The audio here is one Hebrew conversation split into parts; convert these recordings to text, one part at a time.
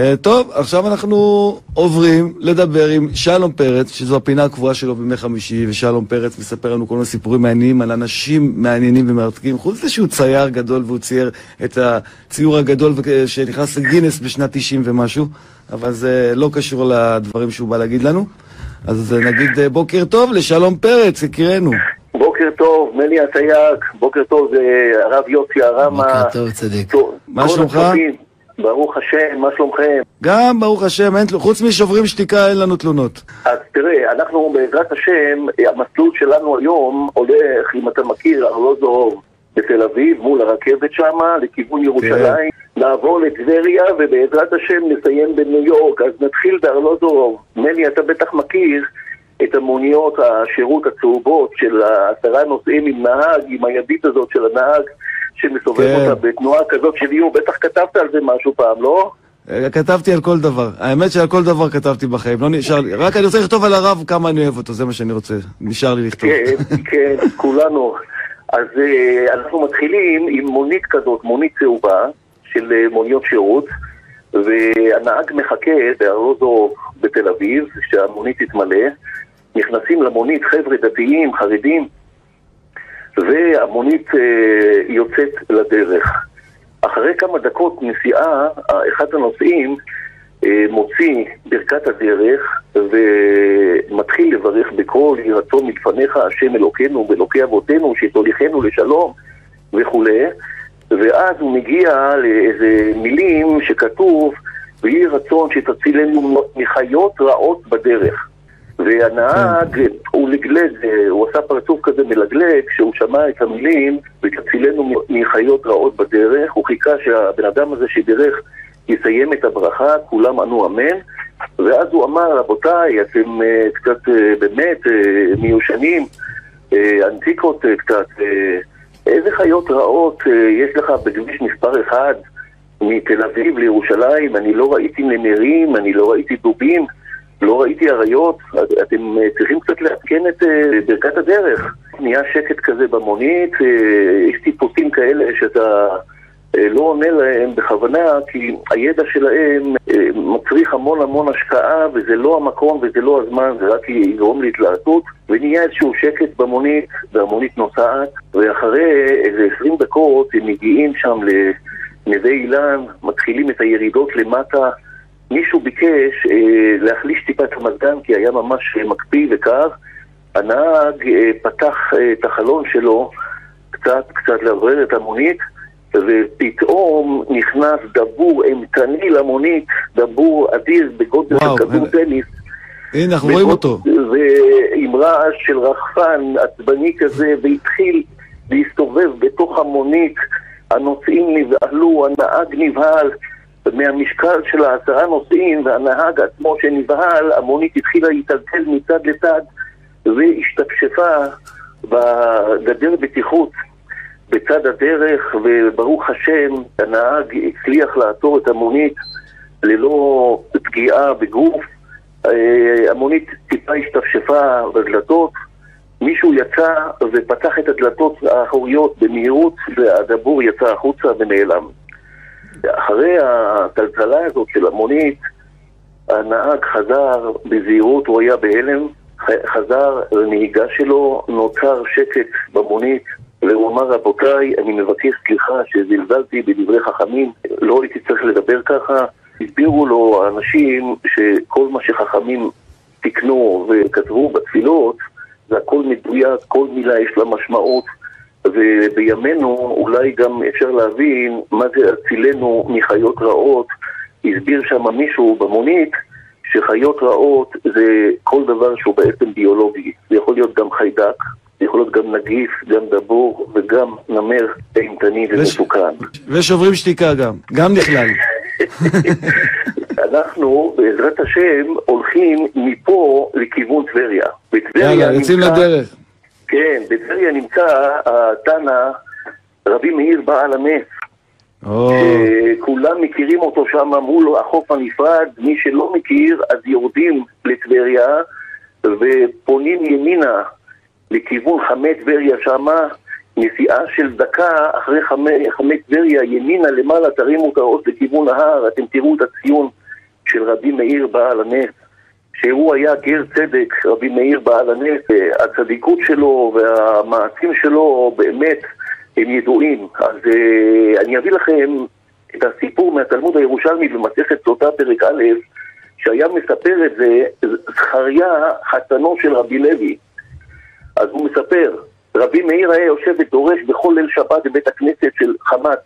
אה, טוב, עכשיו אנחנו עוברים לדבר עם שלום פרץ, שזו הפינה הקבועה שלו בימי חמישי, ושלום פרץ מספר לנו כל מיני סיפורים מעניינים על אנשים מעניינים ומרתקים. חוץ מזה שהוא צייר גדול והוא צייר את הציור הגדול שנכנס לגינס בשנת 90 ומשהו, אבל זה לא קשור לדברים שהוא בא להגיד לנו. אז נגיד אה, בוקר טוב לשלום פרץ, יקירנו. בוקר טוב, מני הסייג, בוקר טוב, הרב יוסי הרמה. בוקר טוב, צדיק. מה שלומך? ברוך השם, מה שלומכם? גם ברוך השם, אין, חוץ משוברים שתיקה אין לנו תלונות. אז תראה, אנחנו בעזרת השם, המסלול שלנו היום הולך, אם אתה מכיר, ארלוזורוב בתל אביב, מול הרכבת שמה, לכיוון ירושלים, כן. נעבור לטבריה, ובעזרת השם נסיים בניו יורק. אז נתחיל בארלוזורוב. מני, אתה בטח מכיר את המוניות השירות הצהובות של עשרה נוסעים עם נהג, עם הידית הזאת של הנהג. שמסובב כן. אותה בתנועה כזאת של איום, בטח כתבת על זה משהו פעם, לא? אה, כתבתי על כל דבר. האמת שעל כל דבר כתבתי בחיים, לא נשאר לי. רק אני רוצה לכתוב על הרב כמה אני אוהב אותו, זה מה שאני רוצה. נשאר לי לכתוב. כן, כן, כולנו. אז uh, אנחנו מתחילים עם מונית כזאת, מונית צהובה, של uh, מוניות שירות, והנהג מחכה בארלוזו בתל אביב, שהמונית תתמלא. נכנסים למונית חבר'ה דתיים, חרדים, והמונית אה, יוצאת לדרך. אחרי כמה דקות נסיעה, אחד הנוסעים אה, מוציא ברכת הדרך ומתחיל לברך בקול יהי רצון מלפניך השם אלוקינו ואלוקי אבותינו שתוליכנו לשלום וכולי ואז הוא מגיע לאיזה מילים שכתוב ויהי רצון שתצילנו מחיות רעות בדרך והנהג, כן. הוא לגלג, הוא עשה פרצוף כזה מלגלג, כשהוא שמע את המילים, ותצילנו מחיות רעות בדרך, הוא חיכה שהבן אדם הזה שדרך יסיים את הברכה, כולם ענו אמן, ואז הוא אמר, רבותיי, אתם uh, קצת uh, באמת uh, מיושנים, uh, אנטיקות uh, קצת, uh, איזה חיות רעות uh, יש לך בכביש מספר אחד מתל אביב לירושלים, אני לא ראיתי נמרים, אני לא ראיתי דובים, לא ראיתי אריות, אתם אה, צריכים קצת לעדכן את אה, ברכת הדרך. נהיה שקט כזה במונית, אה, יש טיפוסים כאלה שאתה לא עונה להם בכוונה, כי הידע שלהם מצריך המון המון השקעה, וזה לא המקום וזה לא הזמן, זה רק יגרום להתלהטות, ונהיה איזשהו שקט במונית, והמונית נוסעת, ואחרי איזה עשרים דקות הם מגיעים שם לנווה אילן, מתחילים את הירידות למטה. מישהו ביקש אה, להחליש טיפה את המזגן כי היה ממש אה, מקפיא וקר. הנהג אה, פתח אה, את החלון שלו קצת, קצת לעורר את המונית, ופתאום נכנס דבור אימתני למונית, דבור אדיר בגודל של כדור טניס. הנה, אנחנו רואים אותו. ועם רעש של רחפן עצבני כזה, והתחיל להסתובב בתוך המונית. הנוסעים נבהלו, הנהג נבהל. מהמשקל של העשרה נוסעים והנהג עצמו שנבהל, המונית התחילה להתעלקל מצד לצד והשתפשפה בגדר בטיחות בצד הדרך, וברוך השם, הנהג הצליח לעצור את המונית ללא פגיעה בגוף. אה, המונית טיפה השתפשפה בדלתות, מישהו יצא ופתח את הדלתות האחוריות במהירות והדבור יצא החוצה ונעלם. אחרי הטלטלה הזאת של המונית, הנהג חזר בזהירות, הוא היה בהלם, חזר לנהיגה שלו, נוצר שקט במונית, והוא אמר, רבותיי, אני מבקש סליחה שזלזלתי בדברי חכמים, לא הייתי צריך לדבר ככה. הסבירו לו האנשים שכל מה שחכמים תיקנו וכתבו בתפילות, זה הכל מדויק, כל מילה יש לה משמעות. ובימינו אולי גם אפשר להבין מה זה הצילנו מחיות רעות. הסביר שם מישהו במונית שחיות רעות זה כל דבר שהוא בעצם ביולוגי. זה יכול להיות גם חיידק, זה יכול להיות גם נגיף, גם דבור וגם נמר אימתני ומסוכן. ושוברים שתיקה גם, גם נכלל. אנחנו, בעזרת השם, הולכים מפה לכיוון טבריה. יאללה, יוצאים לדרך. כן, בטבריה נמצא התנא רבי מאיר בעל הנס. כולם מכירים אותו שם מול החוף הנפרד, מי שלא מכיר אז יורדים לטבריה ופונים ימינה לכיוון חמי טבריה שמה, נסיעה של דקה אחרי חמי טבריה ימינה למעלה תרימו את האות לכיוון ההר, אתם תראו את הציון של רבי מאיר בעל הנס, שהוא היה גר צדק, רבי מאיר בעל הנס, הצדיקות שלו והמעשים שלו באמת הם ידועים. אז uh, אני אביא לכם את הסיפור מהתלמוד הירושלמי במסכת סוטה פרק א', שהיה מספר את זה זכריה, חתנו של רבי לוי. אז הוא מספר, רבי מאיר היה יושב ודורש בכל ליל שבת בבית הכנסת של חמת.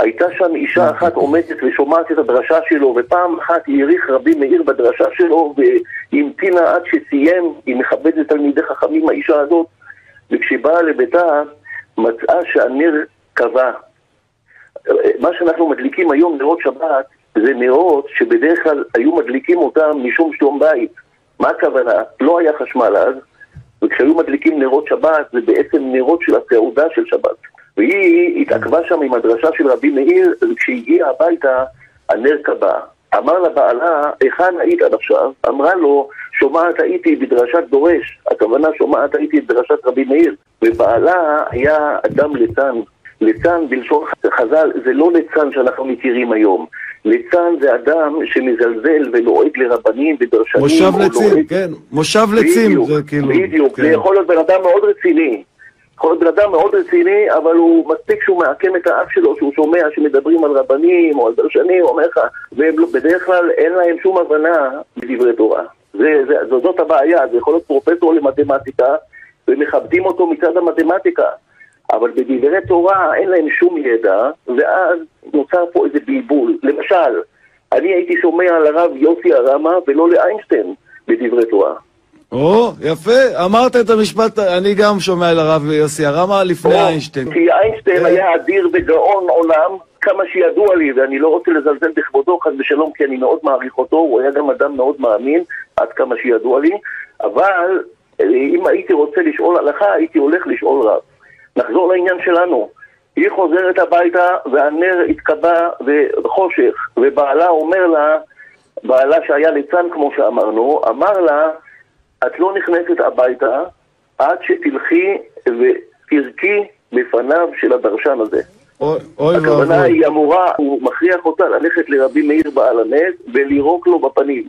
הייתה שם אישה אחת עומדת ושומעת את הדרשה שלו, ופעם אחת העריך רבי מאיר בדרשה שלו והמתינה עד שסיים, היא מכבדת תלמידי חכמים האישה הזאת, וכשבאה לביתה מצאה שהנר קבע. מה שאנחנו מדליקים היום, נרות שבת, זה נרות שבדרך כלל היו מדליקים אותם משום שלום בית. מה הכוונה? לא היה חשמל אז, וכשהיו מדליקים נרות שבת, זה בעצם נרות של הסעודה של שבת. והיא התעכבה שם עם הדרשה של רבי מאיר, וכשהגיעה הביתה, הנר קבע. אמר לה בעלה, היכן היית עד עכשיו? אמרה לו, שומעת הייתי בדרשת דורש, הכוונה שומעת הייתי בדרשת רבי מאיר. ובעלה היה אדם ליצן. ליצן בלשון חז"ל זה לא ליצן שאנחנו מכירים היום. ליצן זה אדם שמזלזל ולועג לרבנים ודרשנים. מושב לצים, לועג... כן, מושב לצים זה כאילו... בדיוק, כן. זה יכול להיות בן אדם מאוד רציני. יכול להיות בן אדם מאוד רציני, אבל הוא מספיק שהוא מעקם את האף שלו, שהוא שומע שמדברים על רבנים או על דרשנים, אומר לך, ובדרך כלל אין להם שום הבנה בדברי תורה. זה, זה, זאת הבעיה, זה יכול להיות פרופסור למתמטיקה, ומכבדים אותו מצד המתמטיקה. אבל בדברי תורה אין להם שום ידע, ואז נוצר פה איזה בלבול. למשל, אני הייתי שומע על הרב יוסי הרמה ולא לאיינשטיין בדברי תורה. או, יפה, אמרת את המשפט, אני גם שומע על הרב יוסי הרמה לפני או, איינשטיין. כי איינשטיין כן. היה אדיר וגאון עולם, כמה שידוע לי, ואני לא רוצה לזלזל בכבודו, חס ושלום, כי אני מאוד מעריך אותו, הוא היה גם אדם מאוד מאמין, עד כמה שידוע לי, אבל אה, אם הייתי רוצה לשאול הלכה, הייתי הולך לשאול רב. נחזור לעניין שלנו. היא חוזרת הביתה והנר התקבע בחושך, ובעלה אומר לה, בעלה שהיה ליצן כמו שאמרנו, אמר לה, את לא נכנסת הביתה עד שתלכי ותרקי בפניו של הדרשן הזה. אוי ואבוי. הכוונה היא אמורה, הוא מכריח אותה ללכת לרבי מאיר בעל הנס ולירוק לו בפנים.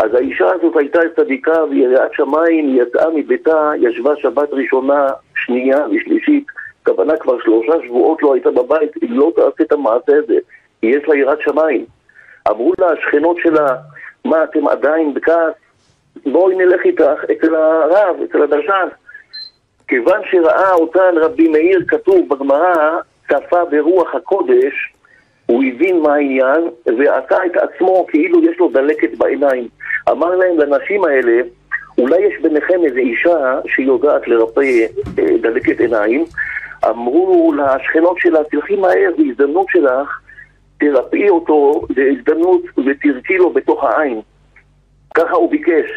אז האישה הזאת הייתה צדיקה ויראת שמיים, היא יצאה מביתה, ישבה שבת ראשונה, שנייה ושלישית, כוונה כבר שלושה שבועות לא הייתה בבית, היא לא תעשה את המעשה הזה, יש לה יראת שמיים. אמרו לה השכנות שלה, מה אתם עדיין בכעס? בואי נלך איתך אצל הרב, אצל הדרשן. כיוון שראה אותן רבי מאיר כתוב בגמרא, צפה ברוח הקודש, הוא הבין מה העניין ועשה את עצמו כאילו יש לו דלקת בעיניים. אמר להם לנשים האלה, אולי יש ביניכם איזו אישה שיודעת לרפא אה, דלקת עיניים. אמרו לשכנות שלה, תלכי מהר, בהזדמנות שלך, תרפאי אותו בהזדמנות ותרקי לו בתוך העין. ככה הוא ביקש.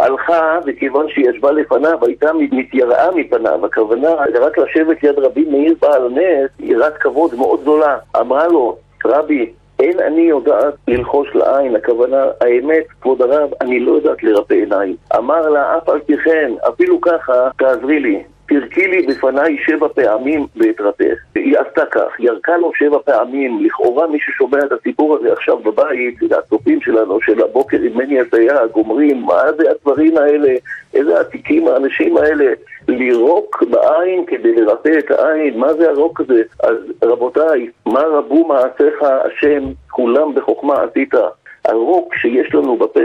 הלכה, וכיוון שהיא ישבה לפניו, הייתה מתייראה מפניו, הכוונה רק לשבת ליד רבי מאיר בעל נס, יראת כבוד מאוד גדולה. אמרה לו, רבי, אין אני יודעת ללחוש לעין, הכוונה, האמת, כבוד הרב, אני לא יודעת לרפא עיניים. אמר לה, אף על פי כן, אפילו ככה, תעזרי לי. תרקי לי בפניי שבע פעמים ואתרפך. היא עשתה כך, ירקה לו שבע פעמים, לכאורה מי ששומע את הסיפור הזה עכשיו בבית, הצופים שלנו של הבוקר עם מני הסייג, אומרים, מה זה הדברים האלה, איזה עתיקים האנשים האלה, לירוק בעין כדי לרפא את העין, מה זה הרוק הזה? אז רבותיי, מה רבו מעשיך השם, כולם בחוכמה עשית. הרוק שיש לנו בפה,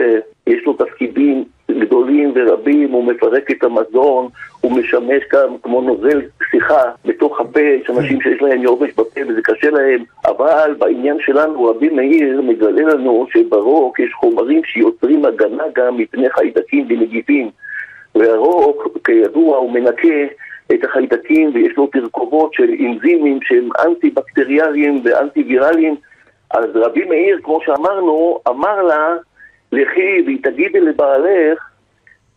יש לו תפקידים גדולים ורבים, הוא מפרק את המזון, הוא משמש כאן כמו נוזל שיחה בתוך הפה, יש אנשים שיש להם יורש בפה וזה קשה להם, אבל בעניין שלנו רבי מאיר מגלה לנו שברוק יש חומרים שיוצרים הגנה גם מפני חיידקים ונגיפים, והרוק, כידוע, הוא מנקה את החיידקים ויש לו תרכובות של אנזימים שהם אנטי-בקטריאליים ואנטי-וירליים אז רבי מאיר, כמו שאמרנו, אמר לה, לכי ותגידי לבעלך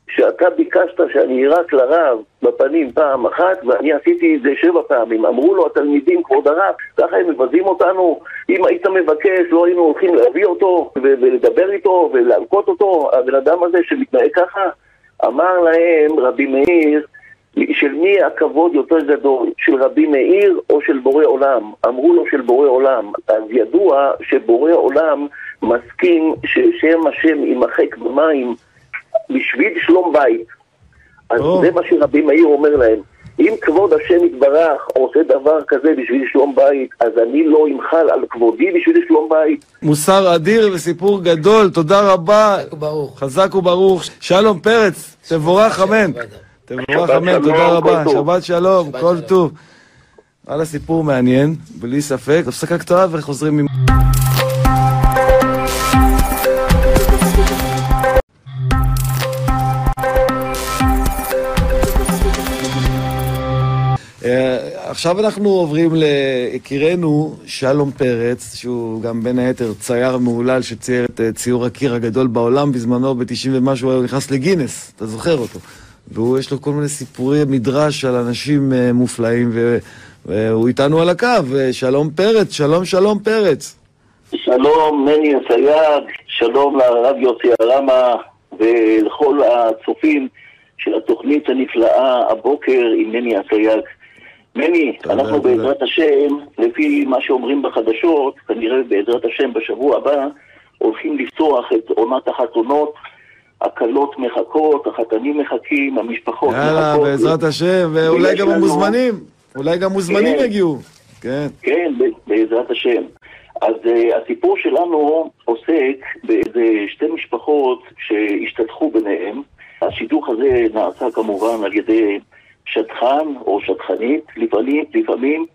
שאתה ביקשת שאני אירק לרב בפנים פעם אחת ואני עשיתי את זה שבע פעמים. אמרו לו התלמידים, כבוד הרב, ככה הם מבזים אותנו. אם היית מבקש, לא היינו הולכים להביא אותו ולדבר איתו ולהלקות אותו, הבן אדם הזה שמתנהג ככה. אמר להם רבי מאיר, של מי הכבוד יותר גדול, של רבי מאיר או של בורא עולם? אמרו לו של בורא עולם. אז ידוע שבורא עולם מסכים ששם השם יימחק במים בשביל שלום בית. אז או. זה מה שרבי מאיר אומר להם. אם כבוד השם יתברך עושה דבר כזה בשביל שלום בית, אז אני לא אמחל על כבודי בשביל שלום בית. מוסר אדיר וסיפור גדול, תודה רבה. ברוך. חזק וברוך. שלום פרץ, תבורך אמן. תבורך אמן, תודה רבה. שבת שלום, כל. טוב. וואלה, סיפור מעניין, בלי ספק. הפסקה קצרה וחוזרים עם... אה, עכשיו אנחנו עוברים ליקירנו שלום פרץ, שהוא גם בין היתר צייר מהולל שצייר את אה, ציור הקיר הגדול בעולם בזמנו, ב-90 ומשהו, הוא נכנס לגינס, אתה זוכר אותו. והוא, יש לו כל מיני סיפורי מדרש על אנשים אה, מופלאים, והוא איתנו על הקו. אה, שלום פרץ, שלום שלום פרץ. שלום, מני אסייג, שלום לרב יוסי הרמה ולכל הצופים של התוכנית הנפלאה הבוקר עם מני אסייג. מני, תודה, אנחנו תודה. בעזרת השם, לפי מה שאומרים בחדשות, כנראה בעזרת השם בשבוע הבא, הולכים לפתוח את עונת החתונות. הכלות מחכות, החתנים מחכים, המשפחות יאללה, מחכות. בעזרת השם, ואולי גם לנו- המוזמנים. אולי גם מוזמנים כן. יגיעו. כן. כן, בעזרת השם. אז uh, הסיפור שלנו עוסק באיזה שתי משפחות שהשתתחו ביניהם. השידוך הזה נעשה כמובן על ידי שטחן או שטחנית לפעמים, לפעמים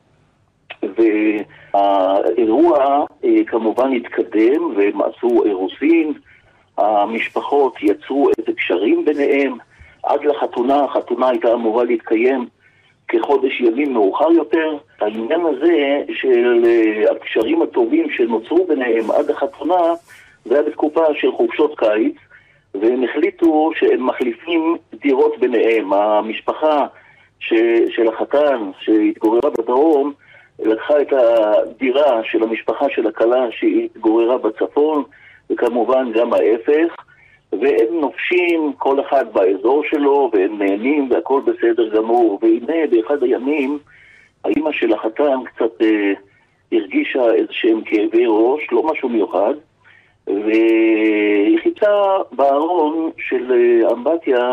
והאירוע uh, כמובן התקדם והם עשו אירוסין, המשפחות יצרו איזה קשרים ביניהם עד לחתונה, החתונה הייתה אמורה להתקיים כחודש ימים מאוחר יותר. העניין הזה של אה, הקשרים הטובים שנוצרו ביניהם עד החתונה, זה היה בתקופה של חופשות קיץ, והם החליטו שהם מחליפים דירות ביניהם. המשפחה ש, של החתן שהתגוררה בדרום, לקחה את הדירה של המשפחה של הכלה שהתגוררה בצפון, וכמובן גם ההפך. והם נופשים כל אחד באזור שלו, והם נהנים והכל בסדר גמור. והנה באחד הימים, האימא של החתן קצת אה, הרגישה איזה שהם כאבי ראש, לא משהו מיוחד, והיא חיפשה בארון של אה, אמבטיה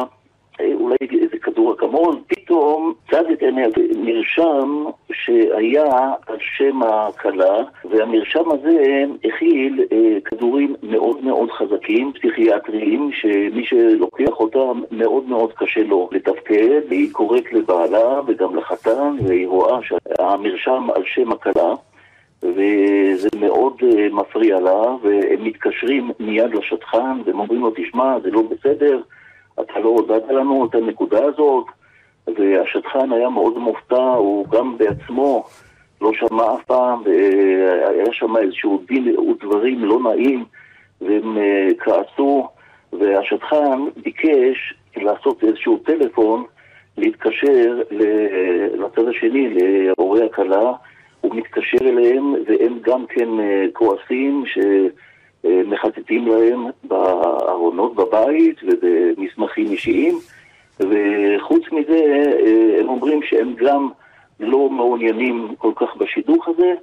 אולי איזה כדור אקמול, פתאום צד את עיניה נרשם שהיה על שם הכלה, והמרשם הזה הכיל אה, כדורים מאוד מאוד חזקים, פסיכיאטריים, שמי שלוקח אותם מאוד מאוד קשה לו לתפקד, והיא קוראת לבעלה וגם לחתן, והיא רואה שהמרשם על שם הכלה. וזה מאוד uh, מפריע לה, והם מתקשרים מיד לשטחן, והם אומרים לו, תשמע, זה לא בסדר, אתה לא הודעת לנו את הנקודה הזאת, והשטחן היה מאוד מופתע, הוא גם בעצמו לא שמע אף פעם, והיה שם איזשהו דין ודברים לא נעים, והם uh, כעסו, והשטחן ביקש לעשות איזשהו טלפון, להתקשר ל- לצד השני, להורי הכלה, הוא מתקשר אליהם, והם גם כן אה, כועסים שמחטטים להם בארונות בבית ובמסמכים אישיים, וחוץ מזה אה, הם אומרים שהם גם לא מעוניינים כל כך בשידוך הזה,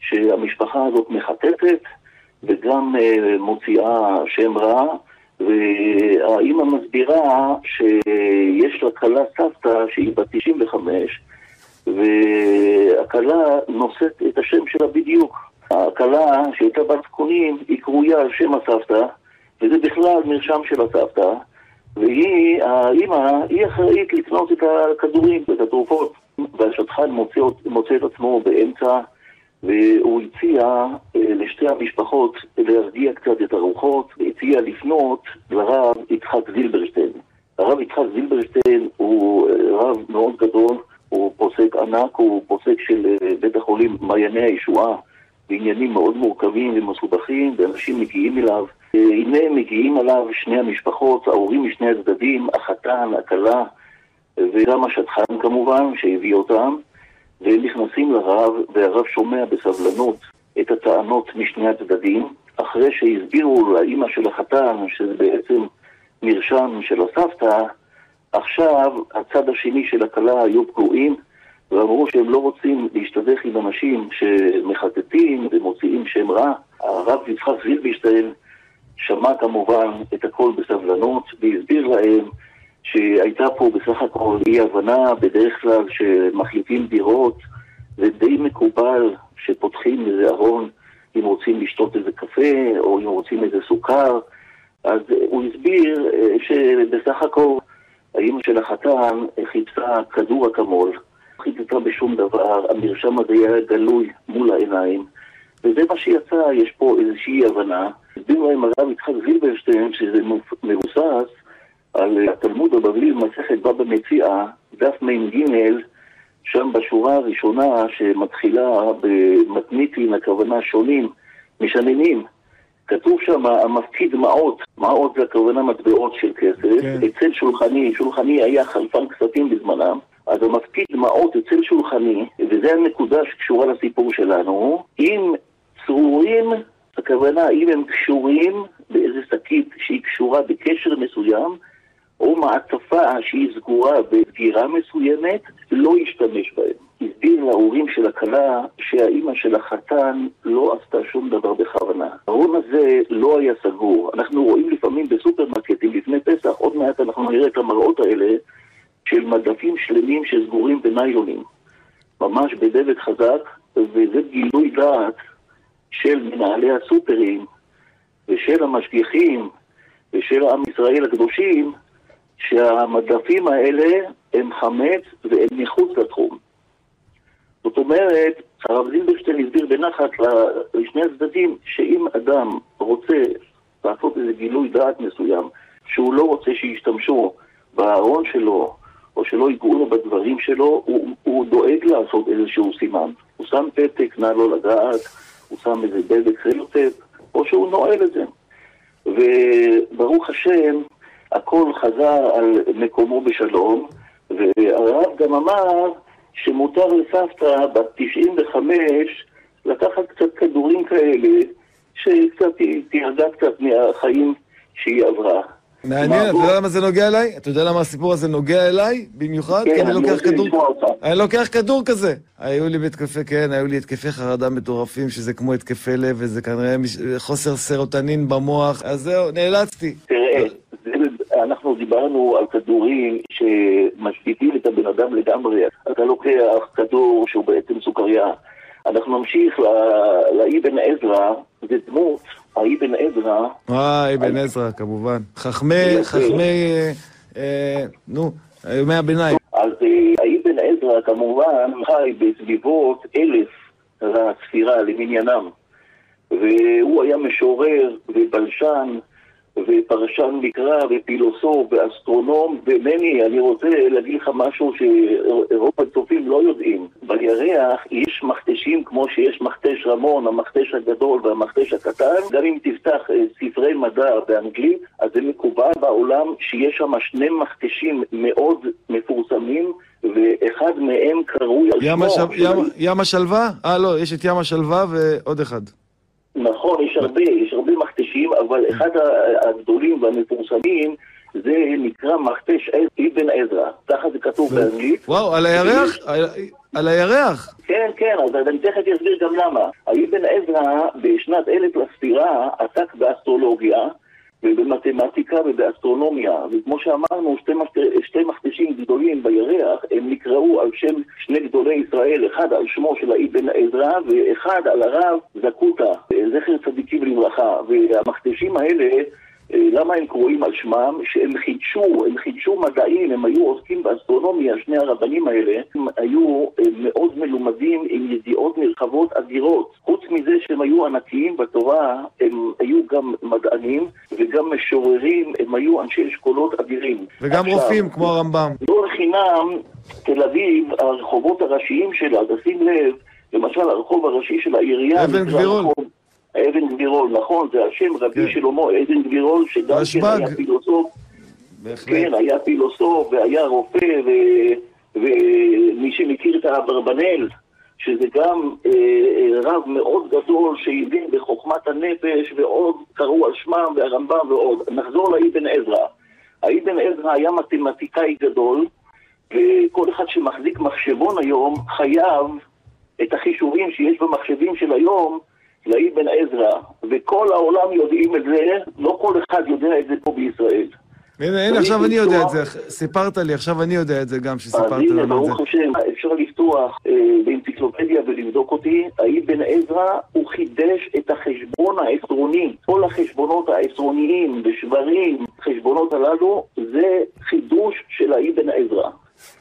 שהמשפחה הזאת מחטטת וגם אה, מוציאה שם רע, והאימא מסבירה שיש לה כלה סבתא שהיא בת 95, והכלה נושאת את השם שלה בדיוק. הכלה שהייתה בת זקונים היא קרויה על שם הסבתא, וזה בכלל מרשם של הסבתא, והיא, האימא, היא אחראית לקנות את הכדורים ואת התרופות. והשטחן מוצא, מוצא את עצמו באמצע, והוא הציע אה, לשתי המשפחות להרגיע קצת את הרוחות, והציע לפנות לרב יצחק זילברשטיין. הרב יצחק זילברשטיין הוא אה, רב מאוד גדול, הוא פוסק ענק, הוא פוסק של אה, בית החולים מעייני הישועה בעניינים מאוד מורכבים ומסובכים, ואנשים מגיעים אליו. אה, הנה מגיעים אליו שני המשפחות, ההורים משני הצדדים, החתן, הכלה, וגם השטחן כמובן, שהביא אותם, והם נכנסים לרב, והרב שומע בסבלנות את הטענות משני הצדדים. אחרי שהסבירו לאימא של החתן, שזה בעצם מרשם של הסבתא, עכשיו הצד השני של הכלה היו פגועים ואמרו שהם לא רוצים להשתדך עם אנשים שמחטטים ומוציאים שם רע. הרב יצחק זילבישטיין שמע כמובן את הכל בסבלנות והסביר להם שהייתה פה בסך הכל אי הבנה בדרך כלל שמחליפים דירות ודי מקובל שפותחים איזה ארון אם רוצים לשתות איזה קפה או אם רוצים איזה סוכר אז הוא הסביר אה, שבסך הכל האמא של החתן חיפשה כדור אקמול, חיפשה בשום דבר, המרשם הזה היה גלוי מול העיניים וזה מה שיצא, יש פה איזושהי הבנה. הסביר להם הרב יצחק זילברשטיין שזה מבוסס על התלמוד הבבלי במסכת בבא מציאה, דף מ"ג, שם בשורה הראשונה שמתחילה במתניתין, הכוונה שונים, משננים. כתוב שם המפקיד מעות, מעות זה הכוונה מטבעות של כסף, כן. אצל שולחני, שולחני היה חלפן כספים בזמנם, אז המפקיד מעות אצל שולחני, וזו הנקודה שקשורה לסיפור שלנו, אם צרורים, הכוונה אם הם קשורים באיזה שקית שהיא קשורה בקשר מסוים, או מעטפה שהיא סגורה בסגירה מסוימת, לא ישתמש בהם. הסביר להורים של הכלה שהאימא של החתן לא עשתה שום דבר בכוונה. הארון הזה לא היה סגור. אנחנו רואים לפעמים בסופרמרקטים לפני פסח, עוד מעט אנחנו נראה את המראות האלה של מדפים שלמים שסגורים בניילונים. ממש בדבק חזק, וזה גילוי דעת של מנהלי הסופרים ושל המשגיחים ושל עם ישראל הקדושים שהמדפים האלה הם חמץ והם מחוץ לתחום. זאת אומרת, הרב זילברשטיין הסביר בנחת לשני הצדדים שאם אדם רוצה לעשות איזה גילוי דעת מסוים, שהוא לא רוצה שישתמשו בארון שלו, או שלא ייגעו לו בדברים שלו, הוא, הוא דואג לעשות איזשהו סימן. הוא שם פתק, נא לא לגעת, הוא שם איזה דבק סלוטפ, או שהוא נועל את זה. וברוך השם, הכל חזר על מקומו בשלום, והרב גם אמר שמותר לסבתא בת 95 לקחת קצת כדורים כאלה, שקצת תירגע קצת מהחיים שהיא עברה. מעניין, אתה יודע למה זה נוגע אליי? אתה יודע למה הסיפור הזה נוגע אליי במיוחד? כן, כי אני לוקח כדור... אני לוקח כדור כזה. היו לי בהתקפי, כן, היו לי התקפי חרדה מטורפים, שזה כמו התקפי לב, וזה כנראה. חוסר סרוטנין במוח, אז זהו, נאלצתי. תראה, אנחנו דיברנו על כדורים שמשביתים את הבן אדם לגמרי. אתה לוקח כדור שהוא בעצם סוכריה. אנחנו נמשיך לאבן עזרא, זה דמות, האבן עזרא. אה, אבן עזרא, כמובן. חכמי, חכמי, אה, אה, נו, ימי הביניים. אז האבן עזרא כמובן חי בסביבות אלף לספירה למניינם. והוא היה משורר ובלשן. ופרשן מקרא ופילוסוף ואסטרונום, ומני, אני רוצה להגיד לך משהו שרוב הצופים לא יודעים. בירח יש מכתשים כמו שיש מכתש רמון, המכתש הגדול והמכתש הקטן. גם אם תפתח אה, ספרי מדע באנגלית, אז זה מקובל בעולם שיש שם שני מכתשים מאוד מפורסמים. ואחד מהם קרוי על ים, שמו. השל... ים, ים השלווה? אה, לא, יש את ים השלווה ועוד אחד. נכון, יש הרבה, יש הרבה מכתשים, אבל אחד הגדולים והמפורסמים זה נקרא מכתש אבן עזרא, ככה זה כתוב באנגלית. וואו, על הירח? על- הירח. כן, כן, אז אני תכף אסביר גם למה. האבן עזרא בשנת אלף לספירה עסק באסטרולוגיה ובמתמטיקה ובאסטרונומיה, וכמו שאמרנו, שתי, מכת- שתי מכתשים גדולים בירח, הם נקראו על שם שני גדולי ישראל, אחד על שמו של האבן עזרא ואחד על הרב זקוטה, זכר צדיקים לברכה, והמכתשים האלה למה הם קרואים על שמם? שהם חידשו, הם חידשו מדעים, הם היו עוסקים באסטרונומיה, שני הרבנים האלה, הם היו אה, מאוד מלומדים עם ידיעות נרחבות אדירות. חוץ מזה שהם היו ענקיים בתורה, הם היו גם מדענים וגם משוררים, הם היו אנשי אשכולות אדירים. וגם עכשיו, רופאים, כמו הרמב"ם. לא לחינם, תל אביב, הרחובות הראשיים שלה, תשים לב, למשל הרחוב הראשי של העירייה, אבן גבירול. אבן גבירול, נכון, זה השם רבי כן. שלמה אבן גבירול, שגם כן רשב"ג. היה פילוסוף. כן, היה פילוסוף והיה רופא, ו- ומי שמכיר את האברבנאל, שזה גם אה, אה, רב מאוד גדול שהבין בחוכמת הנפש ועוד קראו על שמם והרמב"ם ועוד. נחזור לאבן עזרא. האבן עזרא היה מתמטיקאי גדול, וכל אחד שמחזיק מחשבון היום חייב את החישובים שיש במחשבים של היום לאבן עזרא, וכל העולם יודעים את זה, לא כל אחד יודע את זה פה בישראל. הנה, הנה, עכשיו אני יודע את זה, סיפרת לי, עכשיו אני יודע את זה גם, שסיפרת לנו את זה. אז הנה, ברוך השם, אפשר לפתוח אה, באנציקלופדיה ולבדוק אותי, האבן עזרא, הוא חידש את החשבון העשרוני. כל החשבונות העשרוניים ושברים, חשבונות הללו, זה חידוש של האבן עזרא.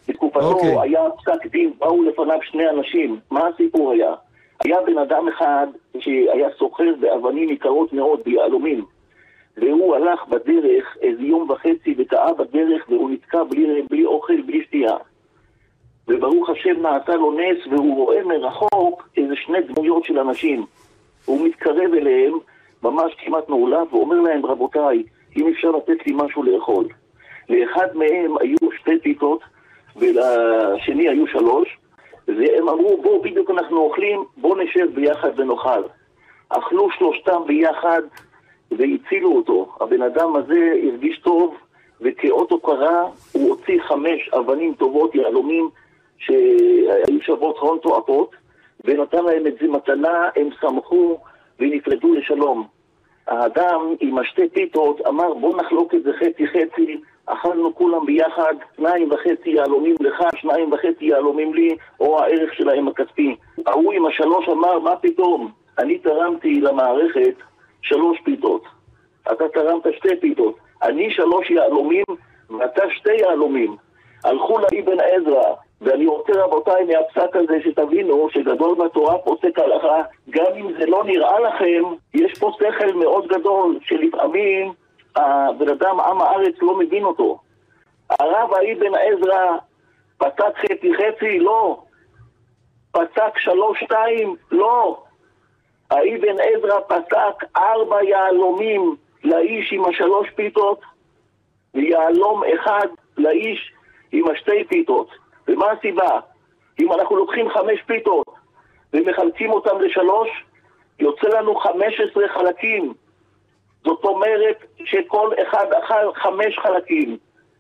בתקופתו okay. אוקיי. היה פסק דין, באו לפניו שני אנשים, מה הסיפור היה? היה בן אדם אחד שהיה סוחר באבנים יקרות מאוד, ביהלומים. והוא הלך בדרך איזה יום וחצי וטעה בדרך והוא נתקע בלי, בלי אוכל, בלי שתייה. וברוך השם נעשה לו נס והוא רואה מרחוק איזה שני דמויות של אנשים. הוא מתקרב אליהם, ממש כמעט מעולב, ואומר להם, רבותיי, אם אפשר לתת לי משהו לאכול. לאחד מהם היו שתי פיתות, ולשני היו שלוש, והם אמרו, בואו, בדיוק אנחנו אוכלים, בואו נשב ביחד ונאכל. אכלו שלושתם ביחד, והצילו אותו. הבן אדם הזה הרגיש טוב, וכאות הוקרה הוא הוציא חמש אבנים טובות, יהלומים, שהיו שוות הון תועפות, ונתן להם את זה מתנה, הם שמחו ונפרדו לשלום. האדם עם השתי פיתות אמר בוא נחלוק את זה חצי חצי, אכלנו כולם ביחד, שניים וחצי יהלומים לך, שניים וחצי יהלומים לי, או הערך שלהם הכספי. ההוא עם השלוש אמר מה פתאום, אני תרמתי למערכת שלוש פיתות. אתה תרמת שתי פיתות. אני שלוש יהלומים ואתה שתי יהלומים. הלכו לאבן עזרא, ואני רוצה רבותיי מהפסק הזה שתבינו שגדול בתורה פוסק הלכה, גם אם זה לא נראה לכם, יש פה שכל מאוד גדול, שלפעמים הבן אדם, עם הארץ, לא מבין אותו. הרב האבן עזרא פסק חצי חצי? לא. פסק שלוש שתיים? לא. האבן עזרא פסק ארבע יהלומים לאיש עם השלוש פיתות, ויהלום אחד לאיש עם השתי פיתות. ומה הסיבה? אם אנחנו לוקחים חמש פיתות ומחלקים אותם לשלוש, יוצא לנו חמש עשרה חלקים. זאת אומרת שכל אחד אכל חמש חלקים.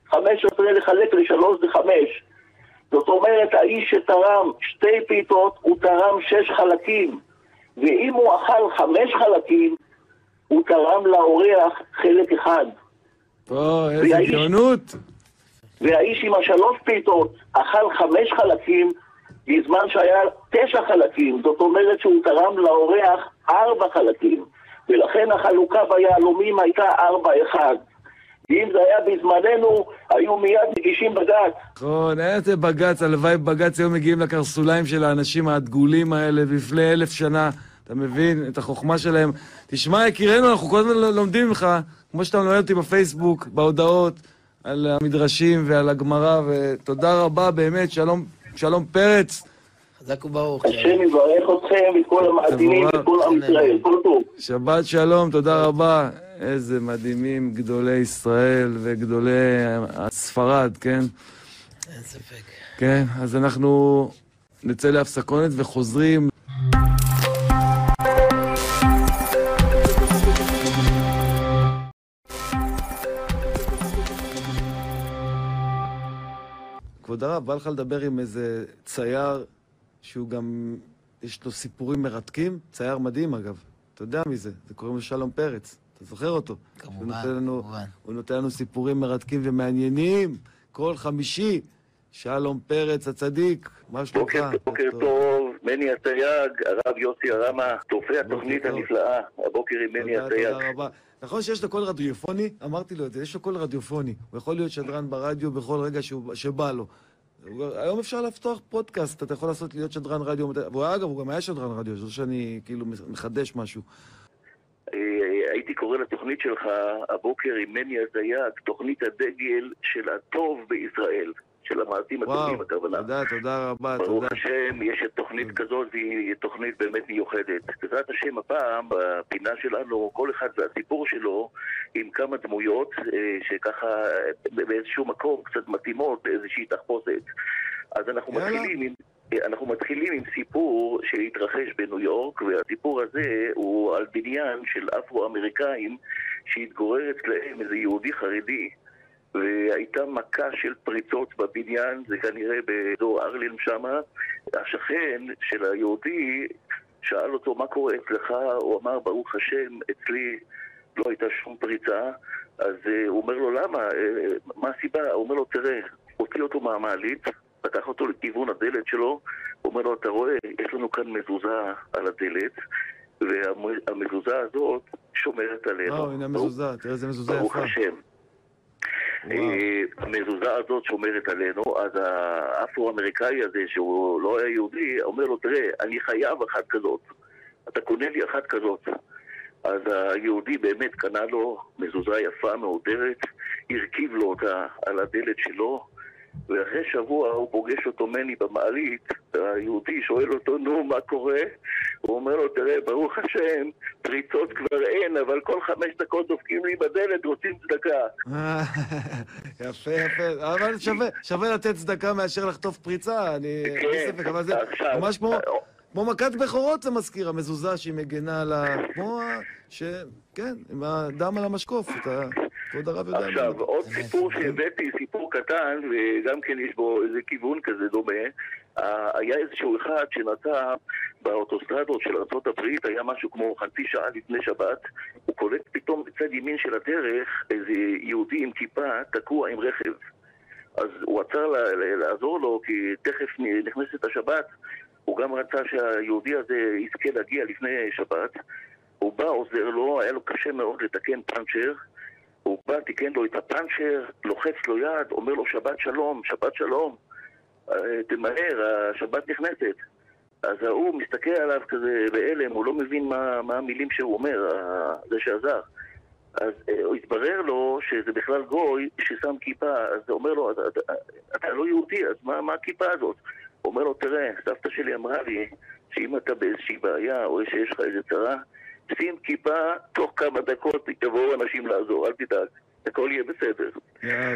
חמש עשרה לחלק לשלוש זה חמש. זאת אומרת, האיש שתרם שתי פיתות, הוא תרם שש חלקים. ואם הוא אכל חמש חלקים, הוא תרם לאורח חלק אחד. או, איזה גאונות. והאיש עם השלוש פיתות אכל חמש חלקים בזמן שהיה תשע חלקים, זאת אומרת שהוא תרם לאורח ארבע חלקים, ולכן החלוקה ביהלומים הייתה ארבע אחד. אם זה היה בזמננו, היו מיד מגישים בג"ץ. נכון, איזה בג"ץ, הלוואי בג"ץ היו מגיעים לקרסוליים של האנשים הדגולים האלה לפני אלף שנה. אתה מבין את החוכמה שלהם. תשמע, יקירנו, אנחנו כל הזמן לומדים ממך, כמו שאתה מלמד אותי בפייסבוק, בהודעות, על המדרשים ועל הגמרא, ותודה רבה, באמת, שלום, שלום פרץ. חזק וברוך. השם יברך אתכם ואת כל המאזינים ואת כל עם ישראל, כל טוב. שבת שלום, תודה רבה. איזה מדהימים גדולי ישראל וגדולי ספרד, כן? אין ספק. כן, אז אנחנו נצא להפסקונת וחוזרים. כבוד הרב, בא לך לדבר עם איזה צייר שהוא גם, יש לו סיפורים מרתקים, צייר מדהים אגב, אתה יודע מי זה, זה קוראים לו שלום פרץ, אתה זוכר אותו? כמובן, כמובן. הוא נותן לנו סיפורים מרתקים ומעניינים, כל חמישי. שלום פרץ הצדיק, מה שלומך? בוקר, בוקר טוב, מני הסייג, הרב יוסי הרמה, צופה התוכנית הנפלאה, הבוקר עם מני רבה. נכון שיש לו קול רדיופוני? אמרתי לו את זה, יש לו קול רדיופוני. הוא יכול להיות שדרן ברדיו בכל רגע שהוא, שבא לו. היום אפשר לפתוח פודקאסט, אתה יכול לעשות להיות שדרן רדיו. ואגב, הוא גם היה שדרן רדיו, זה לא שאני כאילו מחדש משהו. אה, הייתי קורא לתוכנית שלך הבוקר עם מני הזייג, תוכנית הדגל של הטוב בישראל. של המעטים הטובים, הכוונה. תודה, תודה רבה, תודה. ברוך השם, יש תוכנית כזאת, והיא תוכנית באמת מיוחדת. בעזרת השם, הפעם, בפינה שלנו, כל אחד והסיפור שלו, עם כמה דמויות אה, שככה באיזשהו מקום קצת מתאימות לאיזושהי תחפושת. אז אנחנו מתחילים עם... אנחנו מתחילים עם סיפור שהתרחש בניו יורק, והסיפור הזה הוא על בניין של אפרו-אמריקאים שהתגורר אצלם איזה יהודי חרדי והייתה מכה של פריצות בבניין, זה כנראה באזור ארלין שמה. השכן של היהודי שאל אותו מה קורה אצלך, הוא אמר ברוך השם, אצלי לא הייתה שום פריצה, אז uh, הוא אומר לו למה, uh, מה הסיבה? הוא אומר לו תראה, הוציא אותו מהמעלית, פתח אותו לכיוון הדלת שלו, הוא אומר לו אתה רואה, יש לנו כאן מזוזה על הדלת, והמזוזה הזאת שומרת עלינו. וואו, הנה המזוזה, תראה איזה מזוזה יפה. ברוך השם. וואו. אה, המזוזה הזאת שומרת עלינו, אז האפרו-אמריקאי הזה, שהוא לא היה יהודי, אומר לו, תראה, אני חייב אחת כזאת. אתה קונה לי אחת כזאת. אז היהודי באמת קנה לו מזוזה יפה, מהודרת, הרכיב לו אותה על הדלת שלו, ואחרי שבוע הוא פוגש אותו מני במעלית, היהודי שואל אותו, נו, מה קורה? הוא אומר לו, תראה, ברוך השם, פריצות כבר אין, אבל כל חמש דקות דופקים לי בדלת, רוצים צדקה. יפה, יפה. אבל שווה, לתת צדקה מאשר לחטוף פריצה, אני... אין כן, ספק, אבל זה ממש כמו... אה, כמו מכת בכורות זה מזכיר, המזוזה שהיא מגנה על ה... כמו ה... ש... כן, עם הדם על המשקוף, אתה... כבוד הרב יודע. עכשיו, מה- עוד סיפור. שהבאתי, סיפור קטן, וגם כן יש בו איזה כיוון כזה דומה. היה איזשהו אחד שנסע באוטוסטרדות של ארה"ב, היה משהו כמו חצי שעה לפני שבת, הוא קולט פתאום בצד ימין של הדרך איזה יהודי עם כיפה תקוע עם רכב. אז הוא עצר לעזור לו, כי תכף נכנסת השבת. הוא גם רצה שהיהודי הזה יזכה להגיע לפני שבת. הוא בא, עוזר לו, היה לו קשה מאוד לתקן פאנצ'ר. הוא בא, תיקן לו את הפאנצ'ר, לוחץ לו יד, אומר לו שבת שלום, שבת שלום. אה, תמהר, השבת נכנסת. אז ההוא מסתכל עליו כזה בהלם, הוא לא מבין מה, מה המילים שהוא אומר, ה- זה שעזר. אז אה, התברר לו שזה בכלל גוי ששם כיפה, אז הוא אומר לו, אתה, אתה, אתה לא יהודי, אז מה, מה הכיפה הזאת? הוא אומר לו, תראה, סבתא שלי אמרה לי שאם אתה באיזושהי בעיה או שיש לך איזה צרה, שים כיפה, תוך כמה דקות יבואו אנשים לעזור, אל תדאג, הכל יהיה בסדר.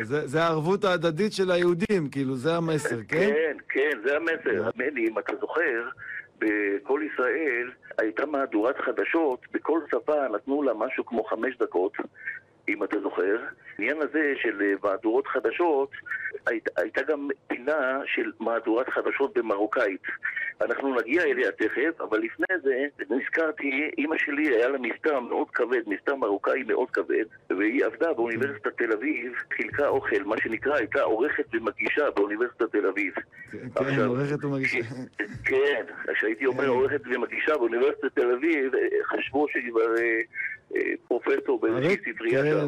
זה הערבות ההדדית של היהודים, כאילו, זה המסר, כן? כן, כן, זה המסר. מני, אם אתה זוכר, בכל ישראל הייתה מהדורת חדשות, בכל שפה נתנו לה משהו כמו חמש דקות, אם אתה זוכר. העניין הזה של אה, מהדורות חדשות, היית, הייתה גם פינה של מהדורת חדשות במרוקאית. אנחנו נגיע אליה תכף, אבל לפני זה נזכרתי, אימא שלי היה לה מסתר מאוד כבד, מסתר מרוקאי מאוד כבד, והיא עבדה באוניברסיטת תל אביב, חילקה אוכל, מה שנקרא, הייתה עורכת ומגישה באוניברסיטת תל אביב. כן, כן, עורכת ומגישה. כן, כשהייתי אומר עורכת ומגישה באוניברסיטת תל אביב, אה, חשבו שהיא כבר אה, פרופסור באיזושהי ספרייה כן. שם.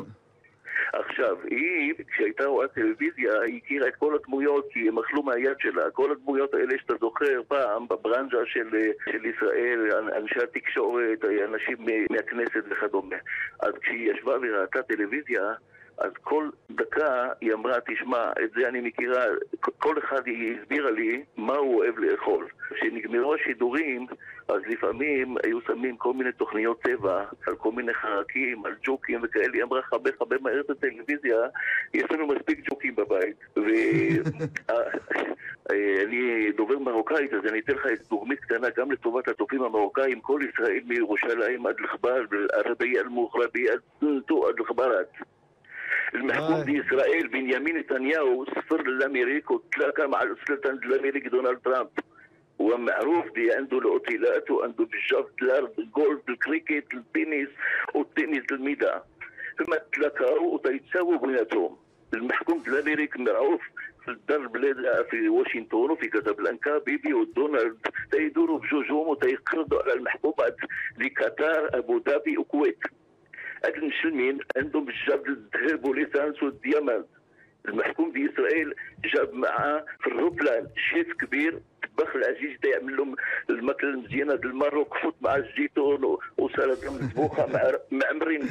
עכשיו, היא, כשהייתה רואה טלוויזיה, היא הכירה את כל הדמויות, כי הם אכלו מהיד שלה. כל הדמויות האלה שאתה זוכר פעם, בברנז'ה של, אה, של ישראל, אנ- אנשי התקשורת, אה, אנשים מהכנסת וכדומה. אז כשהיא ישבה וראתה טלוויזיה, אז כל דקה היא אמרה, תשמע, את זה אני מכירה, כל אחד היא הסבירה לי מה הוא אוהב לאכול. כשנגמרו השידורים, אז לפעמים היו שמים כל מיני תוכניות טבע על כל מיני חרקים, על ג'וקים וכאלה, היא אמרה, חבר חבר מהר את הטלוויזיה, יש לנו מספיק ג'וקים בבית. ואני דובר מרוקאית, אז אני אתן לך דוגמית קטנה גם לטובת הצופים המרוקאים, כל ישראל מירושלים עד לחבל, ערבי אל-מוחרבי עד עד לחברת. المحكوم آه. بإسرائيل بنيامين نتنياهو صفر للأمريك وتلاقى مع السلطان الأمريكي دونالد ترامب. هو معروف بي عنده الاوتيلات وعنده بالجافت الأرض الجولف الكريكيت التنس والتنس الميدا ثم تلاقاو وتيتساووا بيناتهم. المحكوم الأمريكي معروف في الدار البلاد في واشنطن وفي كازابلانكا بيبي ودونالد تيدوروا بجوجهم وتيقرضوا على المحكومات لقطر أبو ظبي وكويت. هاد المسلمين عندهم بزاف الذهب وليسانس والديامانت المحكوم بإسرائيل جاب معاه في الروبلان شيف كبير الطباخ العزيز يعمل لهم الماكلة المزيانة ديال الماروك فوت مع الزيتون وسلطه مطبوخه مع معمرين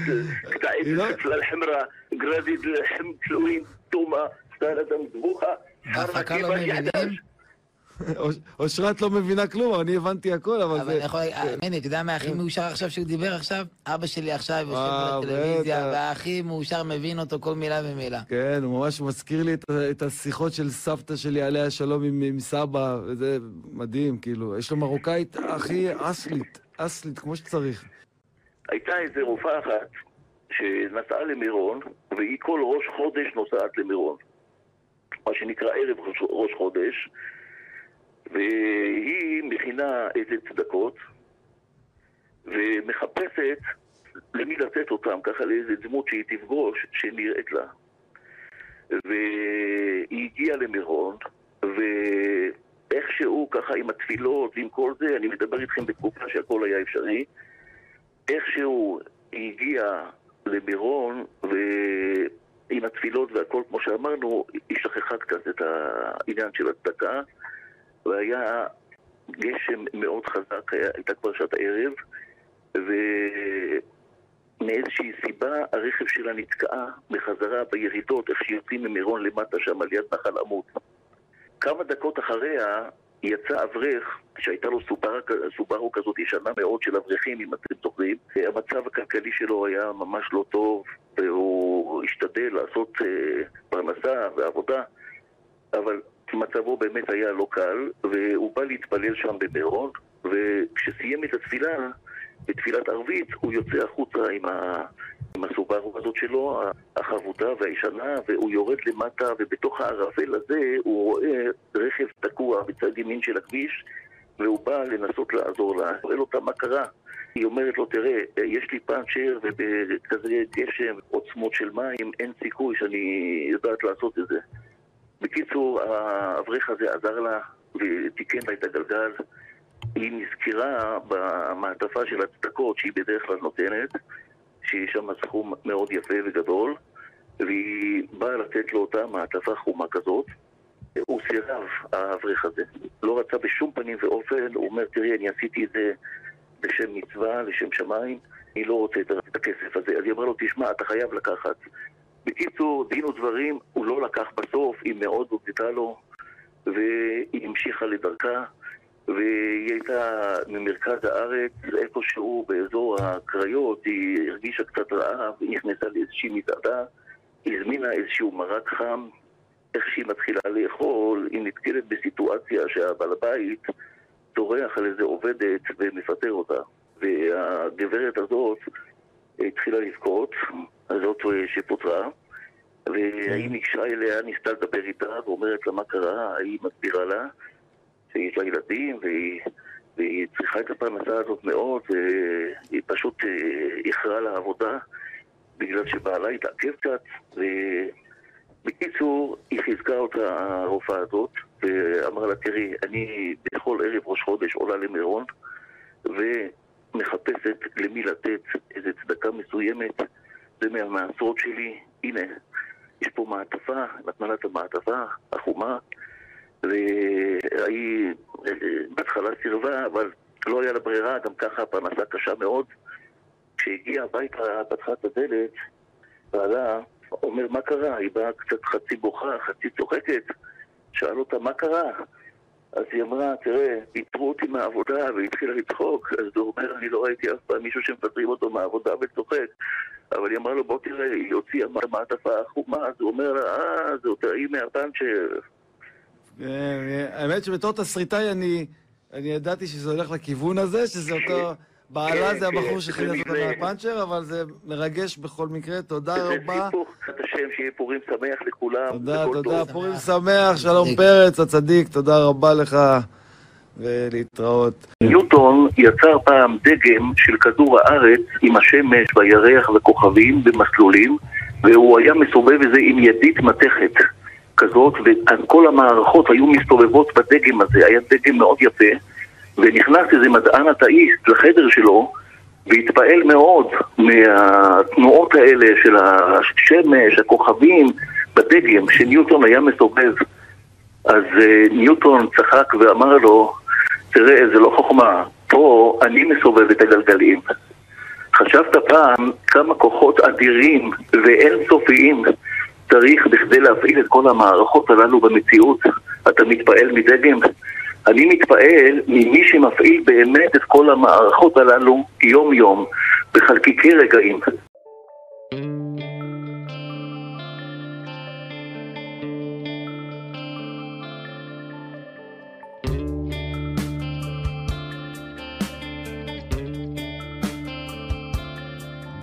قطع الفلفله الحمراء كرادي الحمد تلوين الثومه سلطه مطبوخه حركة كيما يحتاج. אוש- אושרת לא מבינה כלום, אני הבנתי הכל, אבל אבל זה... אני יכול להגיד, מני, אתה יודע מה הכי מאושר עכשיו שהוא דיבר עכשיו? אבא שלי עכשיו יושב וואו, בטלוויזיה. והכי מאושר מבין אותו כל מילה ומילה. כן, הוא ממש מזכיר לי את, השיחות של סבתא שלי עליה השלום עם, סבא, וזה מדהים, כאילו, יש לו מרוקאית הכי אסלית, אסלית, כמו שצריך. הייתה איזה רופאה אחת שנסעה למירון, והיא כל ראש חודש נוסעת למירון. מה שנקרא ערב ראש חודש, והיא מכינה איזה צדקות, ומחפשת למי לתת אותם, ככה לאיזה דמות שהיא תפגוש, שנראית לה. והיא הגיעה למירון, ואיכשהו ככה עם התפילות, עם כל זה, אני מדבר איתכם בתקופה שהכל היה אפשרי, איכשהו היא הגיעה למירון, ועם התפילות והכל, כמו שאמרנו, היא שכחה קצת את העניין של הצדקה, והיה גשם מאוד חזק, הייתה כבר שעת ערב, ומאיזושהי סיבה הרכב שלה נתקעה בחזרה בירידות, איך שיוצאים ממירון למטה שם על יד נחל עמוד. כמה דקות אחריה יצא אברך שהייתה לו סוברו, סוברו כזאת ישנה מאוד של אברכים, אם אתם זוכרים. המצב הכלכלי שלו היה ממש לא טוב, והוא השתדל לעשות uh, פרנסה ועבודה, אבל מצבו באמת היה לא קל, והוא בא להתפלל שם במירון, וכשסיים את התפילה, בתפילת ערבית, הוא יוצא החוצה עם, ה... עם הסוברו הזאת שלו, החבודה והישנה, והוא יורד למטה, ובתוך הערפל הזה הוא רואה רכב תקוע בצד ימין של הכביש, והוא בא לנסות לעזור לה. הוא שואל אותה מה קרה. היא אומרת לו, תראה, יש לי פאנצ'ר ובכזה גשם, עוצמות של מים, אין סיכוי שאני יודעת לעשות את זה. בקיצור, האברך הזה עזר לה ותיקן לה את הגלגל. היא נזכרה במעטפה של הצדקות שהיא בדרך כלל נותנת, שיש שם סכום מאוד יפה וגדול, והיא באה לתת לו אותה מעטפה חומה כזאת. הוא סירב, האברך הזה. לא רצה בשום פנים ואופן, הוא אומר, תראי, אני עשיתי את זה בשם מצווה, לשם שמיים, אני לא רוצה את הכסף הזה. אז היא אמרה לו, תשמע, אתה חייב לקחת. בקיצור, דין ודברים, הוא לא לקח בסוף, היא מאוד הודתה לו, והיא המשיכה לדרכה, והיא הייתה ממרכז הארץ, איפשהו באזור הקריות, היא הרגישה קצת רעב, היא נכנסה לאיזושהי מסעדה, הזמינה איזשהו מרק חם, איך שהיא מתחילה לאכול, היא נתקלת בסיטואציה שהבעל הבית צורח על איזה עובדת ומפטר אותה. והגברת הזאת התחילה לבכות, הזאת שפוטרה, והיא ניגשה אליה, ניסתה לדבר איתה, ואומרת לה מה קרה, היא מסבירה לה שיש לה ילדים, והיא, והיא צריכה את הפרנסה הזאת מאוד, והיא פשוט איחרה לעבודה בגלל שבעלה התעכב קצת, ובקיצור, היא חיזקה אותה הרופאה הזאת, ואמרה לה, תראי, אני בכל ערב ראש חודש עולה למירון, ומחפשת למי לתת איזו צדקה מסוימת, זה מהמעשרות שלי, הנה, יש פה מעטפה, נתנה לה את המעטפה החומה, והיא בהתחלה סירבה, אבל לא היה לה ברירה, גם ככה הפרנסה קשה מאוד. כשהגיעה הביתה, פתחה את הדלת, בעלה אומר, מה קרה? היא באה קצת חצי בוכה, חצי צוחקת. שאל אותה, מה קרה? אז היא אמרה, תראה, פיטרו אותי מהעבודה, והיא התחילה לצחוק. אז הוא אומר, אני לא ראיתי אף פעם מישהו שמפטרים אותו מהעבודה וצוחק. אבל היא אמרה לו, בוא תראה, היא הוציאה מעטפה חומה, אז הוא אומר לה, אה, זאת היא מהפאנצ'ר. האמת שבתור תסריטאי אני ידעתי שזה הולך לכיוון הזה, שזה אותו... בעלה זה הבחור שחילץ אותו מהפאנצ'ר, אבל זה מרגש בכל מקרה, תודה רבה. השם, שיהיה פורים שמח לכולם. תודה, תודה, פורים שמח, שלום פרץ, הצדיק, תודה רבה לך, ולהתראות. ניוטון יצר פעם דגם של כדור הארץ עם השמש והירח וכוכבים במסלולים, והוא היה מסובב את זה עם ידית מתכת. כזאת, ואז כל המערכות היו מסתובבות בדגם הזה, היה דגם מאוד יפה, ונכנס איזה מדען אתאיסט לחדר שלו, והתפעל מאוד מהתנועות האלה של השמש, הכוכבים, בדגם, שניוטון היה מסובב. אז uh, ניוטון צחק ואמר לו, תראה, זה לא חוכמה, פה אני מסובב את הגלגלים. חשבת פעם כמה כוחות אדירים ואינסופיים צריך בכדי להפעיל את כל המערכות הללו במציאות? אתה מתפעל מדגם? אני מתפעל ממי שמפעיל באמת את כל המערכות הללו יום-יום, בחלקיקי רגעים.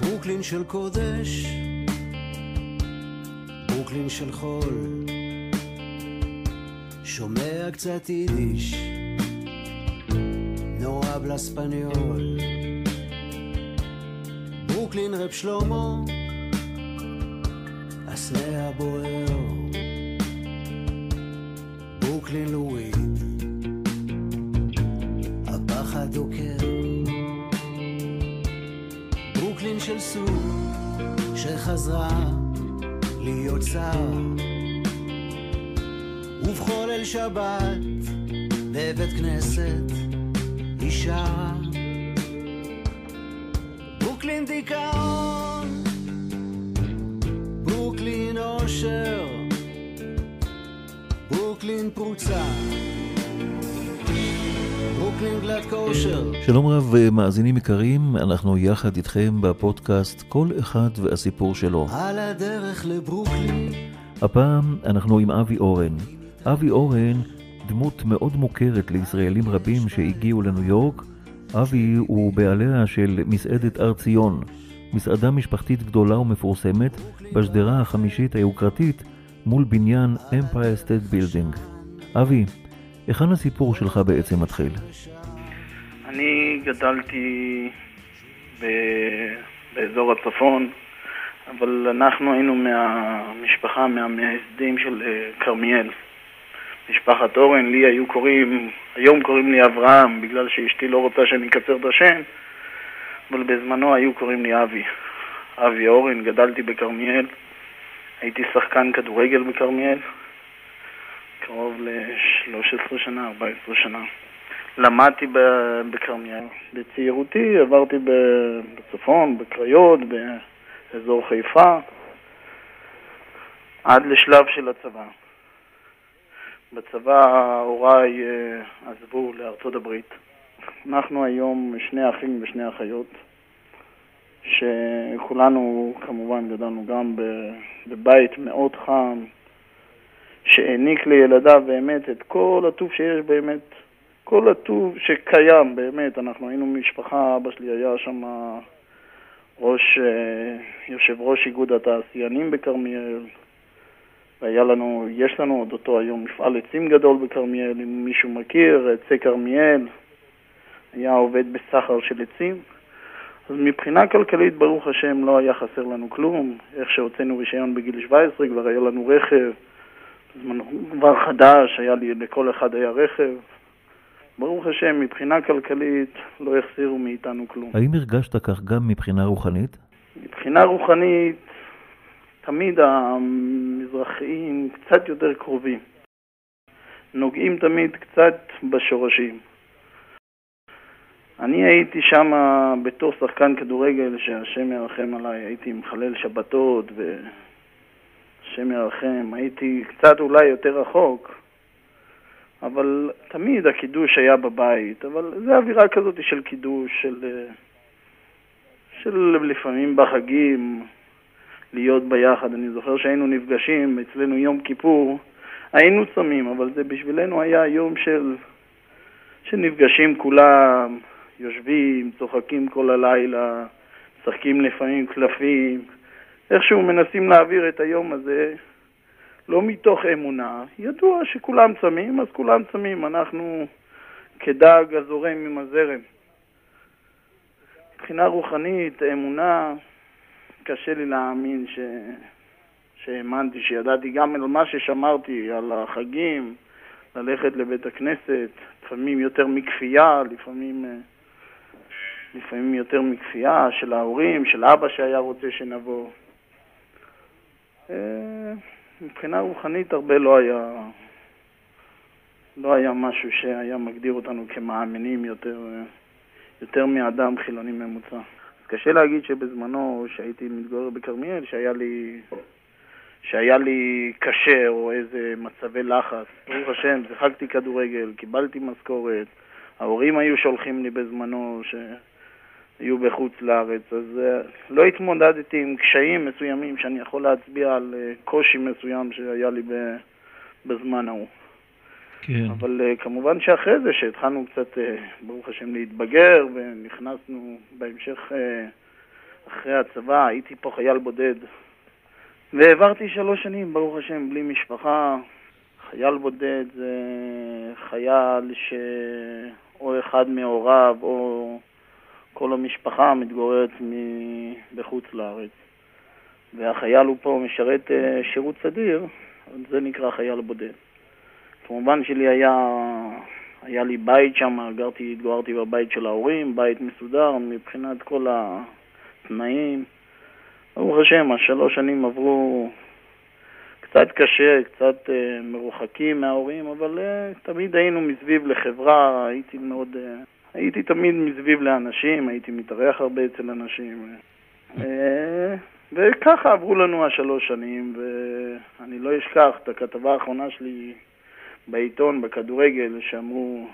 ברוקלין של קודש, ברוקלין של חול, שומע קצת יידיש, נורא בלספניול. ברוקלין רב שלמה, הסנה הבוער, ברוקלין לואיד, הפחד דוקר. ברוקלין של סוג שחזרה להיות שר ובכל אל שבת בבית כנסת היא שרה ברוקלין דיכאון ברוקלין אושר ברוקלין פרוצה שלום רב מאזינים יקרים, אנחנו יחד איתכם בפודקאסט כל אחד והסיפור שלו. על הדרך לברוקלין הפעם אנחנו עם אבי אורן. אבי אורן, דמות מאוד מוכרת לישראלים רבים שהגיעו לניו יורק. אבי הוא בעליה של מסעדת הר ציון, מסעדה משפחתית גדולה ומפורסמת בשדרה החמישית היוקרתית מול בניין Empire State Building. אבי, היכן הסיפור שלך בעצם מתחיל? אני גדלתי ב... באזור הצפון, אבל אנחנו היינו מהמשפחה, מהמייסדים של אה, כרמיאל. משפחת אורן, לי היו קוראים, היום קוראים לי אברהם, בגלל שאשתי לא רוצה שאני אקצר את השם, אבל בזמנו היו קוראים לי אבי. אבי אורן, גדלתי בכרמיאל, הייתי שחקן כדורגל בכרמיאל, קרוב ל-13 שנה, 14 שנה. למדתי בכרמיאל. בצעירותי עברתי בצפון, בקריות, באזור חיפה, עד לשלב של הצבא. בצבא הוריי אה, עזבו לארצות הברית. אנחנו היום שני אחים ושני אחיות, שכולנו כמובן גדלנו גם בבית מאוד חם, שהעניק לילדיו באמת את כל הטוב שיש באמת, כל הטוב שקיים באמת. אנחנו היינו משפחה, אבא שלי היה שם ראש, אה, יושב ראש איגוד התעשיינים בכרמיאל, והיה לנו, יש לנו עוד אותו היום מפעל עצים גדול בכרמיאל, אם מישהו מכיר, עצי כרמיאל, היה עובד בסחר של עצים. אז מבחינה כלכלית, ברוך השם, לא היה חסר לנו כלום. איך שהוצאנו רישיון בגיל 17, כבר היה לנו רכב. זמן כבר חדש, היה לי, לכל אחד היה רכב. ברוך השם, מבחינה כלכלית לא החסירו מאיתנו כלום. האם הרגשת כך גם מבחינה רוחנית? מבחינה רוחנית, תמיד המזרחיים קצת יותר קרובים. נוגעים תמיד קצת בשורשים. אני הייתי שם בתור שחקן כדורגל, שהשם ירחם עליי, הייתי מחלל שבתות והשם ירחם, הייתי קצת אולי יותר רחוק, אבל תמיד הקידוש היה בבית, אבל זה אווירה כזאת של קידוש, של, של לפעמים בחגים, להיות ביחד. אני זוכר שהיינו נפגשים, אצלנו יום כיפור, היינו צמים, אבל זה בשבילנו היה יום של, שנפגשים כולם, יושבים, צוחקים כל הלילה, משחקים לפעמים קלפים, איכשהו מנסים להעביר את היום הזה לא מתוך אמונה. ידוע שכולם צמים, אז כולם צמים, אנחנו כדג הזורם עם הזרם. מבחינה רוחנית, אמונה, קשה לי להאמין ש... שהאמנתי, שידעתי גם על מה ששמרתי, על החגים, ללכת לבית הכנסת, לפעמים יותר מכפייה, לפעמים, אה, לפעמים יותר מכפייה של ההורים, של אבא שהיה רוצה שנבוא. אה, מבחינה רוחנית הרבה לא היה, לא היה משהו שהיה מגדיר אותנו כמאמינים יותר, אה, יותר מאדם חילוני ממוצע. אז קשה להגיד שבזמנו, שהייתי מתגורר בכרמיאל, שהיה לי, שהיה לי קשה או איזה מצבי לחץ. ברוך השם, שיחקתי כדורגל, קיבלתי משכורת, ההורים היו שולחים לי בזמנו שהיו בחוץ לארץ, אז uh, לא התמודדתי עם קשיים מסוימים שאני יכול להצביע על uh, קושי מסוים שהיה לי בזמן ההוא. כן. אבל uh, כמובן שאחרי זה, שהתחלנו קצת, uh, ברוך השם, להתבגר, ונכנסנו בהמשך, uh, אחרי הצבא, הייתי פה חייל בודד. והעברתי שלוש שנים, ברוך השם, בלי משפחה. חייל בודד זה חייל שאו אחד מהוריו או כל המשפחה מתגוררת בחוץ לארץ. והחייל הוא פה משרת שירות סדיר, זה נקרא חייל בודד. כמובן שלי היה, היה לי בית שם, גרתי, התגוררתי בבית של ההורים, בית מסודר מבחינת כל התנאים. ברוך השם, השלוש שנים עברו קצת קשה, קצת uh, מרוחקים מההורים, אבל uh, תמיד היינו מסביב לחברה, הייתי מאוד... Uh, הייתי תמיד מסביב לאנשים, הייתי מתארח הרבה אצל אנשים. Uh, וככה עברו לנו השלוש שנים, ואני לא אשכח את הכתבה האחרונה שלי בעיתון, בכדורגל, שאמרו,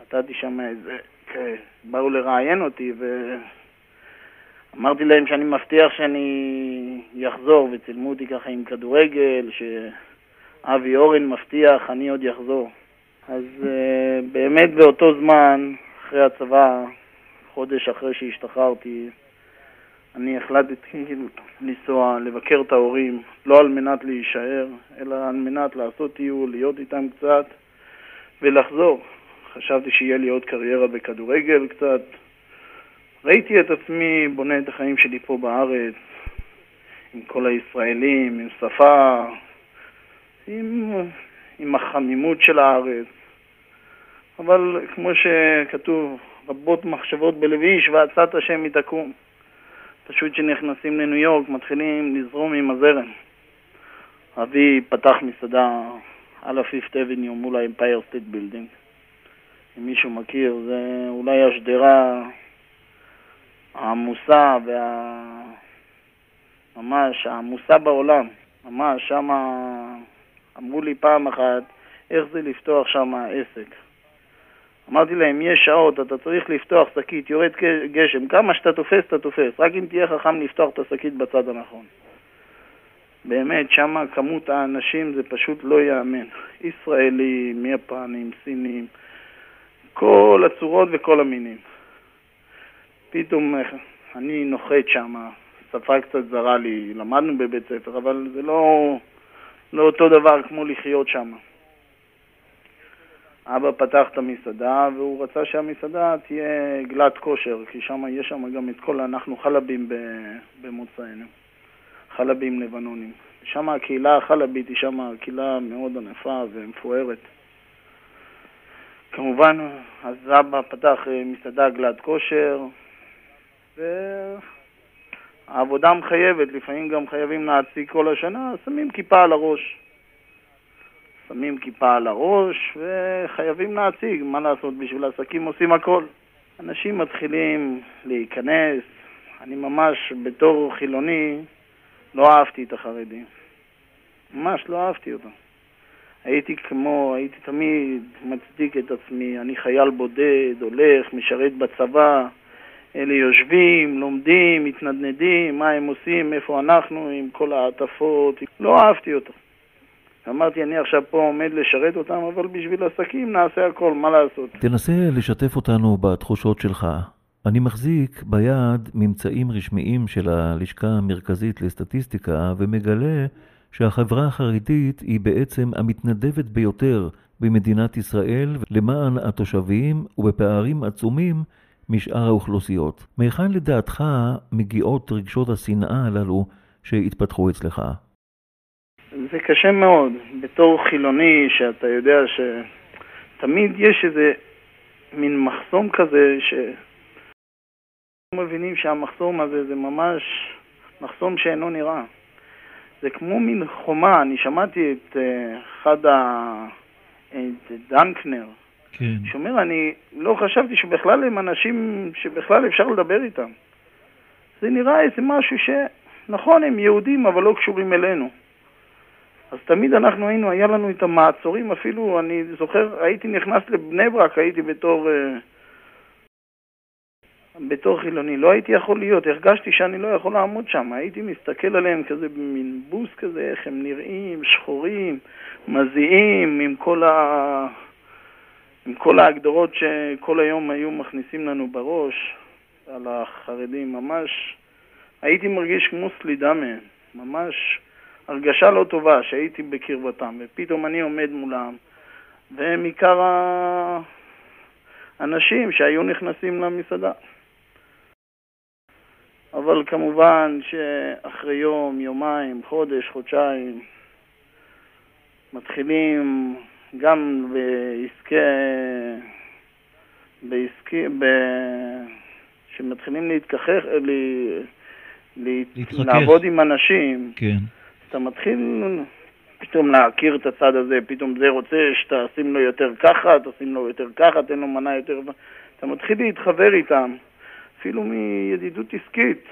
נתתי שם איזה... כן, באו לראיין אותי, ו... אמרתי להם שאני מבטיח שאני אחזור, וצילמו אותי ככה עם כדורגל, שאבי אורן מבטיח, אני עוד אחזור. אז uh, באמת באותו זמן, אחרי הצבא, חודש אחרי שהשתחררתי, אני החלטתי לנסוע, לבקר את ההורים, לא על מנת להישאר, אלא על מנת לעשות טיול, להיות איתם קצת ולחזור. חשבתי שיהיה לי עוד קריירה בכדורגל קצת, ראיתי את עצמי בונה את החיים שלי פה בארץ, עם כל הישראלים, עם שפה, עם, עם החמימות של הארץ. אבל כמו שכתוב, רבות מחשבות בלב איש ועצת השם היא תקום. פשוט כשנכנסים לניו יורק מתחילים לזרום עם הזרם. אבי פתח מסעדה על ה Fifth Avenue מול ה Empire State Building. אם מישהו מכיר, זה אולי השדרה העמוסה וה... ממש העמוסה בעולם. ממש שמה אמרו לי פעם אחת איך זה לפתוח שם עסק. אמרתי להם, יש שעות, אתה צריך לפתוח שקית, יורד גשם, כמה שאתה תופס, אתה תופס, רק אם תהיה חכם לפתוח את השקית בצד הנכון. באמת, שם כמות האנשים זה פשוט לא ייאמן. ישראלים, יפנים, סינים, כל הצורות וכל המינים. פתאום אני נוחת שם, שפה קצת זרה לי, למדנו בבית ספר, אבל זה לא, לא אותו דבר כמו לחיות שם. אבא פתח את המסעדה והוא רצה שהמסעדה תהיה גלת כושר, כי שם יש שם גם את כל, אנחנו חלבים במוצאנו, חלבים לבנונים. שם הקהילה החלבית היא שם קהילה מאוד ענפה ומפוארת. כמובן, אז אבא פתח מסעדה גלת כושר, והעבודה מחייבת, לפעמים גם חייבים להציג כל השנה, שמים כיפה על הראש. שמים כיפה על הראש וחייבים להציג, מה לעשות, בשביל עסקים עושים הכל. אנשים מתחילים להיכנס, אני ממש בתור חילוני לא אהבתי את החרדים. ממש לא אהבתי אותם. הייתי כמו, הייתי תמיד מצדיק את עצמי, אני חייל בודד, הולך, משרת בצבא, אלה יושבים, לומדים, מתנדנדים, מה הם עושים, איפה אנחנו, עם כל העטפות. לא אהבתי אותם. אמרתי, אני עכשיו פה עומד לשרת אותם, אבל בשביל עסקים נעשה הכל, מה לעשות? תנסה לשתף אותנו בתחושות שלך. אני מחזיק ביד ממצאים רשמיים של הלשכה המרכזית לסטטיסטיקה ומגלה שהחברה החרדית היא בעצם המתנדבת ביותר במדינת ישראל למען התושבים ובפערים עצומים משאר האוכלוסיות. מהיכן לדעתך מגיעות רגשות השנאה הללו שהתפתחו אצלך? זה קשה מאוד. בתור חילוני, שאתה יודע שתמיד יש איזה מין מחסום כזה, ש... מבינים שהמחסום הזה זה ממש מחסום שאינו נראה. זה כמו מין חומה, אני שמעתי את אה, אחד ה... את דנקנר, כן. שאומר, אני לא חשבתי שבכלל הם אנשים שבכלל אפשר לדבר איתם. זה נראה איזה משהו ש... נכון, הם יהודים, אבל לא קשורים אלינו. אז תמיד אנחנו היינו, היה לנו את המעצורים, אפילו, אני זוכר, הייתי נכנס לבני ברק, הייתי בתור... Uh, בתור חילוני, לא הייתי יכול להיות, הרגשתי שאני לא יכול לעמוד שם, הייתי מסתכל עליהם כזה במין בוס כזה, איך הם נראים, שחורים, מזיעים, עם כל, ה... עם כל ההגדרות שכל היום היו מכניסים לנו בראש על החרדים, ממש. הייתי מרגיש כמו סלידה מהם, ממש הרגשה לא טובה שהייתי בקרבתם, ופתאום אני עומד מולם, והם עיקר האנשים שהיו נכנסים למסעדה. אבל כמובן שאחרי יום, יומיים, חודש, חודשיים, מתחילים גם בעסקי... בעסקי... ב... שמתחילים להתכחך, ל... להתחכך. לעבוד עם אנשים, כן. אתה מתחיל פתאום להכיר את הצד הזה, פתאום זה רוצה שתשים לו יותר ככה, תשים לו יותר ככה, תן לו מנה יותר... אתה מתחיל להתחבר איתם, אפילו מידידות עסקית.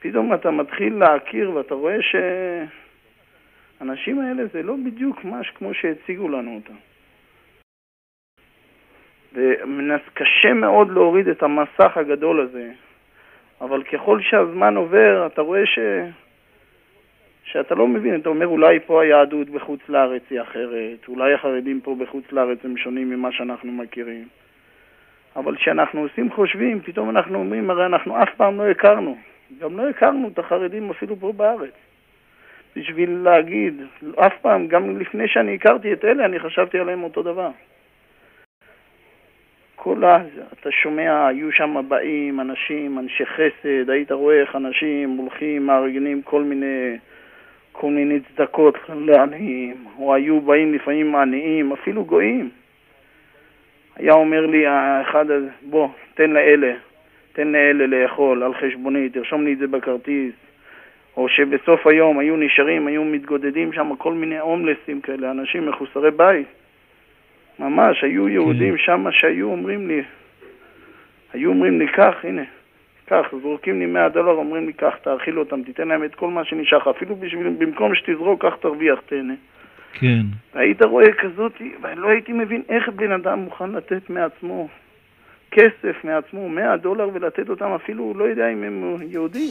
פתאום אתה מתחיל להכיר ואתה רואה שהאנשים האלה זה לא בדיוק מה כמו שהציגו לנו אותם. וקשה מאוד להוריד את המסך הגדול הזה, אבל ככל שהזמן עובר, אתה רואה ש... שאתה לא מבין, אתה אומר אולי פה היהדות בחוץ לארץ היא אחרת, אולי החרדים פה בחוץ לארץ הם שונים ממה שאנחנו מכירים. אבל כשאנחנו עושים חושבים, פתאום אנחנו אומרים, הרי אנחנו אף פעם לא הכרנו. גם לא הכרנו את החרדים אפילו פה בארץ. בשביל להגיד, אף פעם, גם לפני שאני הכרתי את אלה, אני חשבתי עליהם אותו דבר. כל ה... אתה שומע, היו שם באים אנשים, אנשי חסד, היית רואה איך אנשים הולכים, מארגנים כל מיני, כל מיני צדקות לעניים, או היו באים לפעמים עניים, אפילו גויים. היה אומר לי האחד הזה, בוא, תן לאלה, תן לאלה לאכול על חשבוני, תרשום לי את זה בכרטיס. או שבסוף היום היו נשארים, היו מתגודדים שם כל מיני הומלסים כאלה, אנשים מחוסרי בית. ממש, היו יהודים שם שהיו אומרים לי, היו אומרים לי, קח, הנה, קח, זורקים לי 100 דולר, אומרים לי, קח, תאכיל אותם, תיתן להם את כל מה שנשאר לך, אפילו בשביל, במקום שתזרוק, קח, תרוויח, תהנה. כן. והיית רואה כזאת, ואני לא הייתי מבין איך בן אדם מוכן לתת מעצמו כסף מעצמו, 100 דולר, ולתת אותם אפילו, הוא לא יודע אם הם יהודים.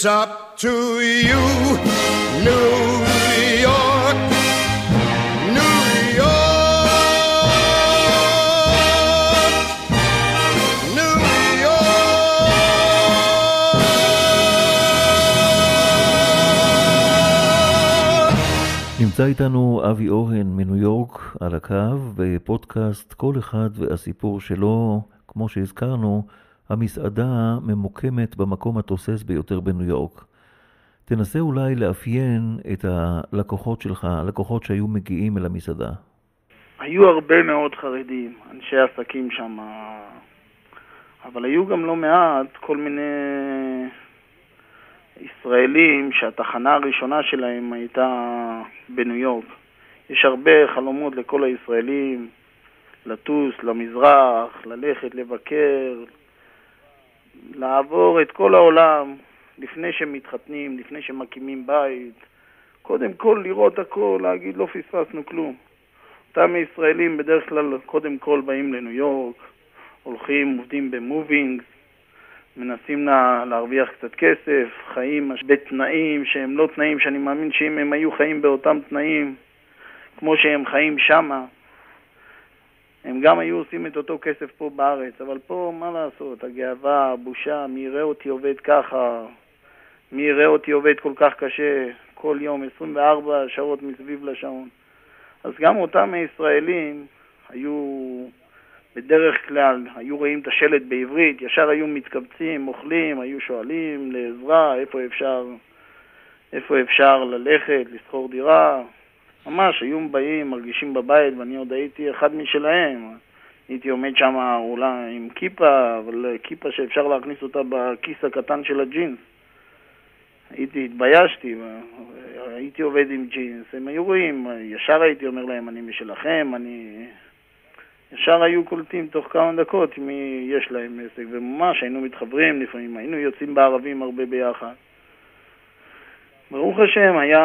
It's up to you, New York, New York, New York. נמצא איתנו אבי אורן מניו יורק על הקו בפודקאסט כל אחד והסיפור שלו, כמו שהזכרנו, המסעדה ממוקמת במקום התוסס ביותר בניו יורק. תנסה אולי לאפיין את הלקוחות שלך, הלקוחות שהיו מגיעים אל המסעדה. היו הרבה מאוד חרדים, אנשי עסקים שם, אבל היו גם לא מעט כל מיני ישראלים שהתחנה הראשונה שלהם הייתה בניו יורק. יש הרבה חלומות לכל הישראלים לטוס למזרח, ללכת לבקר, לעבור את כל העולם לפני שמתחתנים, לפני שמקימים בית. קודם כל לראות הכל, להגיד לא פספסנו כלום. אותם ישראלים בדרך כלל קודם כל באים לניו יורק, הולכים, עובדים במובינגס, מנסים לה, להרוויח קצת כסף, חיים בתנאים שהם לא תנאים שאני מאמין שאם הם היו חיים באותם תנאים כמו שהם חיים שמה, הם גם היו עושים את אותו כסף פה בארץ, אבל פה, מה לעשות, הגאווה, הבושה, מי יראה אותי עובד ככה, מי יראה אותי עובד כל כך קשה, כל יום, 24 שעות מסביב לשעון. אז גם אותם הישראלים היו, בדרך כלל, היו רואים את השלט בעברית, ישר היו מתקבצים, אוכלים, היו שואלים לעזרה, איפה אפשר, איפה אפשר ללכת, לשכור דירה, ממש, היו באים, מרגישים בבית, ואני עוד הייתי אחד משלהם. הייתי עומד שם אולי עם כיפה, אבל כיפה שאפשר להכניס אותה בכיס הקטן של הג'ינס. הייתי, התביישתי, הייתי עובד עם ג'ינס, הם היו רואים, ישר הייתי אומר להם, אני משלכם, אני... ישר היו קולטים תוך כמה דקות מי יש להם עסק, וממש היינו מתחברים לפעמים, היינו יוצאים בערבים הרבה ביחד. ברוך השם, היה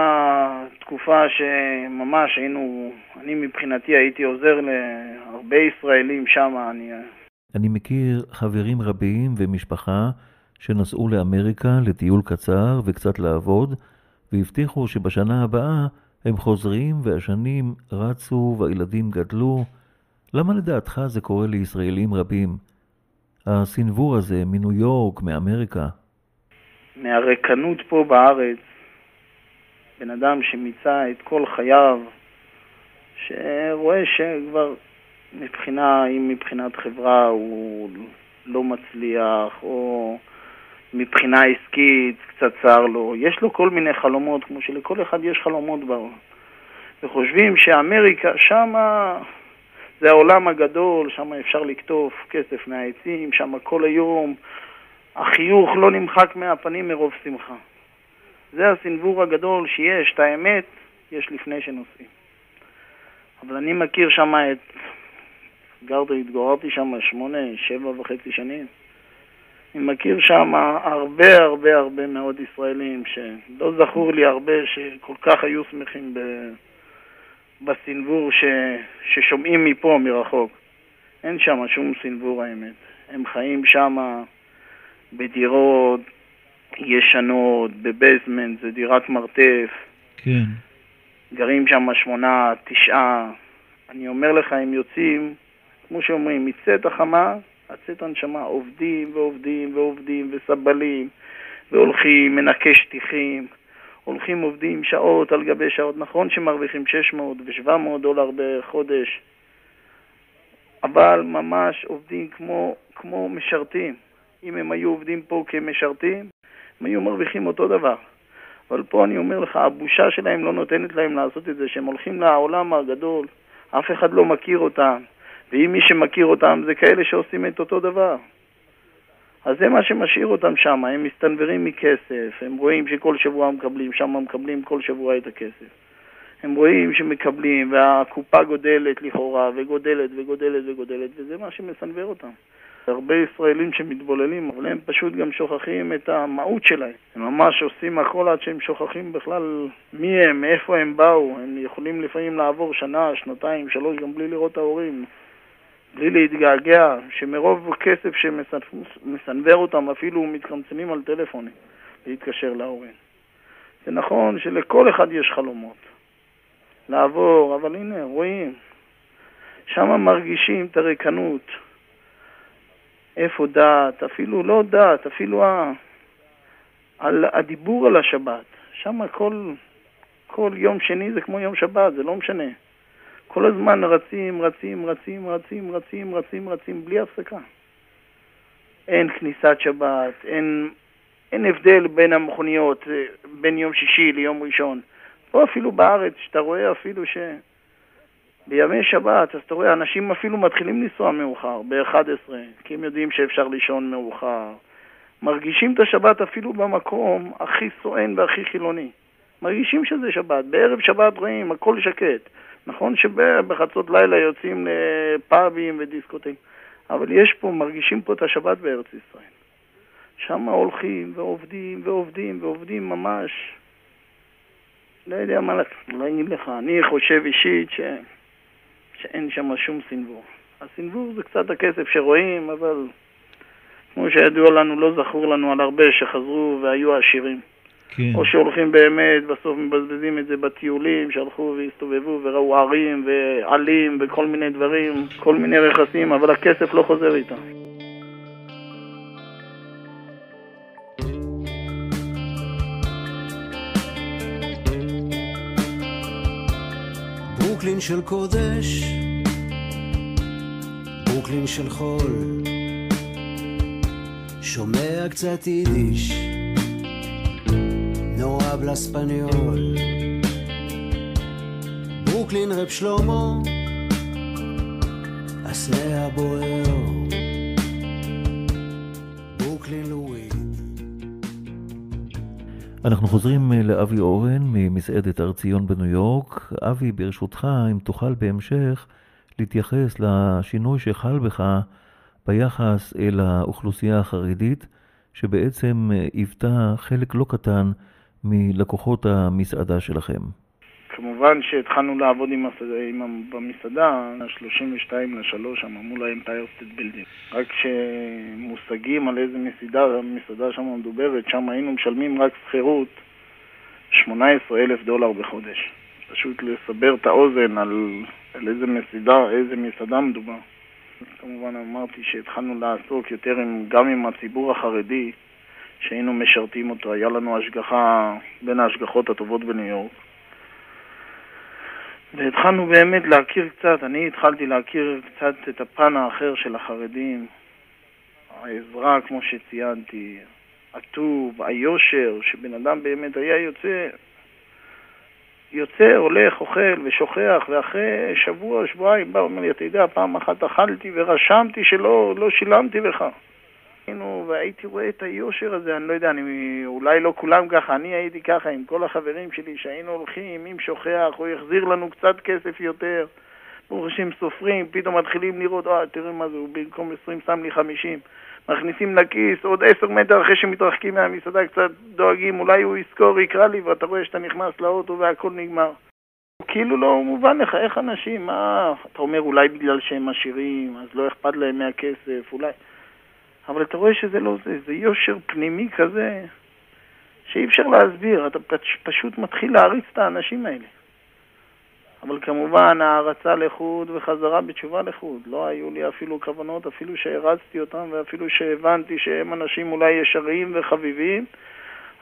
תקופה שממש היינו, אני מבחינתי הייתי עוזר להרבה ישראלים שם, אני... אני מכיר חברים רבים ומשפחה שנסעו לאמריקה לטיול קצר וקצת לעבוד, והבטיחו שבשנה הבאה הם חוזרים והשנים רצו והילדים גדלו. למה לדעתך זה קורה לישראלים רבים? הסנוור הזה מניו יורק, מאמריקה. מהרקנות פה בארץ, בן אדם שמיצה את כל חייו, שרואה שכבר מבחינה, אם מבחינת חברה הוא לא מצליח, או מבחינה עסקית קצת צר לו, יש לו כל מיני חלומות, כמו שלכל אחד יש חלומות בעולם. וחושבים שאמריקה, שמה זה העולם הגדול, שם אפשר לקטוף כסף מהעצים, שם כל היום החיוך לא נמחק מהפנים מרוב שמחה. זה הסנוור הגדול שיש, את האמת, יש לפני שנוסעים. אבל אני מכיר שם את... גרתי, התגוררתי שם שמונה, שבע וחצי שנים. אני מכיר שם הרבה הרבה הרבה מאוד ישראלים שלא זכור לי הרבה שכל כך היו שמחים ב... בסנוור ש... ששומעים מפה, מרחוק. אין שם שום סנוור האמת. הם חיים שם בדירות ישנות, בבייסמנט, זה דירת מרתף. כן. גרים שם שמונה, תשעה. אני אומר לך, הם יוצאים, כמו שאומרים, מצאת החמה, הצאת הנשמה, עובדים ועובדים ועובדים וסבלים, והולכים, מנקה שטיחים, הולכים עובדים שעות על גבי שעות. נכון שמרוויחים 600 ו-700 דולר בחודש, אבל ממש עובדים כמו, כמו משרתים. אם הם היו עובדים פה כמשרתים, הם היו מרוויחים אותו דבר. אבל פה אני אומר לך, הבושה שלהם לא נותנת להם לעשות את זה, שהם הולכים לעולם הגדול, אף אחד לא מכיר אותם, ואם מי שמכיר אותם זה כאלה שעושים את אותו דבר. אז זה מה שמשאיר אותם שם, הם מסתנוורים מכסף, הם רואים שכל שבוע מקבלים, שם מקבלים כל שבוע את הכסף. הם רואים שמקבלים, והקופה גודלת לכאורה, וגודלת וגודלת וגודלת, וזה מה שמסנוור אותם. הרבה ישראלים שמתבוללים, אבל הם פשוט גם שוכחים את המהות שלהם. הם ממש עושים הכל עד שהם שוכחים בכלל מי הם, מאיפה הם באו. הם יכולים לפעמים לעבור שנה, שנתיים, שלוש, גם בלי לראות את ההורים. בלי להתגעגע, שמרוב כסף שמסנוור אותם אפילו מתקמצנים על טלפונים להתקשר להורים. זה נכון שלכל אחד יש חלומות לעבור, אבל הנה, רואים, שם מרגישים את הריקנות. איפה דת? אפילו לא דת, אפילו ה... על הדיבור על השבת. שם כל, כל יום שני זה כמו יום שבת, זה לא משנה. כל הזמן רצים, רצים, רצים, רצים, רצים, רצים, רצים, בלי הפסקה. אין כניסת שבת, אין, אין הבדל בין המכוניות, אה, בין יום שישי ליום ראשון. פה אפילו בארץ, שאתה רואה אפילו ש... בימי שבת, אז אתה רואה, אנשים אפילו מתחילים לנסוע מאוחר, ב-11, כי הם יודעים שאפשר לישון מאוחר. מרגישים את השבת אפילו במקום הכי סואן והכי חילוני. מרגישים שזה שבת. בערב שבת רואים, הכל שקט. נכון שבחצות לילה יוצאים לפאבים ודיסקוטים, אבל יש פה, מרגישים פה את השבת בארץ ישראל. שם הולכים ועובדים ועובדים ועובדים ממש. לא יודע מה להגיד לך. אני חושב אישית ש... שאין שם שום סנוור. הסנוור זה קצת הכסף שרואים, אבל כמו שידוע לנו, לא זכור לנו על הרבה שחזרו והיו עשירים. כן. או שהולכים באמת, בסוף מבזבזים את זה בטיולים, שהלכו והסתובבו וראו ערים ועלים וכל מיני דברים, כל מיני רכסים, אבל הכסף לא חוזר איתם. ברוקלין של קודש, ברוקלין של חול, שומע קצת יידיש. habla español. ברוקלין רב שלמה, הסנה הבוער. ברוקלין לואי. אנחנו חוזרים אה, לאבי אורן ממסעדת הר ציון בניו יורק. אבי, ברשותך, אם תוכל בהמשך להתייחס לשינוי שחל בך ביחס אל האוכלוסייה החרדית, שבעצם אה, היוותה חלק לא קטן מלקוחות המסעדה שלכם? כמובן שהתחלנו לעבוד עם, הסעדה, עם, במסעדה, ה-32 ל-3 שם מול האמפייר סטייט בילדינג. רק שמושגים על איזה מסעדה, מסעדה שם מדוברת, שם היינו משלמים רק שכירות 18 אלף דולר בחודש. פשוט לסבר את האוזן על, על איזה מסעדה, איזה מסעדה מדובר. כמובן אמרתי שהתחלנו לעסוק יותר עם, גם עם הציבור החרדי, שהיינו משרתים אותו, היה לנו השגחה בין ההשגחות הטובות בניו יורק. והתחלנו באמת להכיר קצת, אני התחלתי להכיר קצת את הפן האחר של החרדים, העזרה, כמו שציינתי, הטוב, היושר, שבן אדם באמת היה יוצא, יוצא, הולך, אוכל ושוכח, ואחרי שבוע, שבועיים בא, אומר לי, אתה יודע, פעם אחת אכלתי ורשמתי שלא לא שילמתי לך. היינו, והייתי רואה את היושר הזה, אני לא יודע, אני, אולי לא כולם ככה, אני הייתי ככה עם כל החברים שלי, שהיינו הולכים, אם שוכח, הוא יחזיר לנו קצת כסף יותר. ברוך השם סופרים, פתאום מתחילים לראות, אה, תראה מה זה, הוא במקום 20 שם לי 50. מכניסים לכיס, עוד 10 מטר אחרי שמתרחקים מהמסעדה, קצת דואגים, אולי הוא יזכור, יקרא לי, ואתה רואה שאתה נכנס לאוטו והכל נגמר. כאילו לא מובן לך, איך אנשים, מה, אתה אומר אולי בגלל שהם עשירים, אז לא אכפת להם מהכסף, אולי... אבל אתה רואה שזה לא זה, זה יושר פנימי כזה שאי אפשר להסביר, אתה פשוט מתחיל להריץ את האנשים האלה. אבל כמובן הערצה לחוד וחזרה בתשובה לחוד. לא היו לי אפילו כוונות, אפילו שהרצתי אותם ואפילו שהבנתי שהם אנשים אולי ישרים וחביבים,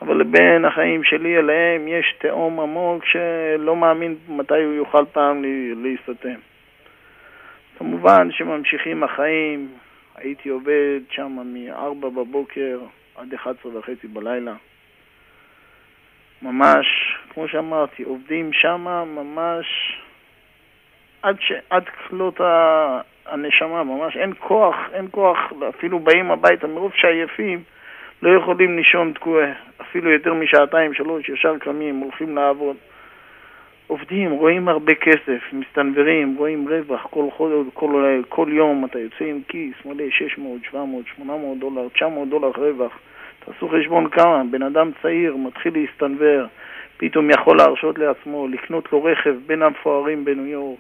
אבל בין החיים שלי אליהם יש תהום עמוק שלא מאמין מתי הוא יוכל פעם להסתתם. כמובן שממשיכים החיים, הייתי עובד שם מ-4 בבוקר עד 11 וחצי בלילה. ממש, כמו שאמרתי, עובדים שם ממש עד, ש... עד כלות ה... הנשמה, ממש אין כוח, אין כוח, אפילו באים הביתה מרוב שעייפים, לא יכולים לישון תקועה, אפילו יותר משעתיים, שלוש, ישר קמים, הולכים לעבוד. עובדים, רואים הרבה כסף, מסתנוורים, רואים רווח, כל, כל, כל, כל יום אתה יוצא עם כיס מלא 600, 700, 800 דולר, 900 דולר רווח. תעשו חשבון כמה, בן אדם צעיר מתחיל להסתנוור, פתאום יכול להרשות לעצמו לקנות לו רכב בין המפוארים בניו יורק,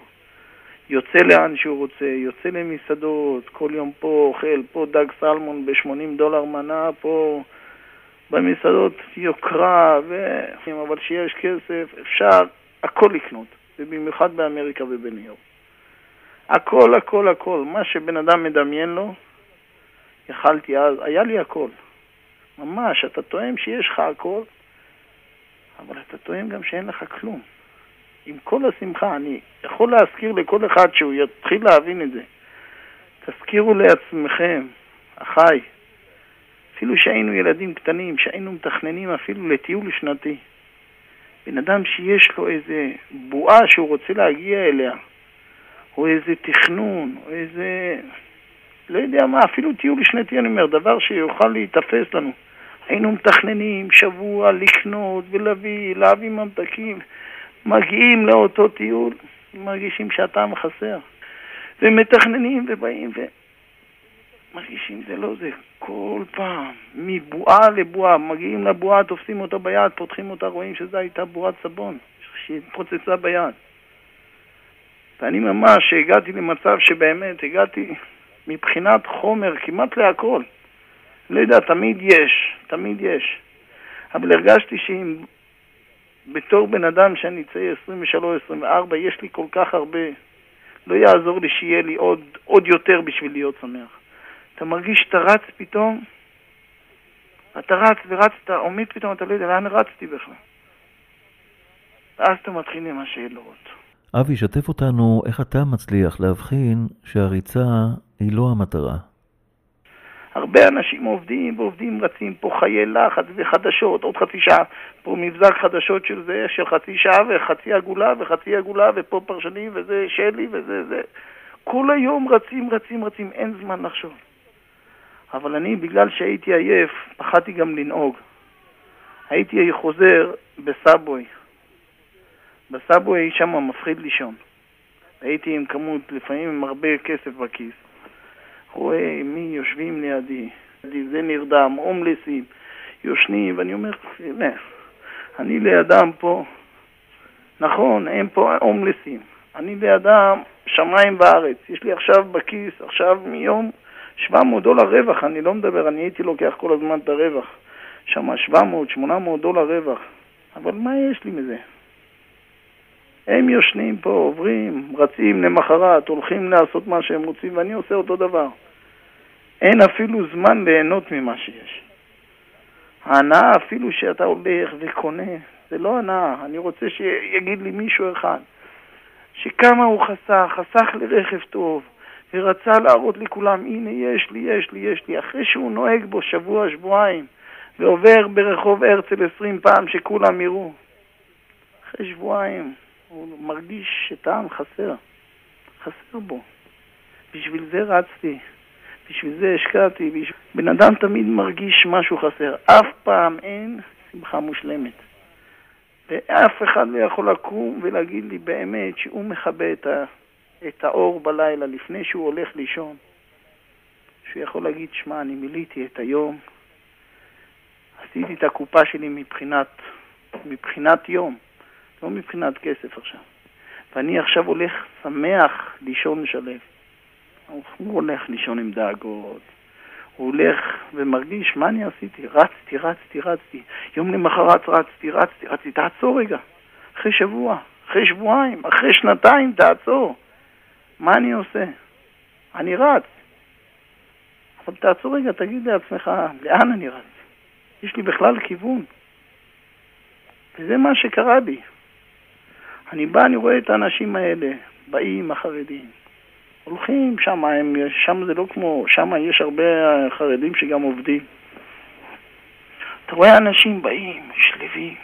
יוצא לאן שהוא רוצה, יוצא למסעדות, כל יום פה אוכל, פה דג סלמון ב-80 דולר מנה, פה במסעדות יוקרה, ו... אבל כשיש כסף אפשר הכל לקנות, ובמיוחד באמריקה ובניו יורק. הכל, הכל, הכל. מה שבן אדם מדמיין לו, יכלתי אז, היה לי הכל. ממש, אתה טועם שיש לך הכל, אבל אתה טועם גם שאין לך כלום. עם כל השמחה, אני יכול להזכיר לכל אחד שהוא יתחיל להבין את זה. תזכירו לעצמכם, אחיי, אפילו שהיינו ילדים קטנים, שהיינו מתכננים אפילו לטיול שנתי. בן אדם שיש לו איזה בועה שהוא רוצה להגיע אליה, או איזה תכנון, או איזה... לא יודע מה, אפילו טיול שנתי, אני אומר, דבר שיוכל להיתפס לנו. היינו מתכננים שבוע לקנות ולהביא, להביא ממתקים. מגיעים לאותו טיול, מרגישים שהטעם חסר. ומתכננים ובאים ומרגישים זה לא זה. כל פעם, מבועה לבועה, מגיעים לבועה, תופסים אותה ביד, פותחים אותה, רואים שזו הייתה בועת סבון, שהתפוצצה ביד. ואני ממש הגעתי למצב שבאמת הגעתי מבחינת חומר כמעט להכל. לא יודע, תמיד יש, תמיד יש. אבל הרגשתי שאם בתור בן אדם שאני צעיר 23-24, יש לי כל כך הרבה, לא יעזור לי שיהיה לי עוד, עוד יותר בשביל להיות שמח. אתה מרגיש שאתה רץ פתאום, אתה רץ ורצת, עומד פתאום, אתה לא יודע לאן רצתי בכלל. ואז אתה מתחיל עם השאלות. אבי, שתף אותנו איך אתה מצליח להבחין שהריצה היא לא המטרה. הרבה אנשים עובדים ועובדים, רצים פה חיי לחץ וחדשות, עוד חצי שעה, פה מבזק חדשות של זה, של חצי שעה וחצי עגולה וחצי עגולה ופה פרשנים וזה שלי וזה זה. כל היום רצים, רצים, רצים, אין זמן לחשוב. אבל אני, בגלל שהייתי עייף, פחדתי גם לנהוג. הייתי חוזר בסאבווי. בסאבווי שם מפחיד לישון. הייתי עם כמות, לפעמים עם הרבה כסף בכיס. רואה מי יושבים לידי, זה נרדם, הומלסים, יושנים, ואני אומר, אני לידם פה, נכון, הם פה הומלסים, אני לידם שמיים וארץ, יש לי עכשיו בכיס, עכשיו מיום 700 דולר רווח, אני לא מדבר, אני הייתי לוקח כל הזמן את הרווח, שם 700, 800 דולר רווח, אבל מה יש לי מזה? הם יושנים פה, עוברים, רצים למחרת, הולכים לעשות מה שהם רוצים, ואני עושה אותו דבר. אין אפילו זמן ליהנות ממה שיש. ההנאה אפילו שאתה הולך וקונה, זה לא הנאה. אני רוצה שיגיד לי מישהו אחד שכמה הוא חסך, חסך לרכב טוב, ורצה להראות לכולם, הנה יש לי, יש לי, יש לי, אחרי שהוא נוהג בו שבוע, שבועיים, ועובר ברחוב הרצל עשרים פעם שכולם יראו. אחרי שבועיים הוא מרגיש שטעם חסר, חסר בו. בשביל זה רצתי, בשביל זה השקעתי. בשביל... בן אדם תמיד מרגיש משהו חסר. אף פעם אין שמחה מושלמת. ואף אחד לא יכול לקום ולהגיד לי באמת שהוא מכבה את, ה... את האור בלילה לפני שהוא הולך לישון. שהוא יכול להגיד, שמע, אני מילאתי את היום, עשיתי את הקופה שלי מבחינת, מבחינת יום, לא מבחינת כסף עכשיו. ואני עכשיו הולך שמח לישון שלב. הוא הולך לישון עם דאגות, הוא הולך ומרגיש, מה אני עשיתי? רצתי, רצתי, רצתי. יום למחרת רצתי, רצתי, רצתי. תעצור רגע. אחרי שבוע, אחרי שבועיים, אחרי שנתיים, תעצור. מה אני עושה? אני רץ. אבל תעצור רגע, תגיד לעצמך, לאן אני רץ? יש לי בכלל כיוון. וזה מה שקרה בי. אני בא, אני רואה את האנשים האלה, באים החרדים, הולכים שם, הם, שם זה לא כמו, שם יש הרבה חרדים שגם עובדים. אתה רואה אנשים באים, שלווים,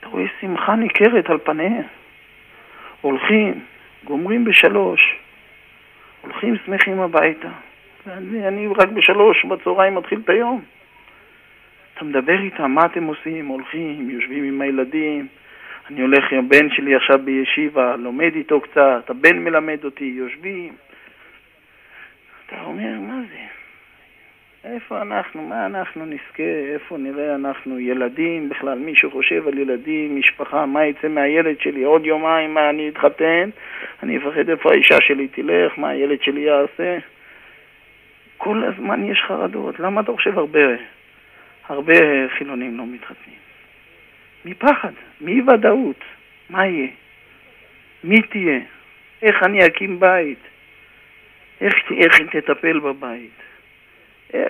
אתה רואה שמחה ניכרת על פניהם. הולכים, גומרים בשלוש, הולכים שמחים הביתה. ואני אני רק בשלוש בצהריים מתחיל את היום. אתה מדבר איתם, מה אתם עושים? הולכים, יושבים עם הילדים, אני הולך עם הבן שלי עכשיו בישיבה, לומד איתו קצת, הבן מלמד אותי, יושבים. אתה אומר, מה זה? איפה אנחנו, מה אנחנו נזכה, איפה נראה אנחנו ילדים, בכלל מישהו חושב על ילדים, משפחה, מה יצא מהילד שלי, עוד יומיים מה אני אתחתן, אני אפחד איפה האישה שלי תלך, מה הילד שלי יעשה. כל הזמן יש חרדות, למה אתה חושב הרבה, הרבה חילונים לא מתחתנים? מפחד, מאי ודאות, מה יהיה? מי תהיה? איך אני אקים בית? איך, איך תטפל בבית? אה,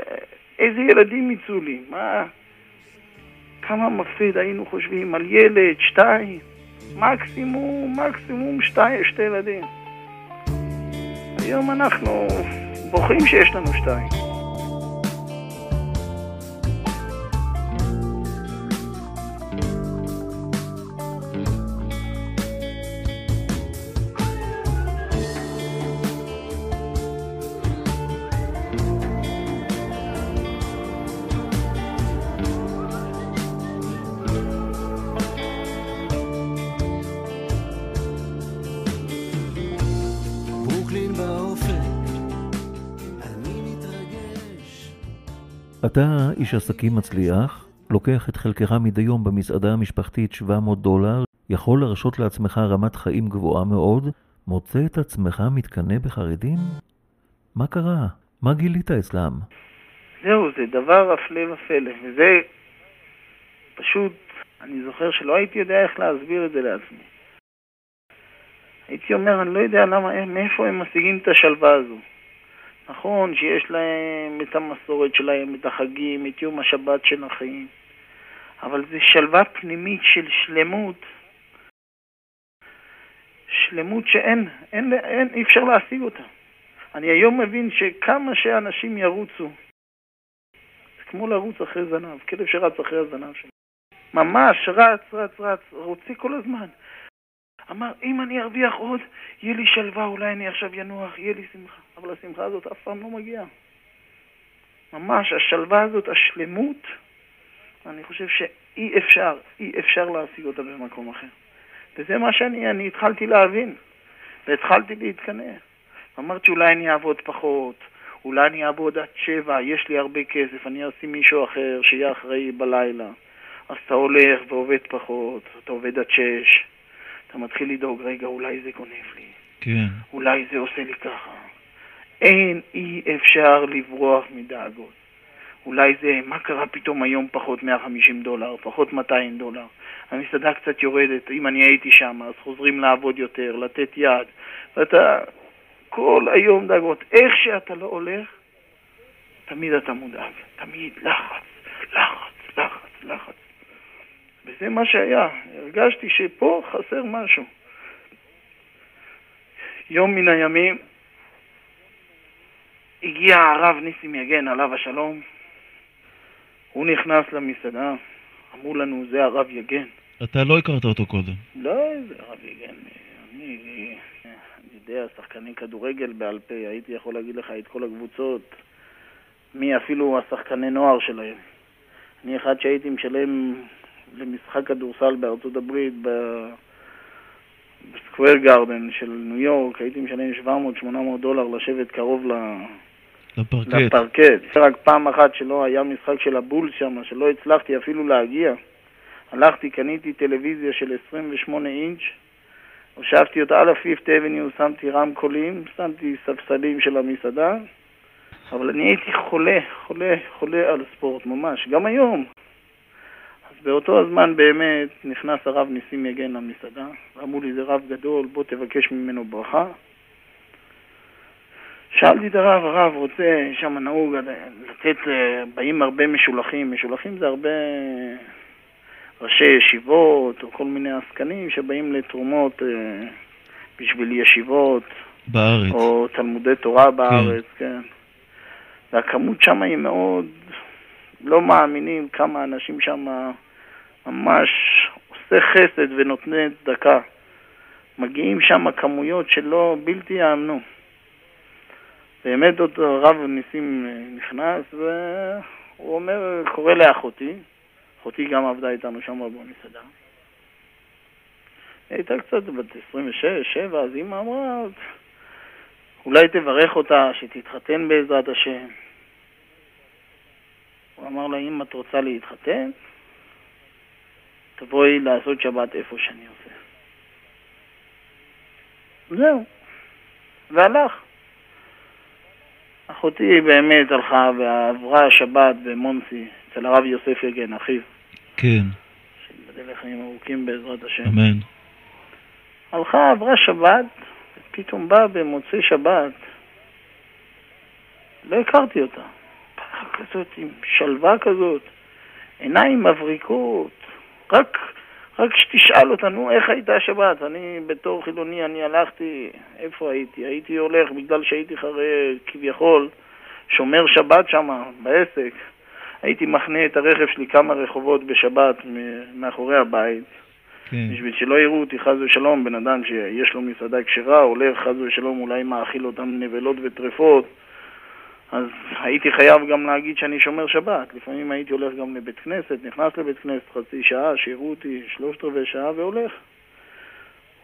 איזה ילדים יצאו לי? מה? כמה מפחיד היינו חושבים על ילד, שתיים, מקסימום, מקסימום שתי, שתי ילדים. היום אנחנו בוכים שיש לנו שתיים. אתה איש עסקים מצליח, לוקח את חלקך מדי יום במסעדה המשפחתית 700 דולר, יכול להרשות לעצמך רמת חיים גבוהה מאוד, מוצא את עצמך מתקנא בחרדים? מה קרה? מה גילית אצלם? זהו, זה דבר הפלא ופלא, וזה פשוט, אני זוכר שלא הייתי יודע איך להסביר את זה לעצמי. הייתי אומר, אני לא יודע למה, מאיפה הם משיגים את השלווה הזו. נכון שיש להם את המסורת שלהם, את החגים, את יום השבת של החיים, אבל זה שלווה פנימית של שלמות, שלמות שאין, אין, אין, אי אפשר להשיג אותה. אני היום מבין שכמה שאנשים ירוצו, זה כמו לרוץ אחרי זנב, כלב שרץ אחרי הזנב שלו. ממש רץ, רץ, רץ, רוצה כל הזמן. אמר, אם אני ארוויח עוד, יהיה לי שלווה, אולי אני עכשיו ינוח, יהיה לי שמחה. אבל השמחה הזאת אף פעם לא מגיעה. ממש, השלווה הזאת, השלמות, אני חושב שאי אפשר, אי אפשר להשיג אותה במקום אחר. וזה מה שאני אני התחלתי להבין, והתחלתי להתקנא. אמרתי, אולי אני אעבוד פחות, אולי אני אעבוד עד שבע, יש לי הרבה כסף, אני אשים מישהו אחר שיהיה אחראי בלילה. אז אתה הולך ועובד פחות, אתה עובד עד שש, אתה מתחיל לדאוג, רגע, אולי זה גונב לי, כן. אולי זה עושה לי ככה. אין, אי אפשר לברוח מדאגות. אולי זה, מה קרה פתאום היום פחות 150 דולר, פחות 200 דולר. המסעדה קצת יורדת, אם אני הייתי שם, אז חוזרים לעבוד יותר, לתת יד. ואתה כל היום דאגות. איך שאתה לא הולך, תמיד אתה מודאג. תמיד לחץ, לחץ, לחץ, לחץ. וזה מה שהיה. הרגשתי שפה חסר משהו. יום מן הימים הגיע הרב ניסים יגן, עליו השלום. הוא נכנס למסעדה, אמרו לנו, זה הרב יגן. אתה לא הכרת אותו קודם. לא, זה הרב יגן. אני, אני יודע, שחקני כדורגל בעל פה, הייתי יכול להגיד לך את כל הקבוצות, מי אפילו השחקני נוער שלהם. אני אחד שהייתי משלם למשחק כדורסל בארצות הברית, ב... בסקוויר גארדן של ניו יורק, הייתי משלם 700-800 דולר לשבת קרוב ל... לפרקט. לפרקט. רק פעם אחת שלא היה משחק של הבולס שם, שלא הצלחתי אפילו להגיע. הלכתי, קניתי טלוויזיה של 28 אינץ', הושבתי אותה על הפיפט אבניו, שמתי רמקולים, שמתי ספסלים של המסעדה, אבל אני הייתי חולה, חולה, חולה על ספורט, ממש, גם היום. באותו הזמן באמת נכנס הרב ניסים יגן למסעדה, אמרו לי, זה רב גדול, בוא תבקש ממנו ברכה. שאלתי את הרב, הרב רוצה, שם נהוג לתת, באים הרבה משולחים, משולחים זה הרבה ראשי ישיבות או כל מיני עסקנים שבאים לתרומות אה, בשביל ישיבות בארץ. או תלמודי תורה בארץ, כן. והכמות שם היא מאוד, לא מאמינים כמה אנשים שם ממש עושה חסד ונותני צדקה. מגיעים שם כמויות שלא, בלתי יאמנו. באמת אותו הרב ניסים אה, נכנס והוא אומר, קורא לאחותי, אחותי גם עבדה איתנו שם במסעדה. היא הייתה קצת בת 26, 7, אז אמא אמרה, אולי תברך אותה, שתתחתן בעזרת השם. אמר לה, אם את רוצה להתחתן, תבואי לעשות שבת איפה שאני עושה. זהו. והלך. אחותי באמת הלכה ועברה שבת במונסי, אצל הרב יוסף יגן, אחיו, כן, שיבדל לחיים ארוכים בעזרת השם. אמן. הלכה, עברה שבת, פתאום באה במוצאי שבת, לא הכרתי אותה. באה כזאת עם שלווה כזאת, עיניים מבריקות, רק, רק שתשאל אותה, נו, איך הייתה השבת? אני בתור חילוני, אני הלכתי, איפה הייתי? הייתי הולך בגלל שהייתי חרד, כביכול, שומר שבת שם, בעסק. הייתי מחנה את הרכב שלי כמה רחובות בשבת מאחורי הבית. כן, בשביל שלא יראו אותי חס ושלום, בן אדם שיש לו מסעדה כשרה, הולך חס ושלום, אולי מאכיל אותם נבלות וטרפות, אז הייתי חייב גם להגיד שאני שומר שבת. לפעמים הייתי הולך גם לבית כנסת, נכנס לבית כנסת חצי שעה, שיראו אותי שלושת רבעי שעה והולך.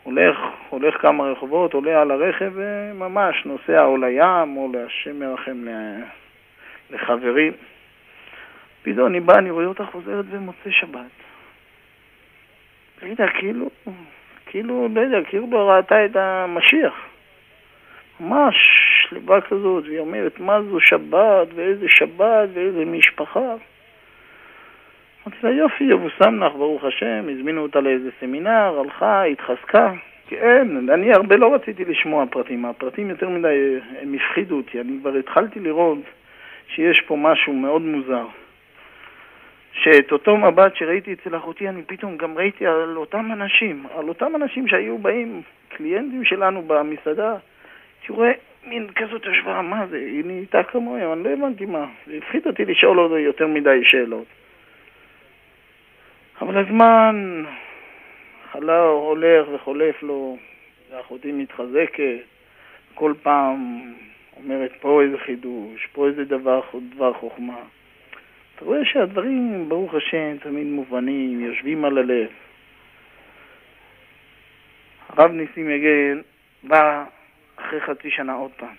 הולך, הולך כמה רחובות, עולה על הרכב וממש נוסע או לים או להשם מרחם לחברים. פתאום אני בא, אני רואה אותה חוזרת במוצאי שבת. יודע, כאילו, כאילו, לא יודע, כאילו לא ראתה את המשיח. ממש שלווה כזאת, והיא אומרת, מה זו שבת, ואיזה שבת, ואיזה משפחה. אמרתי לה, יופי, יבושם לך, ברוך השם, הזמינו אותה לאיזה סמינר, הלכה, התחזקה. כן, אני הרבה לא רציתי לשמוע פרטים, הפרטים יותר מדי, הם הפחידו אותי, אני כבר התחלתי לראות שיש פה משהו מאוד מוזר. שאת אותו מבט שראיתי אצל אחותי, אני פתאום גם ראיתי על אותם אנשים, על אותם אנשים שהיו באים, קליינטים שלנו במסעדה, רואה מין כזאת השוואה, מה זה, היא נהייתה כמוהם, אני לא הבנתי מה, זה הפחיד אותי לשאול אותו יותר מדי שאלות. אבל הזמן חלה, הולך וחולף לו, ואחותי מתחזקת, כל פעם אומרת פה איזה חידוש, פה איזה דבר, דבר חוכמה. אתה רואה שהדברים, ברוך השם, תמיד מובנים, יושבים על הלב. הרב ניסים יגן בא אחרי חצי שנה עוד פעם.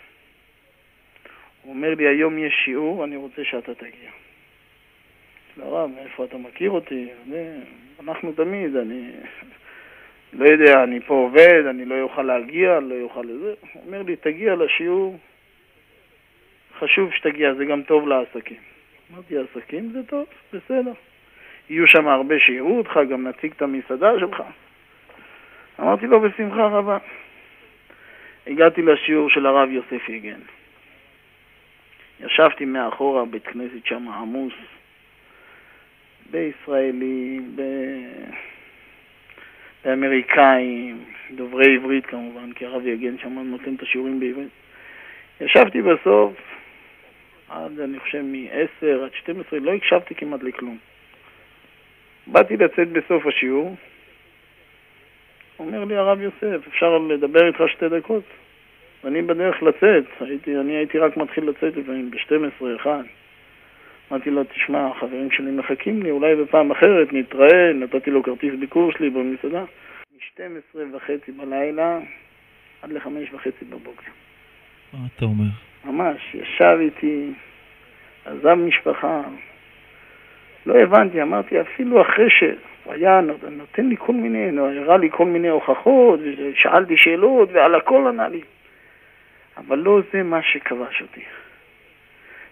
הוא אומר לי, היום יש שיעור, אני רוצה שאתה תגיע. לו, הרב, מאיפה אתה מכיר אותי? אנחנו תמיד, אני לא יודע, אני פה עובד, אני לא אוכל להגיע, לא אוכל לזה. הוא אומר לי, תגיע לשיעור, חשוב שתגיע, זה גם טוב לעסקים. אמרתי, עסקים זה טוב, בסדר. יהיו שם הרבה שיראו אותך, גם נציג את המסעדה שלך. אמרתי לו, בשמחה רבה. הגעתי לשיעור של הרב יוסף יגן. ישבתי מאחורה, בית כנסת שם עמוס, בישראלים, ב... באמריקאים, דוברי עברית כמובן, כי הרב יגן שם נותן את השיעורים בעברית. ישבתי בסוף, עד אני חושב מ-10 עד 12, לא הקשבתי כמעט לכלום. באתי לצאת בסוף השיעור, אומר לי הרב יוסף, אפשר לדבר איתך שתי דקות? ואני בדרך לצאת, הייתי, אני הייתי רק מתחיל לצאת לפעמים ב-12, 1. אמרתי לו, תשמע, החברים שלי מחכים לי, אולי בפעם אחרת נתראה, נתתי לו כרטיס ביקור שלי במסעדה. מ-12 וחצי בלילה עד ל-5 וחצי בבוקר. מה אתה אומר? ממש, ישב איתי, עזב משפחה. לא הבנתי, אמרתי, אפילו אחרי שהוא היה נותן לי כל מיני, הראה לי כל מיני הוכחות, שאלתי שאלות, ועל הכל ענה לי. אבל לא זה מה שכבש אותי.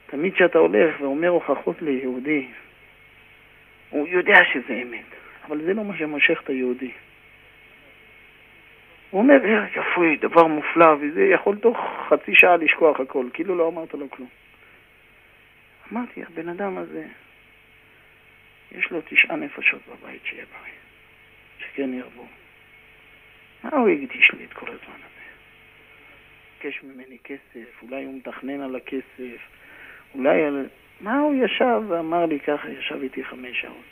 תמיד כשאתה הולך ואומר הוכחות ליהודי, הוא יודע שזה אמת, אבל זה לא מה שמושך את היהודי. הוא אומר, אה, יפוי, דבר מופלא, וזה יכול תוך חצי שעה לשכוח הכל, כאילו לא אמרת לו כלום. אמרתי, הבן אדם הזה, יש לו תשעה נפשות בבית שיהיה בריא, שכן ירבו. מה הוא הקדיש לי את כל הזמן הזה? ביקש ממני כסף, אולי הוא מתכנן על הכסף, אולי על... מה הוא ישב ואמר לי ככה, ישב איתי חמש שעות.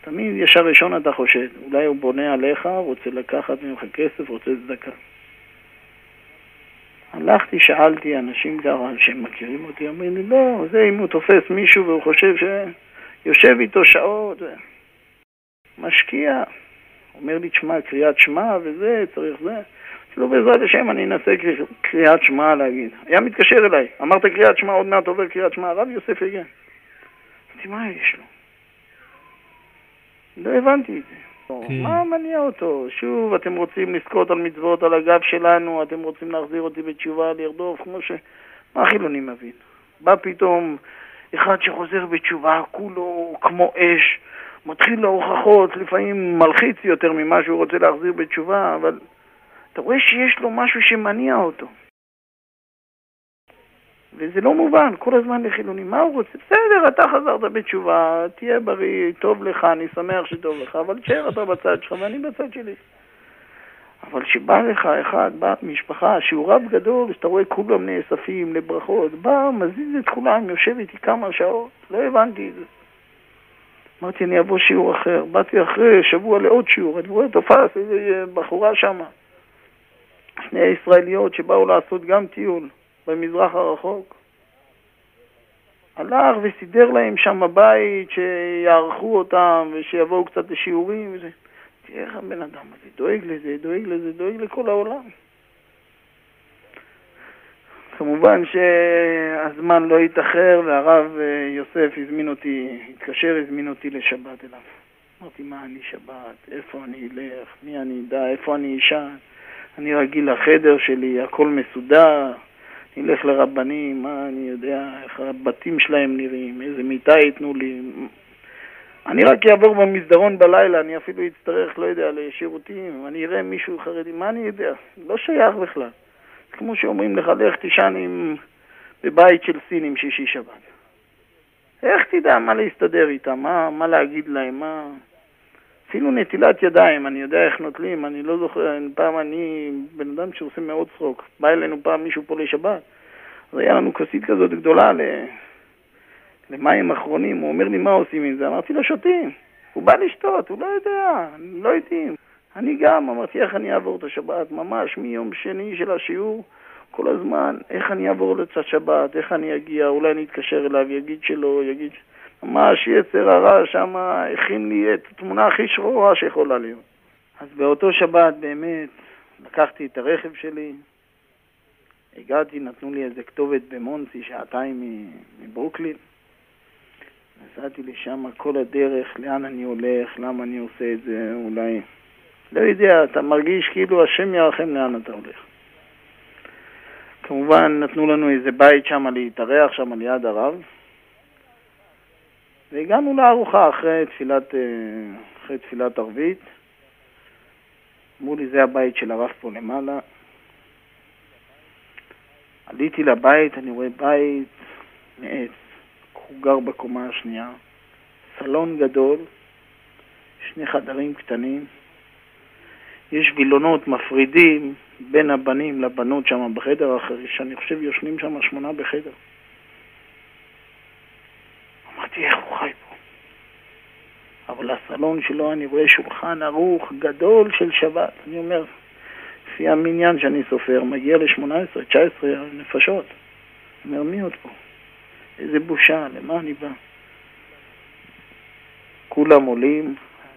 תמיד ישר ראשון אתה חושד, אולי הוא בונה עליך, רוצה לקחת ממך כסף, רוצה צדקה. הלכתי, שאלתי אנשים ככה מכירים אותי, אומרים לי, לא, זה אם הוא תופס מישהו והוא חושב שיושב איתו שעות, משקיע. אומר לי, תשמע, קריאת שמע וזה, צריך זה. אמרתי לו, בעזרת השם אני אנסה קריאת שמע להגיד. היה מתקשר אליי, אמרת קריאת שמע, עוד מעט עובר קריאת שמע, הרב יוסף יגן. אמרתי, מה יש לו? לא הבנתי את זה. כן. מה מניע אותו? שוב, אתם רוצים לזכות על מצוות על הגב שלנו, אתם רוצים להחזיר אותי בתשובה, לרדוף, כמו ש... מה החילוני מבין? בא פתאום אחד שחוזר בתשובה, כולו כמו אש, מתחיל להוכחות, לפעמים מלחיץ יותר ממה שהוא רוצה להחזיר בתשובה, אבל אתה רואה שיש לו משהו שמניע אותו. וזה לא מובן, כל הזמן לחילוני, מה הוא רוצה? בסדר, אתה חזרת בתשובה, תהיה בריא, טוב לך, אני שמח שטוב לך, אבל תשאר אתה בצד שלך ואני בצד שלי. אבל כשבא לך אחד, בא משפחה, שהוא רב גדול, שאתה רואה כולם נאספים לברכות, בא, מזיז את כולם, יושב איתי כמה שעות, לא הבנתי את זה. אמרתי, אני אבוא שיעור אחר. באתי אחרי שבוע לעוד שיעור, אני רואה תופס איזה בחורה שמה. שני הישראליות שבאו לעשות גם טיול במזרח הרחוק. הלך וסידר להם שם בית שיערכו אותם ושיבואו קצת לשיעורים וזה. תראה איך הבן אדם הזה דואג לזה, דואג לזה, דואג לכל העולם. כמובן שהזמן לא התאחר והרב אה, יוסף הזמין אותי, התקשר, הזמין אותי לשבת אליו. אמרתי, מה אני שבת? איפה אני אלך? מי אני אדע? איפה אני אשן? אני רגיל לחדר שלי, הכל מסודר. נלך לרבנים, מה אני יודע, איך הבתים שלהם נראים, איזה מיטה ייתנו לי. אני רק אעבור במסדרון בלילה, אני אפילו אצטרך, לא יודע, לשירותים, אני אראה מישהו חרדי, מה אני יודע? לא שייך בכלל. זה כמו שאומרים לך, לך תישן עם... בבית של סינים שישי שבת. איך תדע מה להסתדר איתם, מה, מה להגיד להם, מה... אפילו נטילת ידיים, אני יודע איך נוטלים, אני לא זוכר, פעם אני בן אדם שעושה מאוד צחוק. בא אלינו פעם מישהו פה לשבת, אז היה לנו כוסית כזאת גדולה ל... למים אחרונים, הוא אומר לי, מה עושים עם זה? אמרתי לו, שותים. הוא בא לשתות, הוא לא יודע, לא יודעים. אני גם, אמרתי, איך אני אעבור את השבת? ממש מיום שני של השיעור, כל הזמן, איך אני אעבור לצד שבת, איך אני אגיע, אולי אני אתקשר אליו, יגיד שלא, יגיד... ממש יצר הרע שם הכין לי את התמונה הכי שחורה שיכולה להיות. אז באותו שבת באמת לקחתי את הרכב שלי, הגעתי, נתנו לי איזה כתובת במונסי, שעתיים מברוקלין. נסעתי לשם כל הדרך, לאן אני הולך, למה אני עושה את זה, אולי... לא יודע, אתה מרגיש כאילו השם ירחם לאן אתה הולך. כמובן נתנו לנו איזה בית שם להתארח שם ליד הרב, והגענו לארוחה אחרי תפילת, אה, אחרי תפילת ערבית. אמרו לי, זה הבית של הרב פה למעלה. עליתי לבית, אני רואה בית מעץ, הוא גר בקומה השנייה, סלון גדול, שני חדרים קטנים, יש וילונות מפרידים בין הבנים לבנות שם בחדר האחר, שאני חושב יושנים שם שמונה בחדר. אמרתי, איך הוא חי פה? אבל הסלון שלו אני רואה שולחן ערוך גדול של שבת. אני אומר, לפי המניין שאני סופר, מגיע ל-18, 19 נפשות. אני אומר, מי עוד פה? איזה בושה, למה אני בא? כולם עולים,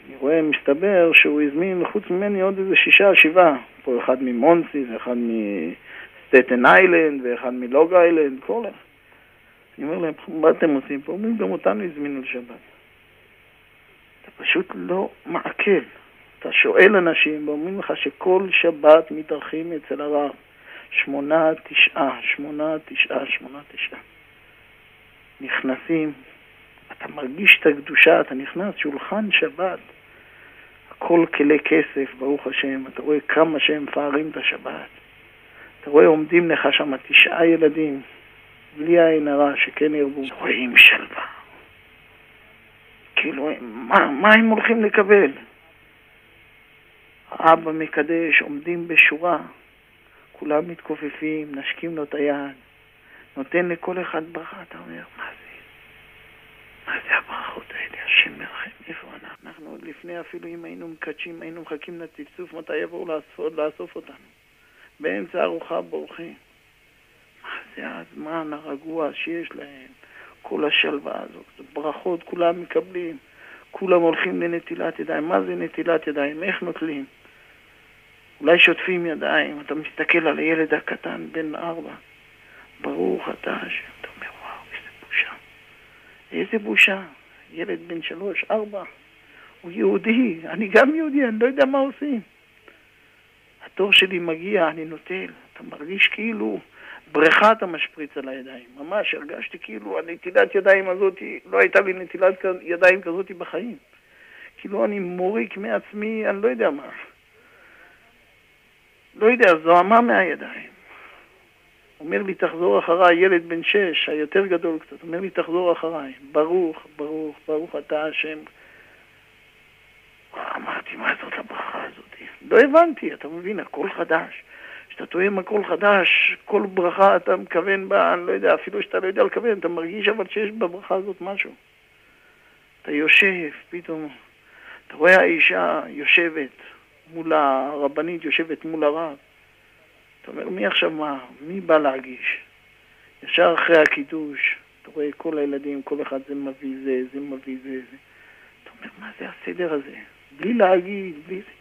אני רואה, מסתבר שהוא הזמין חוץ ממני עוד איזה שישה, שבעה. פה אחד ממונסי, ואחד מסטטן איילנד, ואחד מלוג איילנד, כל אחד. אני אומר להם, מה אתם עושים פה? אומרים, גם אותנו הזמינו לשבת. אתה פשוט לא מעכל. אתה שואל אנשים ואומרים לך שכל שבת מתארחים אצל הרב. שמונה, תשעה, שמונה, תשעה, שמונה, תשעה. נכנסים, אתה מרגיש את הקדושה, אתה נכנס, שולחן שבת. הכל כלי כסף, ברוך השם. אתה רואה כמה שהם מפארים את השבת. אתה רואה עומדים לך שם תשעה ילדים, בלי עין הרע, שכן ירבו, רואים שלווה. כאילו, מה, מה הם הולכים לקבל? אבא מקדש, עומדים בשורה, כולם מתכופפים, נשקים לו את היד, נותן לכל אחד ברכה, אתה אומר, מה זה? מה זה הברכות האלה? השם מרחם, איפה אנחנו? אנחנו עוד לפני אפילו אם היינו מקדשים, היינו מחכים לצפצוף, מתי יבואו לאסוף, לאסוף אותנו. באמצע ארוחה בורחים. מה זה הזמן הרגוע שיש להם? כל השלווה הזאת, ברכות כולם מקבלים, כולם הולכים לנטילת ידיים. מה זה נטילת ידיים? איך נוטלים? אולי שוטפים ידיים, אתה מסתכל על הילד הקטן בן ארבע, ברוך אתה השם, אתה אומר וואו, איזה בושה. איזה בושה. ילד בן שלוש, ארבע, הוא יהודי, אני גם יהודי, אני לא יודע מה עושים. התור שלי מגיע, אני נוטל, אתה מרגיש כאילו בריכה אתה משפריץ על הידיים. ממש הרגשתי כאילו הנטילת ידיים הזאת, לא הייתה לי נטילת ידיים כזאת בחיים. כאילו אני מוריק מעצמי, אני לא יודע מה. לא יודע, זוהמה מהידיים. אומר לי, תחזור אחריי, ילד בן שש, היותר גדול קצת, אומר לי, תחזור אחריי. ברוך, ברוך, ברוך אתה השם. אמרתי, מה זאת הברכה הזאת? לא הבנתי, אתה מבין, הכל חדש. כשאתה תואם הכל חדש, כל ברכה אתה מכוון בה, אני לא יודע, אפילו שאתה לא יודע לכוון, אתה מרגיש אבל שיש בברכה הזאת משהו. אתה יושב, פתאום, אתה רואה האישה יושבת מול הרבנית, יושבת מול הרב. אתה אומר, מי עכשיו מה? מי בא להגיש? ישר אחרי הקידוש, אתה רואה כל הילדים, כל אחד זה מביא זה, זה מביא זה, זה. אתה אומר, מה זה הסדר הזה? בלי להגיד, בלי זה.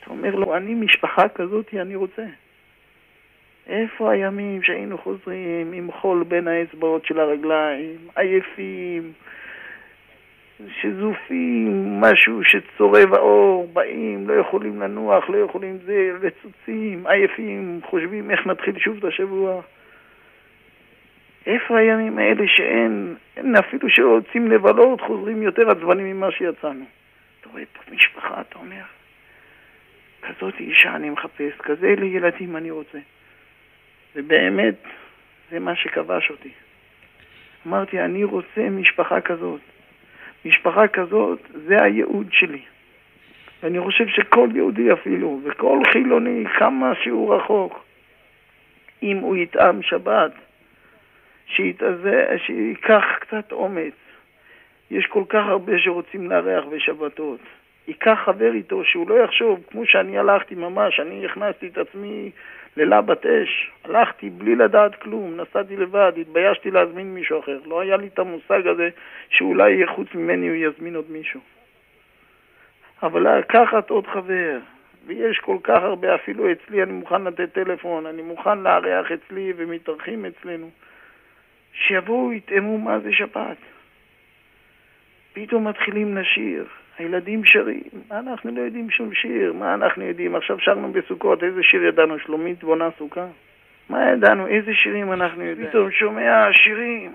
אתה אומר לו, אני משפחה כזאת, אני רוצה. איפה הימים שהיינו חוזרים עם חול בין האצבעות של הרגליים, עייפים, שזופים, משהו שצורב האור, באים, לא יכולים לנוח, לא יכולים זה, רצוצים, עייפים, חושבים איך נתחיל שוב את השבוע. איפה הימים האלה שאין, אין אפילו שרוצים לבלות, חוזרים יותר עצבנים ממה שיצאנו. אתה רואה פה משפחה, אתה אומר, כזאת אישה אני מחפש, כזה אלה ילדים אני רוצה. ובאמת, זה מה שכבש אותי. אמרתי, אני רוצה משפחה כזאת. משפחה כזאת, זה הייעוד שלי. ואני חושב שכל יהודי אפילו, וכל חילוני, כמה שהוא רחוק, אם הוא יטעם שבת, שיתאזה, שייקח קצת אומץ. יש כל כך הרבה שרוצים לארח בשבתות. ייקח חבר איתו, שהוא לא יחשוב, כמו שאני הלכתי ממש, אני הכנסתי את עצמי ללבת אש, הלכתי בלי לדעת כלום, נסעתי לבד, התביישתי להזמין מישהו אחר. לא היה לי את המושג הזה שאולי חוץ ממני הוא יזמין עוד מישהו. אבל לקחת עוד חבר, ויש כל כך הרבה, אפילו אצלי אני מוכן לתת טלפון, אני מוכן לארח אצלי ומתארחים אצלנו, שיבואו, יטעמו מה זה שבת. פתאום מתחילים לשיר, הילדים שרים, מה אנחנו לא יודעים שום שיר, מה אנחנו יודעים? עכשיו שרנו בסוכות, איזה שיר ידענו? שלומית בונה סוכה? מה ידענו? איזה שירים אנחנו יודעים? פתאום שומע שירים.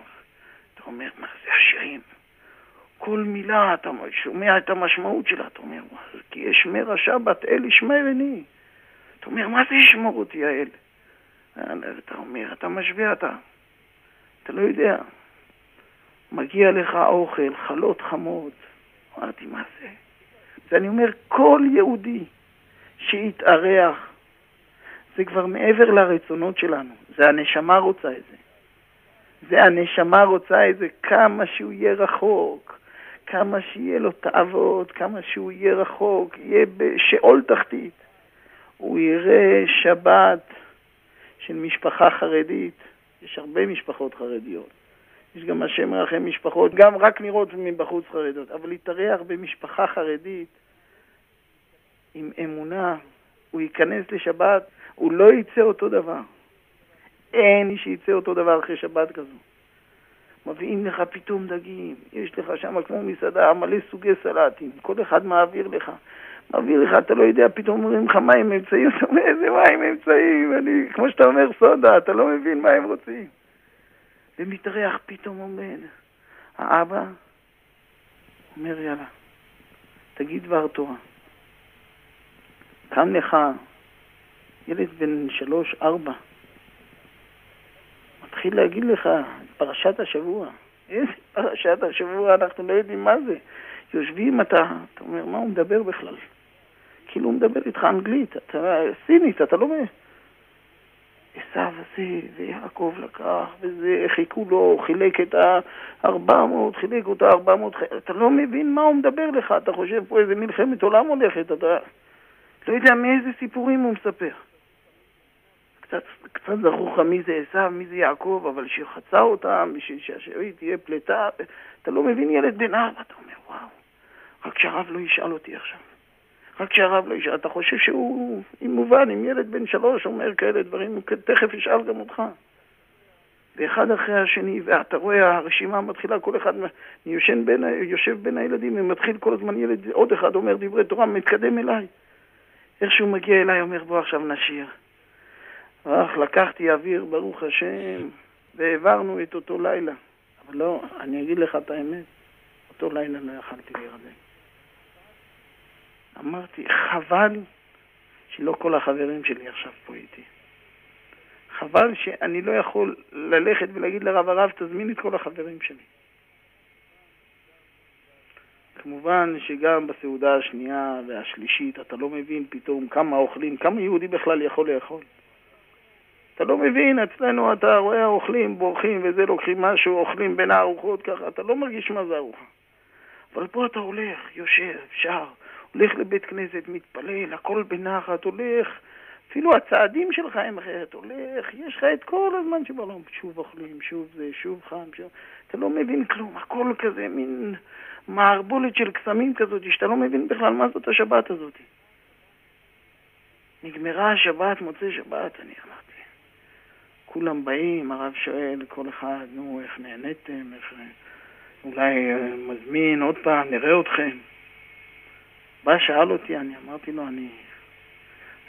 אתה אומר, מה זה השירים? כל מילה, אתה שומע את המשמעות שלה, אתה אומר, כי ישמר השבת, אל ישמרני. אתה אומר, מה זה ישמור אותי האל? אתה אומר, אתה משווה אתה. אתה לא יודע. מגיע לך אוכל, חלות חמות. אמרתי, מה זה? ואני אומר, כל יהודי שיתארח, זה כבר מעבר לרצונות שלנו, זה הנשמה רוצה את זה. זה הנשמה רוצה את זה כמה שהוא יהיה רחוק, כמה שיהיה לו תאוות, כמה שהוא יהיה רחוק, יהיה בשאול תחתית. הוא יראה שבת של משפחה חרדית, יש הרבה משפחות חרדיות. יש גם השם מרחם משפחות, גם רק נראות מבחוץ חרדות, אבל להתארח במשפחה חרדית עם אמונה, הוא ייכנס לשבת, הוא לא יצא אותו דבר. אין מי שיצא אותו דבר אחרי שבת כזו. מביאים לך פתאום דגים, יש לך שם כמו מסעדה מלא סוגי סלטים, כל אחד מעביר לך. מעביר לך, אתה לא יודע, פתאום אומרים לך מים אמצעים, אתה אומר, איזה מים אמצעים, אני, כמו שאתה אומר סודה, אתה לא מבין מה הם רוצים. ומתארח פתאום עומד. האבא אומר, יאללה, תגיד דבר תורה. קם לך ילד בן שלוש, ארבע, מתחיל להגיד לך פרשת השבוע. איזה פרשת השבוע, אנחנו לא יודעים מה זה. יושבים אתה, אתה אומר, מה הוא מדבר בכלל? כאילו הוא מדבר איתך אנגלית, אתה סינית, אתה לא עשו הזה, ויעקב לקח, וזה, חיכו לו, חילק את ה-400, חילק אותה 400, אתה לא מבין מה הוא מדבר לך, אתה חושב פה איזה מלחמת עולם הולכת, אתה לא יודע מאיזה סיפורים הוא מספר. קצת, קצת זכור לך מי זה עשו, מי זה יעקב, אבל שחצה אותם, בשביל שהשארית תהיה פלטה, אתה לא מבין ילד בן ארבע, אתה אומר, וואו, רק שהרב לא ישאל אותי עכשיו. רק שהרב לא ישאל, אתה חושב שהוא, אם מובן, אם ילד בן שלוש אומר כאלה דברים, הוא תכף ישאל גם אותך. ואחד אחרי השני, ואתה רואה, הרשימה מתחילה, כל אחד, יושן בין, יושב בין הילדים, ומתחיל כל הזמן ילד, עוד אחד אומר דברי תורה, מתקדם אליי. איך שהוא מגיע אליי, אומר, בוא עכשיו נשיר. אך, לקחתי אוויר, ברוך השם, והעברנו את אותו לילה. אבל לא, אני אגיד לך את האמת, אותו לילה לא יכלתי להירדם. אמרתי, חבל שלא כל החברים שלי עכשיו פה איתי. חבל שאני לא יכול ללכת ולהגיד לרב הרב, תזמין את כל החברים שלי. כמובן שגם בסעודה השנייה והשלישית אתה לא מבין פתאום כמה אוכלים, כמה יהודי בכלל יכול לאכול. אתה לא מבין, אצלנו אתה רואה אוכלים, בורחים וזה, לוקחים משהו, אוכלים בין הארוחות ככה, אתה לא מרגיש מה זה ארוחה. אבל פה אתה הולך, יושב, שר, הולך לבית כנסת, מתפלל, הכל בנחת, הולך, אפילו הצעדים שלך הם אחרת, הולך, יש לך את כל הזמן שבעולם, שוב אוכלים, שוב זה, שוב חם, שוב... אתה לא מבין כלום, הכל כזה, מין מערבולת של קסמים כזאת, שאתה לא מבין בכלל מה זאת השבת הזאת. נגמרה השבת, מוצאי שבת, אני אמרתי. כולם באים, הרב שואל, כל אחד, נו, איך נהניתם, איך... אולי אה, מזמין עוד פעם, נראה אתכם. בא, שאל אותי, אני אמרתי לו, אני...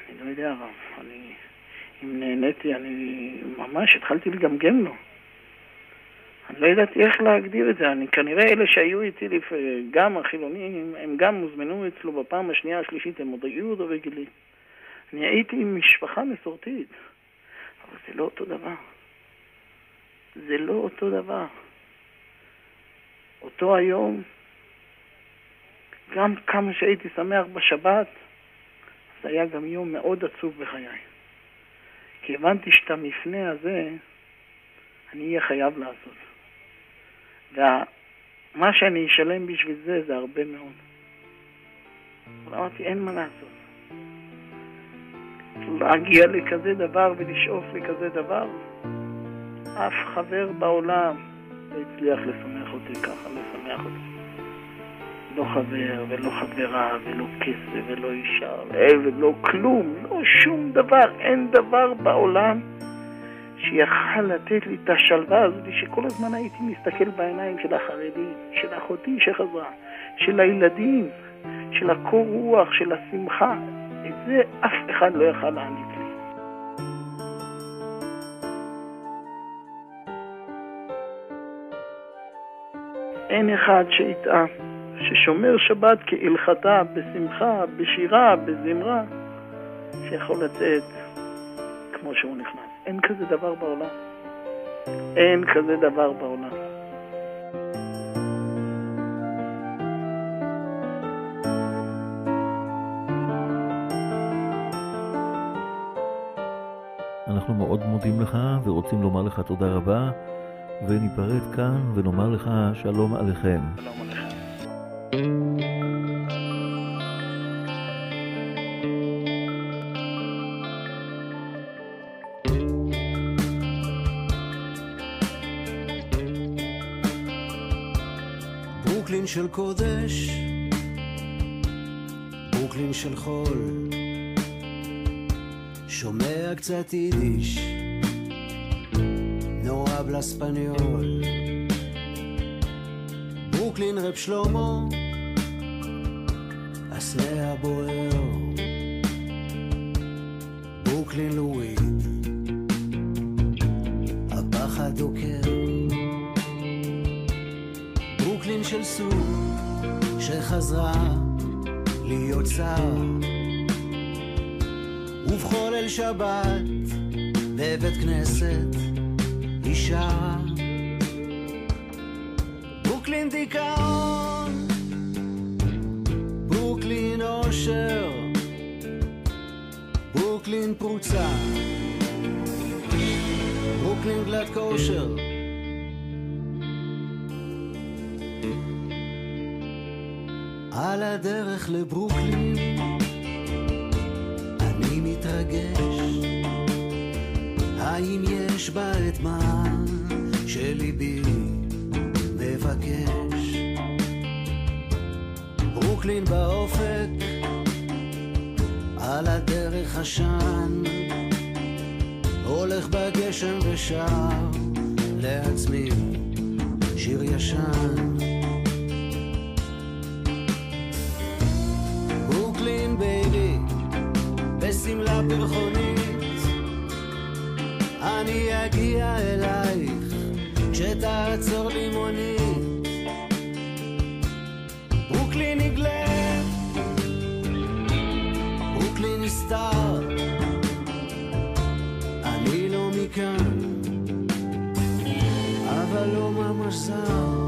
אני לא יודע, הרב, אני... אם נהניתי, אני ממש התחלתי לגמגם לו. אני לא ידעתי איך להגדיר את זה. אני, כנראה אלה שהיו איתי, לפ... גם החילונים, הם גם הוזמנו אצלו בפעם השנייה, השלישית, הם עוד היו עוד רגילים. אני הייתי עם משפחה מסורתית, אבל זה לא אותו דבר. זה לא אותו דבר. אותו היום, גם כמה שהייתי שמח בשבת, זה היה גם יום מאוד עצוב בחיי. כי הבנתי שאת המפנה הזה אני אהיה חייב לעשות. ומה שאני אשלם בשביל זה, זה הרבה מאוד. אבל אמרתי, אין מה לעשות. להגיע לכזה דבר ולשאוף לכזה דבר, אף חבר בעולם לא הצליח לשמח אותי ככה, לשמח אותי. לא חבר ולא חברה ולא כסף ולא אישה ולא כלום, לא שום דבר, אין דבר בעולם שיכל לתת לי את השלווה הזאת שכל הזמן הייתי מסתכל בעיניים של החרדים, של אחותי שחזרה, של הילדים, של הקור רוח, של השמחה. את זה אף אחד לא יכל להעניק לי. אין אחד שיטעה, ששומר שבת כהלכתה, בשמחה, בשירה, בזמרה, שיכול לצאת כמו שהוא נכנס. אין כזה דבר בעולם. אין כזה דבר בעולם. אנחנו מאוד מודים לך ורוצים לומר לך תודה רבה, וניפרד כאן ונאמר לך שלום עליכם. שלום עליכם. קצת יידיש, נורא בלספניול. ברוקלין רב שלמה, הסנה הבוער, ברוקלין לואיד, הפחד דוקר. ברוקלין של סוג שחזרה להיות שר ובכל ליל שבת בבית כנסת היא שרה ברוקלין דיכאון ברוקלין אושר ברוקלין פרוצה. ברוקלין גלת כושר. על הדרך לברוקלין אני מתרגש האם יש בה את מה שליבי מבקש ברוקלין באופק על הדרך עשן הולך בגשם ושר לעצמי שיר ישן. בשמלה פרחונית, אני אגיע אלייך כשתעצור לי מונית. ברוקלין נגלה, ברוקלין נסתר, אני לא מכאן, אבל לא ממש זר.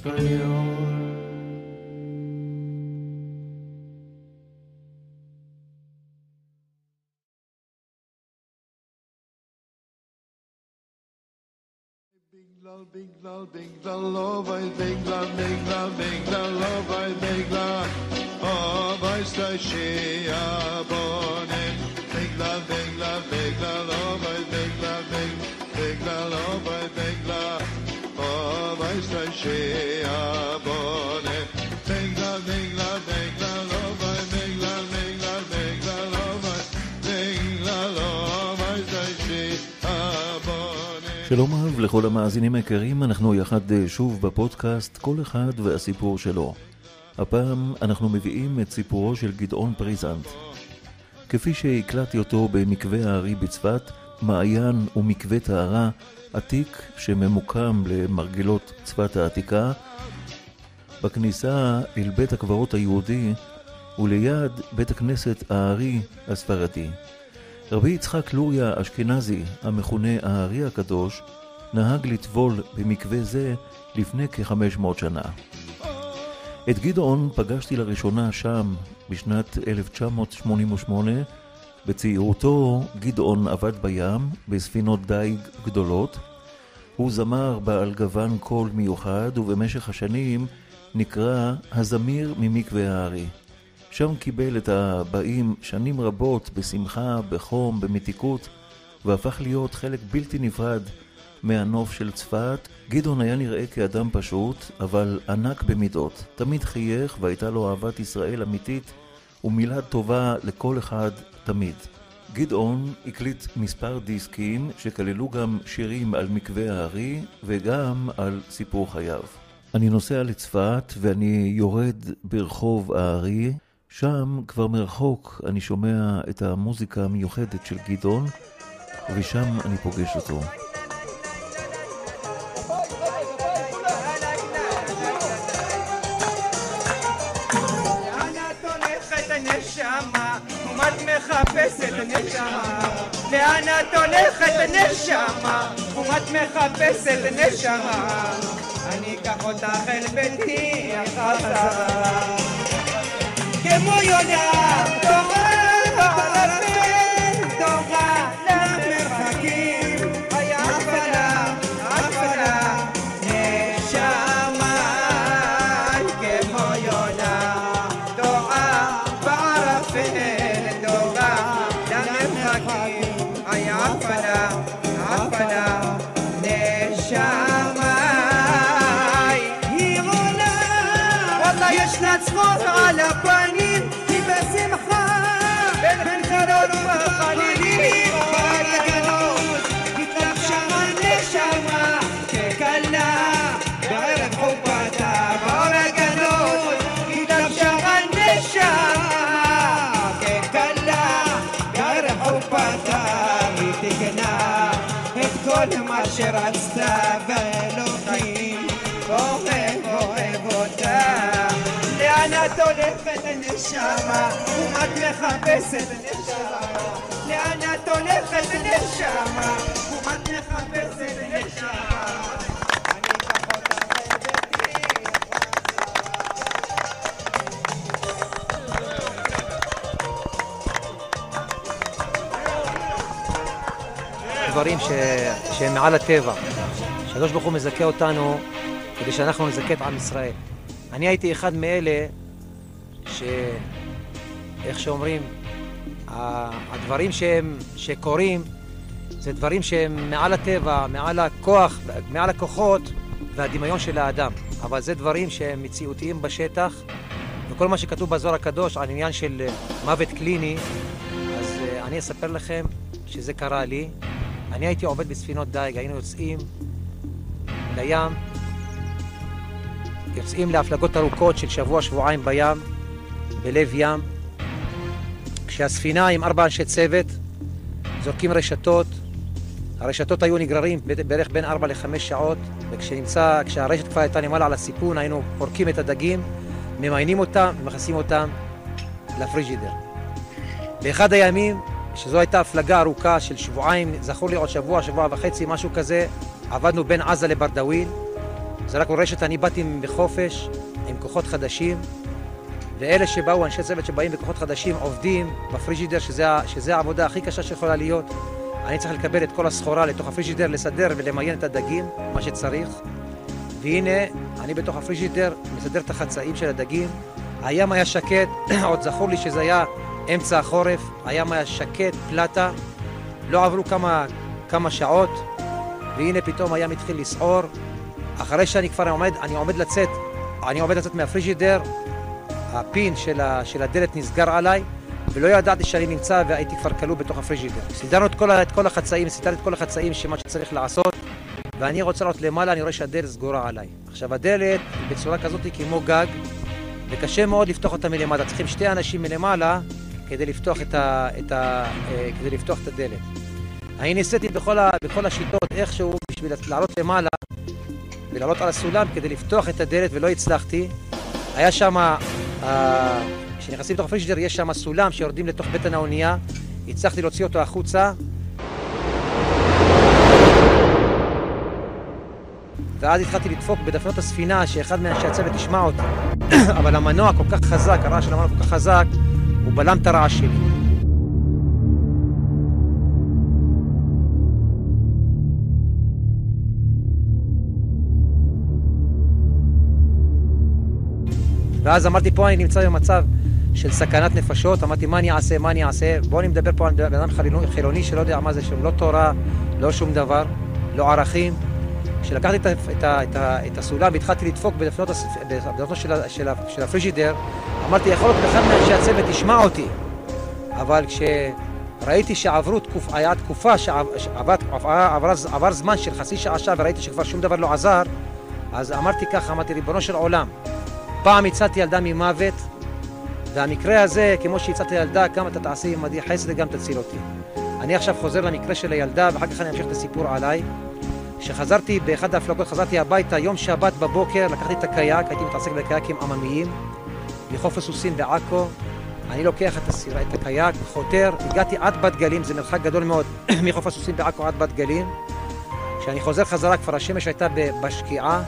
español. Big love, big love, big love, love, I big love, big love, big love, love, I big love, oh, I say she abone. Big love, big love, big love, love. שלום אהב לכל המאזינים היקרים, אנחנו יחד אה, שוב בפודקאסט כל אחד והסיפור שלו. הפעם אנחנו מביאים את סיפורו של גדעון פריזנט. כפי שהקלטתי אותו במקווה הארי בצפת, מעיין ומקווה טהרה, עתיק שממוקם למרגלות צפת העתיקה, בכניסה אל בית הקברות היהודי וליד בית הכנסת הארי הספרדי. רבי יצחק לוריה אשכנזי, המכונה הארי הקדוש, נהג לטבול במקווה זה לפני כ-500 שנה. את גדעון פגשתי לראשונה שם בשנת 1988. בצעירותו גדעון עבד בים בספינות דיג גדולות. הוא זמר בעל גוון קול מיוחד ובמשך השנים נקרא הזמיר ממקווה הארי. שם קיבל את הבאים שנים רבות בשמחה, בחום, במתיקות, והפך להיות חלק בלתי נפרד מהנוף של צפת. גדעון היה נראה כאדם פשוט, אבל ענק במידות. תמיד חייך והייתה לו אהבת ישראל אמיתית ומילה טובה לכל אחד תמיד. גדעון הקליט מספר דיסקים שכללו גם שירים על מקווה הארי וגם על סיפור חייו. אני נוסע לצפת ואני יורד ברחוב הארי, שם כבר מרחוק אני שומע את המוזיקה המיוחדת של גדעון ושם אני פוגש אותו. מחפשת נשמה? לאן את הולכת נשמה? ומה את מחפשת נשמה? אני אקח אותך אל ביתי החזרה כמו יונה את מה שרצתה ואלוהים אוהב אוהב אותה לאן את הולכת נשמה? ומה את מחפשת נשמה? לאן את הולכת נשמה? ומה את מחפשת נשמה? אני אקח אותך אל ביתי דברים ש... שהם מעל הטבע. הקדוש ברוך הוא מזכה אותנו כדי שאנחנו נזכה את עם ישראל. אני הייתי אחד מאלה ש... איך שאומרים, הדברים שהם, שקורים זה דברים שהם מעל הטבע, מעל הכוח, מעל הכוחות והדמיון של האדם. אבל זה דברים שהם מציאותיים בשטח, וכל מה שכתוב בזוהר הקדוש על עניין של מוות קליני, אז אה, אני אספר לכם שזה קרה לי. אני הייתי עובד בספינות דייג, היינו יוצאים לים, יוצאים להפלגות ארוכות של שבוע-שבועיים בים, בלב ים. כשהספינה עם ארבע אנשי צוות זורקים רשתות, הרשתות היו נגררים בערך בין ארבע לחמש שעות, וכשנמצא, כשהרשת כבר הייתה למעלה על הסיפון, היינו פורקים את הדגים, ממיינים אותם ומכניסים אותם לפריג'ידר. באחד הימים, שזו הייתה הפלגה ארוכה של שבועיים, זכור לי עוד שבוע, שבוע וחצי, משהו כזה, עבדנו בין עזה לברדוויל, זרקנו רשת, אני באתי בחופש עם כוחות חדשים, ואלה שבאו, אנשי צוות שבאים בכוחות חדשים, עובדים בפריג'ידר, שזה, שזה העבודה הכי קשה שיכולה להיות. אני צריך לקבל את כל הסחורה לתוך הפריג'ידר, לסדר ולמיין את הדגים, מה שצריך. והנה, אני בתוך הפריג'ידר, מסדר את החצאים של הדגים. הים היה שקט, עוד זכור לי שזה היה אמצע החורף, הים היה שקט, פלטה. לא עברו כמה, כמה שעות, והנה פתאום הים התחיל לסעור. אחרי שאני כבר עומד, אני עומד לצאת, אני עומד לצאת מהפריג'ידר, הפין של, ה, של הדלת נסגר עליי, ולא ידעתי שאני נמצא והייתי כבר כלוא בתוך הפריג'ידר. סידרנו את כל, את כל החצאים, סידרתי את כל החצאים שמה שצריך לעשות, ואני רוצה לעלות למעלה, אני רואה שהדלת סגורה עליי. עכשיו, הדלת היא בצורה כזאת כמו גג, וקשה מאוד לפתוח אותה מלמטה. צריכים שתי אנשים מלמעלה כדי לפתוח את, ה, את, ה, אה, כדי לפתוח את הדלת. אני ניסיתי בכל, ה, בכל השיטות איכשהו בשביל לעלות למעלה ולעלות על הסולם כדי לפתוח את הדלת ולא הצלחתי. היה שם, אה, כשנכנסים לתוך הפריג'ידר יש שם סולם שיורדים לתוך בטן האונייה, הצלחתי להוציא אותו החוצה. ואז התחלתי לדפוק בדפנות הספינה שאחד מאנשי הצוות ישמע אותי. אבל המנוע כל כך חזק, הרעש של המנוע כל כך חזק, הוא בלם את הרעש שלי. ואז אמרתי, פה אני נמצא במצב של סכנת נפשות, אמרתי, מה אני אעשה, מה אני אעשה? בואו אני מדבר פה על בן אדם חילוני, שלא יודע מה זה, שם לא תורה, לא שום דבר, לא ערכים. כשלקחתי את, את, את, את הסולם והתחלתי לדפוק בדפנות, בדפנות של, של, של הפריג'ידר, אמרתי, יכול להיות אחד מאנשי הצוות ישמע אותי. אבל כשראיתי שעברו תקופ, היה תקופה שעבר, עבר, עבר זמן של חצי שעה שעה וראיתי שכבר שום דבר לא עזר, אז אמרתי ככה, אמרתי, ריבונו של עולם, פעם הצלתי ילדה ממוות, והמקרה הזה, כמו שהצלתי ילדה, גם אתה תעשה עמדי חסד וגם תציל אותי. אני עכשיו חוזר למקרה של הילדה, ואחר כך אני אמשיך את הסיפור עליי. כשחזרתי באחד ההפלגות, חזרתי הביתה, יום שבת בבוקר, לקחתי את הקייק, הייתי מתעסק בקייקים עממיים, מחוף הסוסים בעכו, אני לוקח את הסירה, את הקייק, חותר, הגעתי עד בת גלים, זה מרחק גדול מאוד מחוף הסוסים בעכו עד בת גלים. כשאני חוזר חזרה, כבר השמש הייתה בשקיעה,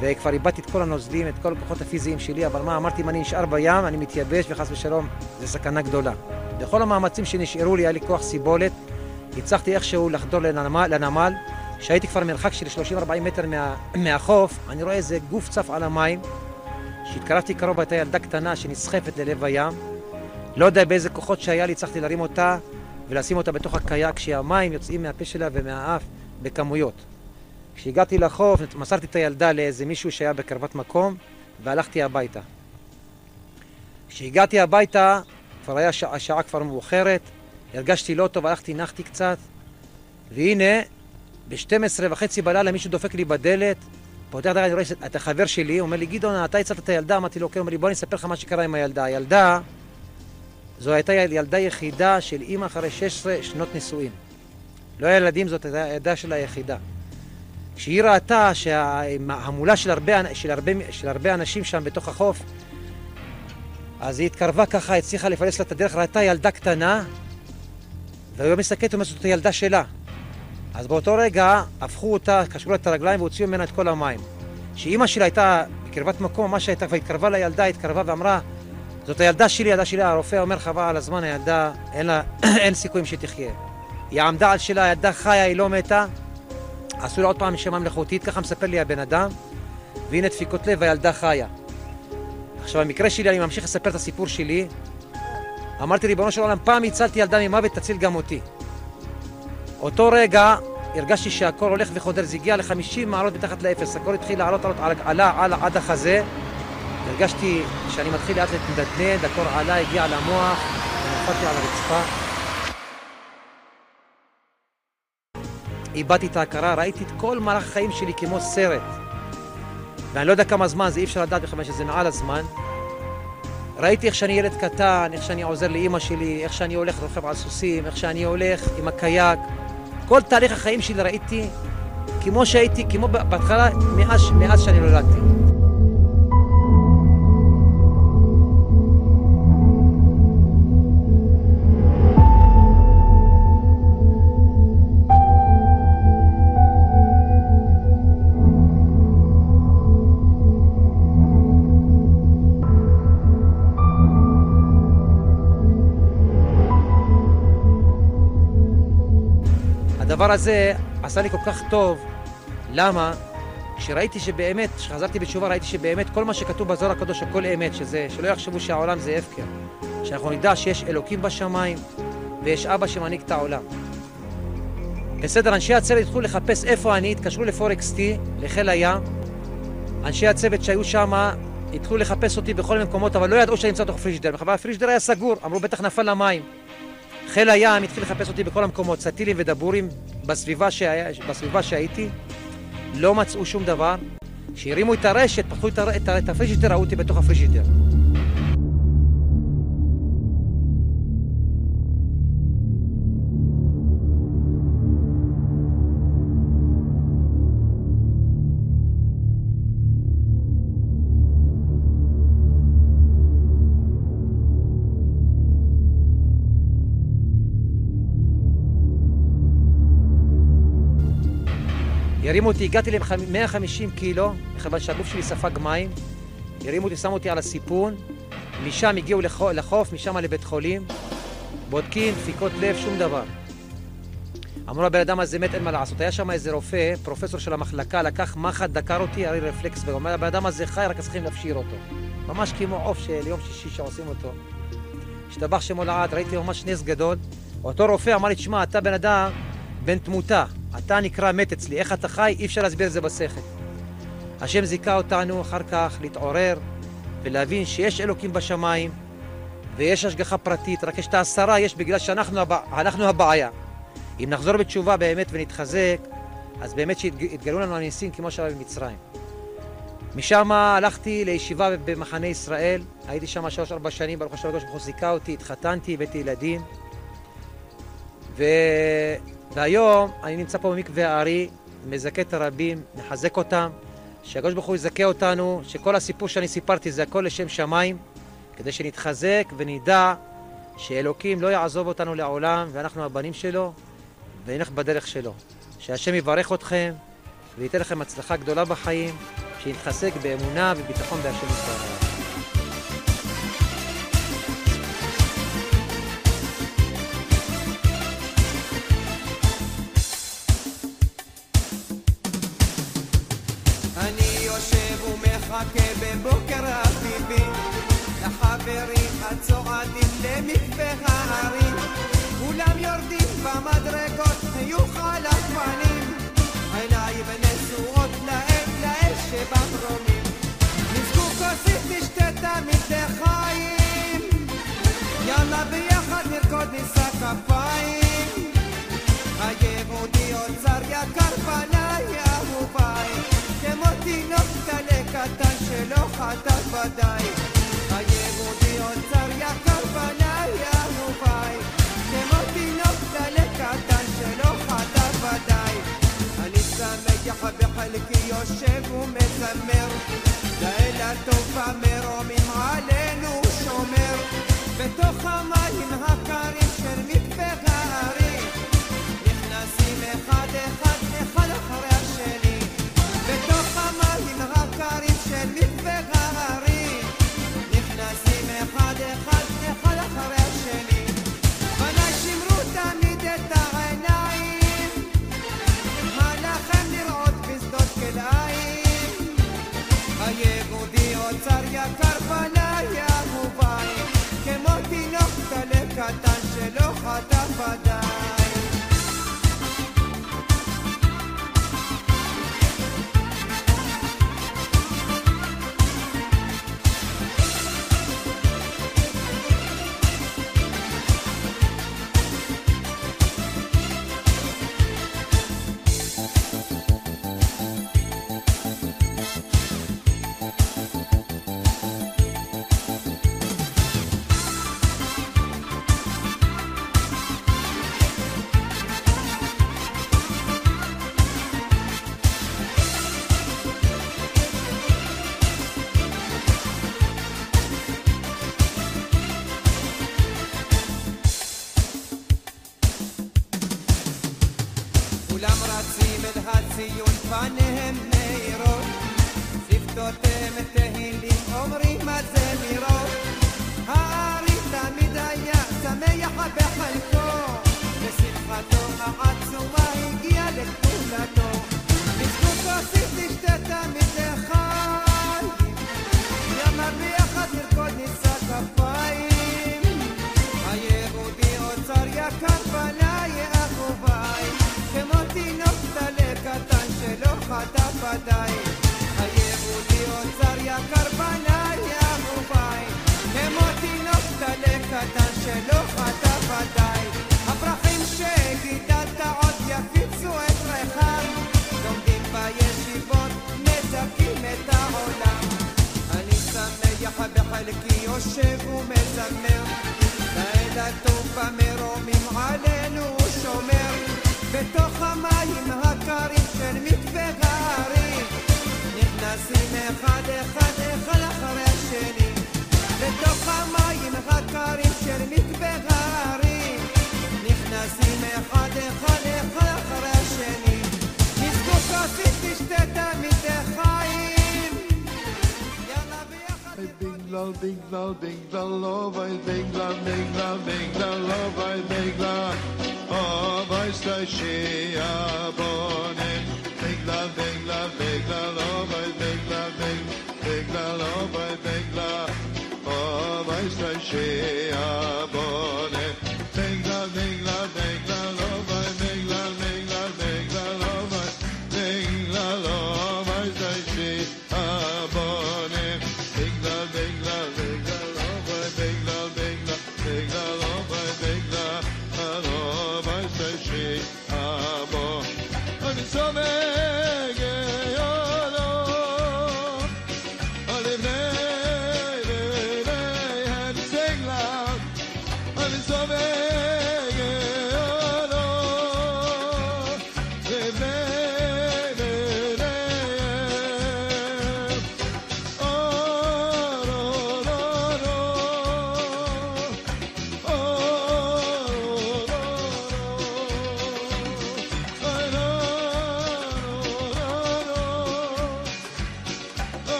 וכבר איבדתי את כל הנוזלים, את כל הכוחות הפיזיים שלי, אבל מה, אמרתי, אם אני נשאר בים, אני מתייבש, וחס ושלום, זה סכנה גדולה. בכל המאמצים שנשארו לי, היה לי כוח סיבולת, הצלחתי איכשהו לחדור לנמל, לנמל. כשהייתי כבר מרחק של 30-40 מטר מה, מהחוף, אני רואה איזה גוף צף על המים. כשהתקרבתי קרוב הייתה ילדה קטנה שנסחפת ללב הים. לא יודע באיזה כוחות שהיה לי, הצלחתי להרים אותה ולשים אותה בתוך הקייק, כשהמים יוצאים מהפה שלה ומהאף בכמויות. כשהגעתי לחוף, מסרתי את הילדה לאיזה מישהו שהיה בקרבת מקום, והלכתי הביתה. כשהגעתי הביתה, כבר היה שעה, השעה כבר מאוחרת, הרגשתי לא טוב, הלכתי, נחתי קצת, והנה, ב-12 וחצי בלילה מישהו דופק לי בדלת, פותח הדלת, אני רואה את החבר שלי, אומר לי, גדעון, אתה הצלת את הילדה? אמרתי לו, כן, אומר לי, בוא אני אספר לך מה שקרה עם הילדה. הילדה, זו הייתה ילדה יחידה של אימא אחרי 16 שנות נישואין. לא היה ילדים, זאת הייתה הילדה שלה היחידה. כשהיא ראתה שההמולה של הרבה, של, הרבה, של הרבה אנשים שם בתוך החוף, אז היא התקרבה ככה, הצליחה לפלס לה את הדרך, ראתה ילדה קטנה, והיא מסתכלת ואומרת זאת הילדה שלה. אז באותו רגע הפכו אותה, קשרו לה את הרגליים והוציאו ממנה את כל המים. כשאימא שלה הייתה בקרבת מקום, מה שהייתה, והתקרבה לילדה, התקרבה ואמרה, זאת הילדה שלי, הילדה שלי, הרופא אומר חבל על הזמן, הילדה, אין, לה, אין סיכויים שהיא תחיה. היא עמדה על שלה, הילדה חיה, היא לא מתה. עשו לה עוד פעם נשימה מלאכותית, ככה מספר לי הבן אדם, והנה דפיקות לב, הילדה חיה. עכשיו, במקרה שלי, אני ממשיך לספר את הסיפור שלי. אמרתי, ריבונו של עולם, פעם הצלתי ילדה ממוות, תציל גם אותי. אותו רגע הרגשתי שהקור הולך וחודר, זה הגיע ל-50 מעלות מתחת לאפס, הקור התחיל לעלות, לעלות, עלה, עלה, עלה עד החזה. הרגשתי שאני מתחיל לאט להתנדנד, הקור עלה, הגיע למוח, ונפלתי על הרצפה. איבדתי את ההכרה, ראיתי את כל מהלך החיים שלי כמו סרט. ואני לא יודע כמה זמן, זה אי אפשר לדעת בכלל שזה מעל הזמן. ראיתי איך שאני ילד קטן, איך שאני עוזר לאימא שלי, איך שאני הולך רוכב על סוסים, איך שאני הולך עם הקייק. כל תהליך החיים שלי ראיתי כמו שהייתי, כמו בהתחלה, מאז, מאז שאני נולדתי. הדבר הזה עשה לי כל כך טוב. למה? כשראיתי שבאמת, כשחזרתי בתשובה, ראיתי שבאמת כל מה שכתוב בזוהר הקדוש, הכל אמת, שזה, שלא יחשבו שהעולם זה הפקר. שאנחנו נדע שיש אלוקים בשמיים ויש אבא שמנהיג את העולם. בסדר, אנשי הצוות התחילו לחפש איפה אני, התקשרו לפורקס טי, לחיל הים. אנשי הצוות שהיו שם התחילו לחפש אותי בכל מיני מקומות, אבל לא ידעו שאני נמצא בתוך פריג'דר. בכלל הפריג'דר היה סגור, אמרו בטח נפל למים. חיל הים התחיל לחפש אותי בכל המקומות, סטילים ודבורים בסביבה, שהיה, בסביבה שהייתי, לא מצאו שום דבר. כשהרימו את הרשת, פתחו את, הפריג'ידר, ראו אותי בתוך הפריג'ידר. הרימו אותי, הגעתי ל-150 קילו, מכיוון שהגוף שלי ספג מים. הרימו אותי, שמו אותי על הסיפון, משם הגיעו לחוף, משם לבית חולים. בודקים, דפיקות לב, שום דבר. אמרו לבן אדם הזה מת, אין מה לעשות. היה שם איזה רופא, פרופסור של המחלקה, לקח מחט, דקר אותי, הרי רפלקס, ואומר, הבן אדם הזה חי, רק צריכים להפשיר אותו. ממש כמו עוף של יום שישי שעושים אותו. השתבח שמו לעד, ראיתי ממש נס גדול. אותו רופא אמר לי, תשמע, אתה בן אדם בן תמותה. אתה נקרא מת אצלי, איך אתה חי? אי אפשר להסביר את זה בשכל. השם זיכה אותנו אחר כך להתעורר ולהבין שיש אלוקים בשמיים ויש השגחה פרטית, רק יש את העשרה, יש בגלל שאנחנו הבע... הבעיה. אם נחזור בתשובה באמת ונתחזק, אז באמת שיתגלו לנו הניסים כמו שהיה במצרים. משם הלכתי לישיבה במחנה ישראל, הייתי שם שלוש-ארבע שנים, ברוך השם הקדוש ברוך הוא זיכה אותי, התחתנתי, הבאתי ילדים. ו... והיום אני נמצא פה במקווה הארי, מזכה את הרבים, מחזק אותם, שהקדוש ברוך הוא יזכה אותנו, שכל הסיפור שאני סיפרתי זה הכל לשם שמיים, כדי שנתחזק ונדע שאלוקים לא יעזוב אותנו לעולם, ואנחנו הבנים שלו, ונלך בדרך שלו. שהשם יברך אתכם, וייתן לכם הצלחה גדולה בחיים, שיתחזק באמונה וביטחון בהשם ישראל. מחכה בבוקר אביבי לחברים הצועדים למקווה ההרים. כולם יורדים במדרגות חיוך על הפנים עיניים נשואות לאל לאל שבפרומים נזכו כוסית נשתה תמיד לחיים יאללה ביחד נרקוד נישא כפיים. שלא חטאת ודאי היהודי אוצר יקר בנייה ובאי כמו תינוק דלה קטן שלא חטאת ודאי אני שמח בחלקי יושב ומזמר. דאלה טובה ding dong, ding dong.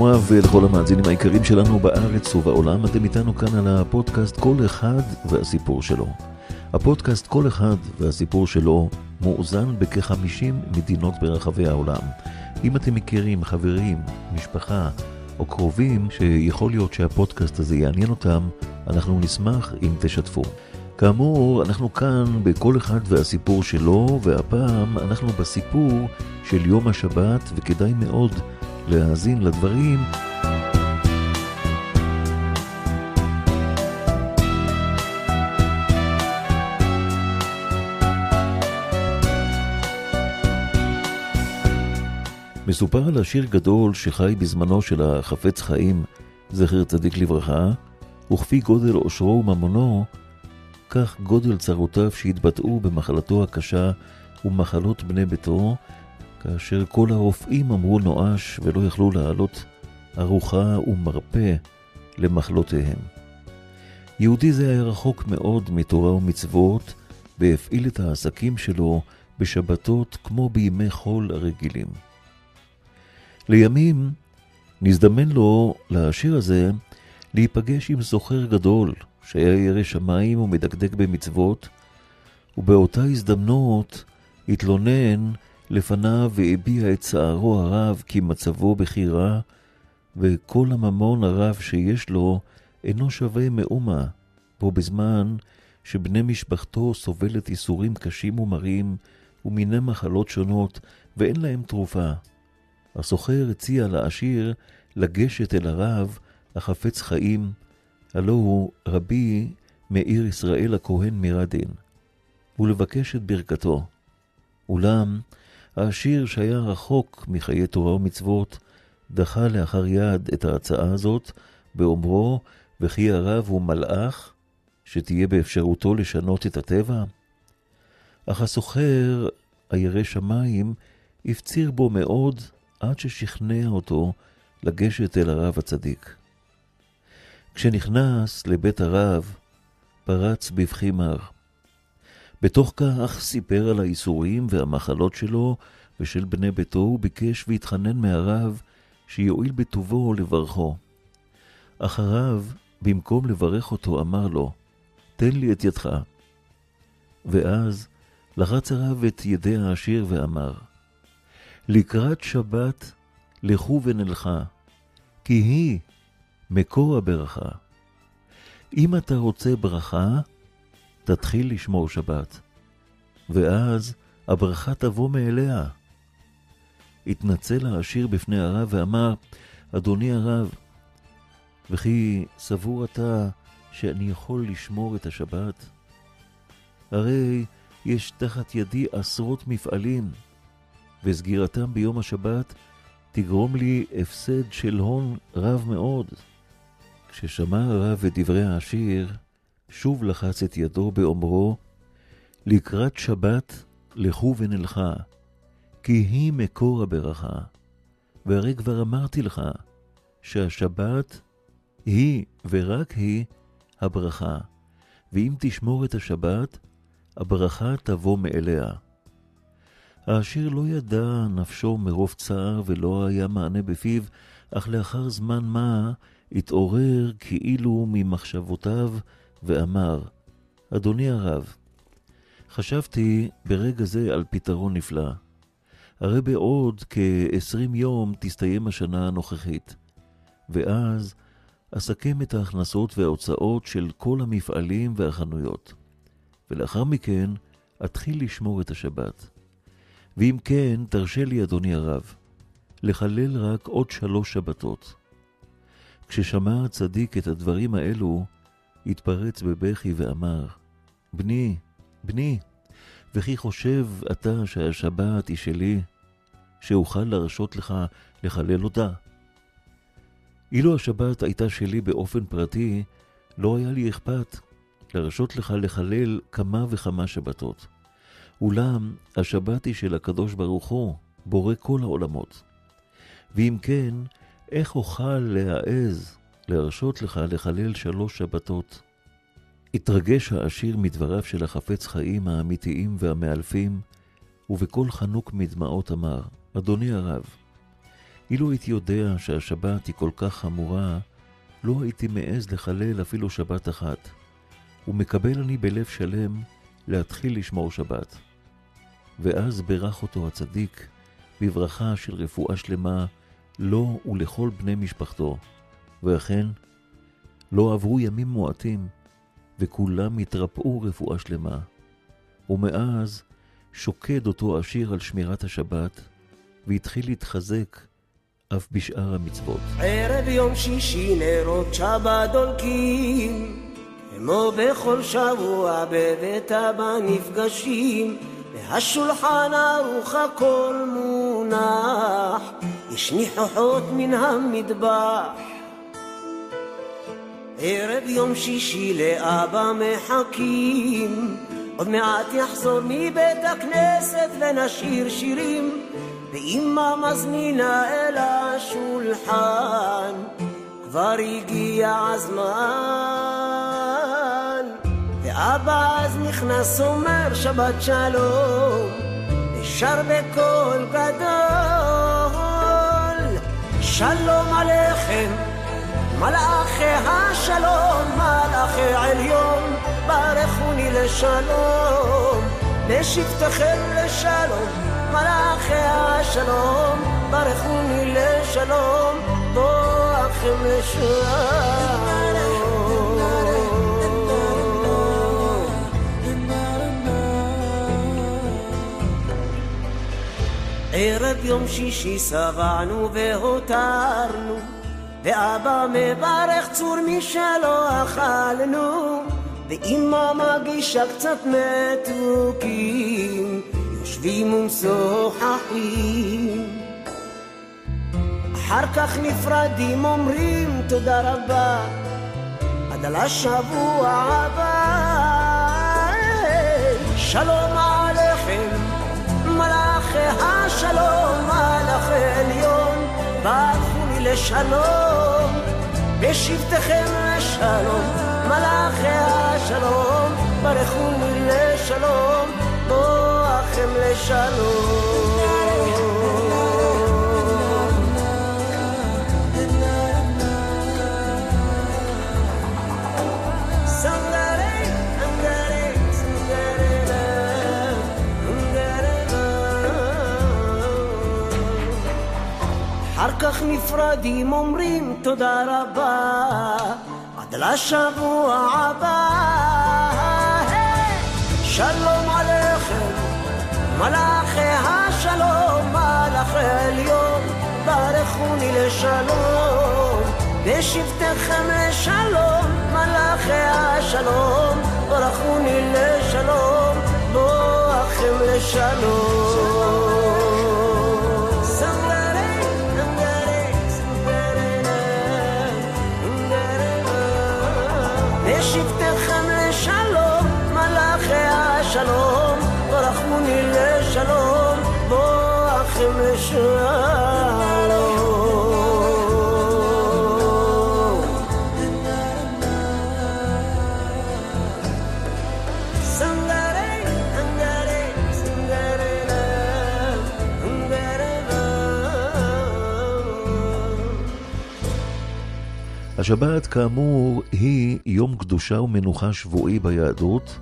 שלום רב לכל המאזינים היקרים שלנו בארץ ובעולם, אתם איתנו כאן על הפודקאסט כל אחד והסיפור שלו. הפודקאסט כל אחד והסיפור שלו מאוזן בכ-50 מדינות ברחבי העולם. אם אתם מכירים חברים, משפחה או קרובים שיכול להיות שהפודקאסט הזה יעניין אותם, אנחנו נשמח אם תשתפו. כאמור, אנחנו כאן בכל אחד והסיפור שלו, והפעם אנחנו בסיפור של יום השבת, וכדאי מאוד להאזין לדברים. מסופר על עשיר גדול שחי בזמנו של החפץ חיים, זכר צדיק לברכה, וכפי גודל עושרו וממונו, כך גודל צרותיו שהתבטאו במחלתו הקשה ומחלות בני ביתו, כאשר כל הרופאים אמרו נואש ולא יכלו להעלות ארוחה ומרפא למחלותיהם. יהודי זה היה רחוק מאוד מתורה ומצוות, והפעיל את העסקים שלו בשבתות כמו בימי חול הרגילים. לימים נזדמן לו, לעשיר הזה, להיפגש עם זוכר גדול, שהיה ירא שמיים ומדקדק במצוות, ובאותה הזדמנות התלונן לפניו והביע את צערו הרב כי מצבו בכי רע, וכל הממון הרב שיש לו אינו שווה מאומה, בו בזמן שבני משפחתו סובלת ייסורים קשים ומרים ומיני מחלות שונות, ואין להם תרופה. הסוחר הציע לעשיר לגשת אל הרב החפץ חיים, הלא הוא רבי מאיר ישראל הכהן מרדין, ולבקש את ברכתו. אולם העשיר שהיה רחוק מחיי תורה ומצוות, דחה לאחר יד את ההצעה הזאת, באומרו, וכי הרב הוא מלאך, שתהיה באפשרותו לשנות את הטבע? אך הסוחר, הירא שמיים, הפציר בו מאוד, עד ששכנע אותו לגשת אל הרב הצדיק. כשנכנס לבית הרב, פרץ בבכי מר. בתוך כך סיפר על האיסורים והמחלות שלו ושל בני ביתו, וביקש והתחנן מהרב שיועיל בטובו לברכו. אך הרב, במקום לברך אותו, אמר לו, תן לי את ידך. ואז לחץ הרב את ידי העשיר ואמר, לקראת שבת לכו ונלכה, כי היא מקור הברכה. אם אתה רוצה ברכה, תתחיל לשמור שבת, ואז הברכה תבוא מאליה. התנצל העשיר בפני הרב ואמר, אדוני הרב, וכי סבור אתה שאני יכול לשמור את השבת? הרי יש תחת ידי עשרות מפעלים, וסגירתם ביום השבת תגרום לי הפסד של הון רב מאוד. כששמע הרב את דברי העשיר, שוב לחץ את ידו באומרו, לקראת שבת לכו ונלכה, כי היא מקור הברכה. והרי כבר אמרתי לך, שהשבת היא ורק היא הברכה, ואם תשמור את השבת, הברכה תבוא מאליה. העשיר לא ידע נפשו מרוב צער ולא היה מענה בפיו, אך לאחר זמן מה התעורר כאילו ממחשבותיו ואמר, אדוני הרב, חשבתי ברגע זה על פתרון נפלא. הרי בעוד כ-20 יום תסתיים השנה הנוכחית, ואז אסכם את ההכנסות וההוצאות של כל המפעלים והחנויות, ולאחר מכן אתחיל לשמור את השבת. ואם כן, תרשה לי, אדוני הרב, לחלל רק עוד שלוש שבתות. כששמע הצדיק את הדברים האלו, התפרץ בבכי ואמר, בני, בני, וכי חושב אתה שהשבת היא שלי, שאוכל להרשות לך לחלל אותה? אילו השבת הייתה שלי באופן פרטי, לא היה לי אכפת להרשות לך לחלל כמה וכמה שבתות. אולם השבת היא של הקדוש ברוך הוא, בורא כל העולמות. ואם כן, איך אוכל להעז להרשות לך לחלל שלוש שבתות? התרגש העשיר מדבריו של החפץ חיים האמיתיים והמאלפים, ובקול חנוק מדמעות אמר, אדוני הרב, אילו הייתי יודע שהשבת היא כל כך חמורה, לא הייתי מעז לחלל אפילו שבת אחת. ומקבל אני בלב שלם להתחיל לשמור שבת. ואז בירך אותו הצדיק בברכה של רפואה שלמה לו ולכל בני משפחתו. ואכן, לא עברו ימים מועטים, וכולם התרפאו רפואה שלמה. ומאז שוקד אותו עשיר על שמירת השבת, והתחיל להתחזק אף בשאר המצוות. ערב יום שישי נרות שבת דולקים, כמו בכל שבוע בבית אבא נפגשים, והשולחן ערוך הכל מונח, יש ניחוחות מן המטבח. ערב יום שישי לאבא מחכים, עוד מעט יחזור מבית הכנסת ונשאיר שירים, ואמא מזמינה אל השולחן, כבר הגיע הזמן. ואבא אז נכנס אומר שבת שלום, ושר בקול גדול, שלום עליכם, מלאכי השלום, מלאכי עליון, ברכוני לשלום, בשבתכם לשלום, מלאכי השלום, ברכוני לשלום, בואכם לשלום. ערב יום שישי שבענו והותרנו, ואבא מברך צור משלא אכלנו, ואמא מגישה קצת מתוקים, יושבים ומשוחחים. אחר כך נפרדים אומרים תודה רבה, עד על השבוע הבא. שלום עליכם, מלאכי השלום, מלאכי עליון, לי לשלום, בשבתכם לשלום, מלאכי השלום, ברכו לשלום, בואכם לשלום. כך נפרדים אומרים תודה רבה עד לשבוע הבא. שלום עליכם מלאכי השלום מלאכי עליון ברכוני לשלום בשבתכם לשלום מלאכי השלום ברכוני לשלום בואכם לשלום בשבתכם השבת, כאמור, היא יום קדושה ומנוחה שבועי ביהדות,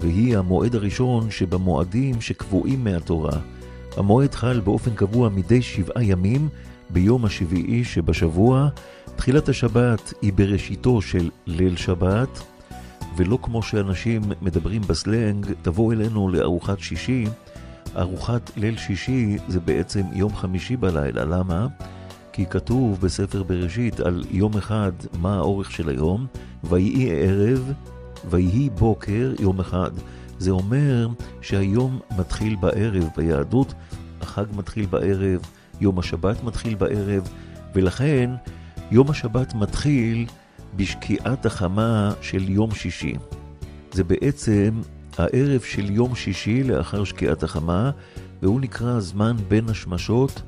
והיא המועד הראשון שבמועדים שקבועים מהתורה. המועד חל באופן קבוע מדי שבעה ימים ביום השביעי שבשבוע. תחילת השבת היא בראשיתו של ליל שבת, ולא כמו שאנשים מדברים בסלנג, תבוא אלינו לארוחת שישי. ארוחת ליל שישי זה בעצם יום חמישי בלילה. למה? כי כתוב בספר בראשית על יום אחד מה האורך של היום, ויהי ערב, ויהי בוקר יום אחד. זה אומר שהיום מתחיל בערב ביהדות, החג מתחיל בערב, יום השבת מתחיל בערב, ולכן יום השבת מתחיל בשקיעת החמה של יום שישי. זה בעצם הערב של יום שישי לאחר שקיעת החמה, והוא נקרא זמן בין השמשות,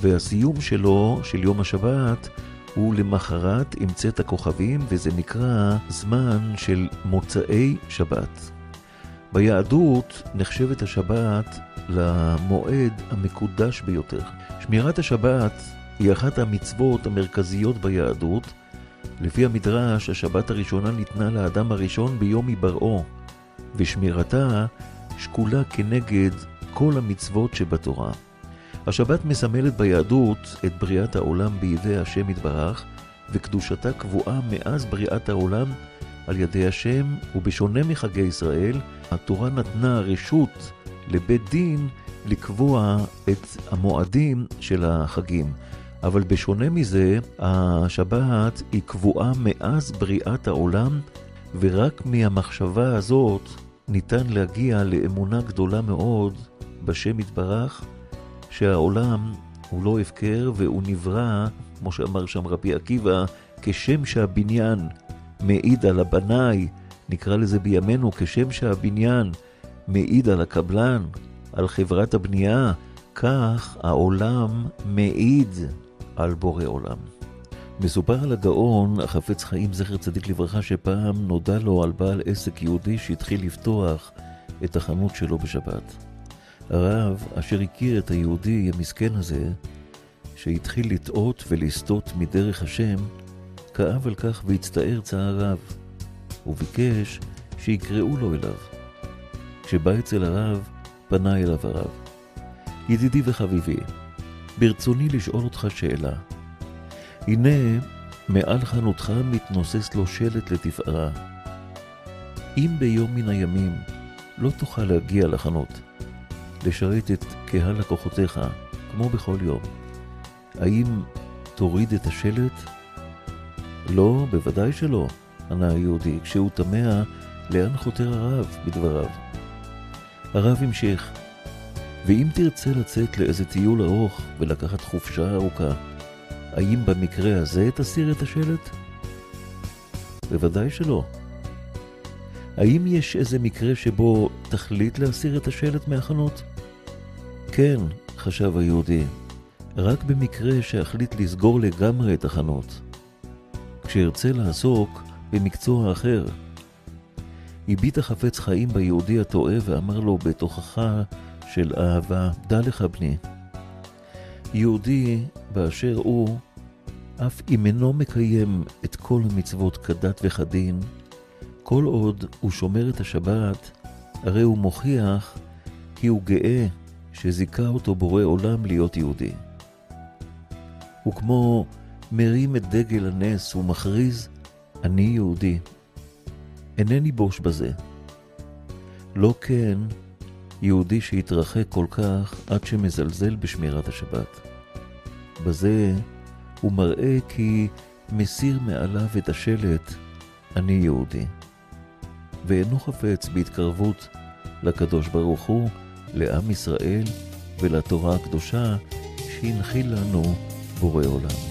והסיום שלו, של יום השבת, הוא למחרת עם צאת הכוכבים, וזה נקרא זמן של מוצאי שבת. ביהדות נחשבת השבת למועד המקודש ביותר. שמירת השבת היא אחת המצוות המרכזיות ביהדות. לפי המדרש, השבת הראשונה ניתנה לאדם הראשון ביום היבראו, ושמירתה שקולה כנגד כל המצוות שבתורה. השבת מסמלת ביהדות את בריאת העולם בידי השם יתברך, וקדושתה קבועה מאז בריאת העולם על ידי השם, ובשונה מחגי ישראל, התורה נתנה רשות לבית דין לקבוע את המועדים של החגים. אבל בשונה מזה, השבת היא קבועה מאז בריאת העולם, ורק מהמחשבה הזאת ניתן להגיע לאמונה גדולה מאוד בשם יתברך, שהעולם הוא לא הפקר והוא נברא, כמו שאמר שם רבי עקיבא, כשם שהבניין מעיד על הבנאי, נקרא לזה בימינו, כשם שהבניין מעיד על הקבלן, על חברת הבנייה, כך העולם מעיד על בורא עולם. מסופר על הגאון, החפץ חיים זכר צדיק לברכה, שפעם נודע לו על בעל עסק יהודי שהתחיל לפתוח את החנות שלו בשבת. הרב, אשר הכיר את היהודי המסכן הזה, שהתחיל לטעות ולסטות מדרך השם, כאב על כך והצטער צער רב. הוא ביקש שיקראו לו אליו. כשבא אצל הרב, פנה אליו הרב. ידידי וחביבי, ברצוני לשאול אותך שאלה. הנה, מעל חנותך מתנוסס לו שלט לתפארה. אם ביום מן הימים לא תוכל להגיע לחנות, לשרת את קהל לקוחותיך, כמו בכל יום, האם תוריד את השלט? לא, בוודאי שלא, ענה היהודי, כשהוא תמה לאן חותר הרב בדבריו. הרב המשיך, ואם תרצה לצאת לאיזה טיול ארוך ולקחת חופשה ארוכה, האם במקרה הזה תסיר את השלט? בוודאי שלא. האם יש איזה מקרה שבו תחליט להסיר את השלט מהחנות? כן, חשב היהודי, רק במקרה שאחליט לסגור לגמרי את החנות. כשארצה לעסוק במקצוע אחר. הביט החפץ חיים ביהודי הטועה ואמר לו בתוכחה של אהבה, דע לך בני. יהודי באשר הוא, אף אם אינו מקיים את כל המצוות כדת וכדין, כל עוד הוא שומר את השבת, הרי הוא מוכיח כי הוא גאה שזיכה אותו בורא עולם להיות יהודי. הוא כמו מרים את דגל הנס ומכריז, אני יהודי. אינני בוש בזה. לא כן יהודי שהתרחק כל כך עד שמזלזל בשמירת השבת. בזה הוא מראה כי מסיר מעליו את השלט אני יהודי, ואינו חפץ בהתקרבות לקדוש ברוך הוא, לעם ישראל ולתורה הקדושה שהנחיל לנו בורא עולם.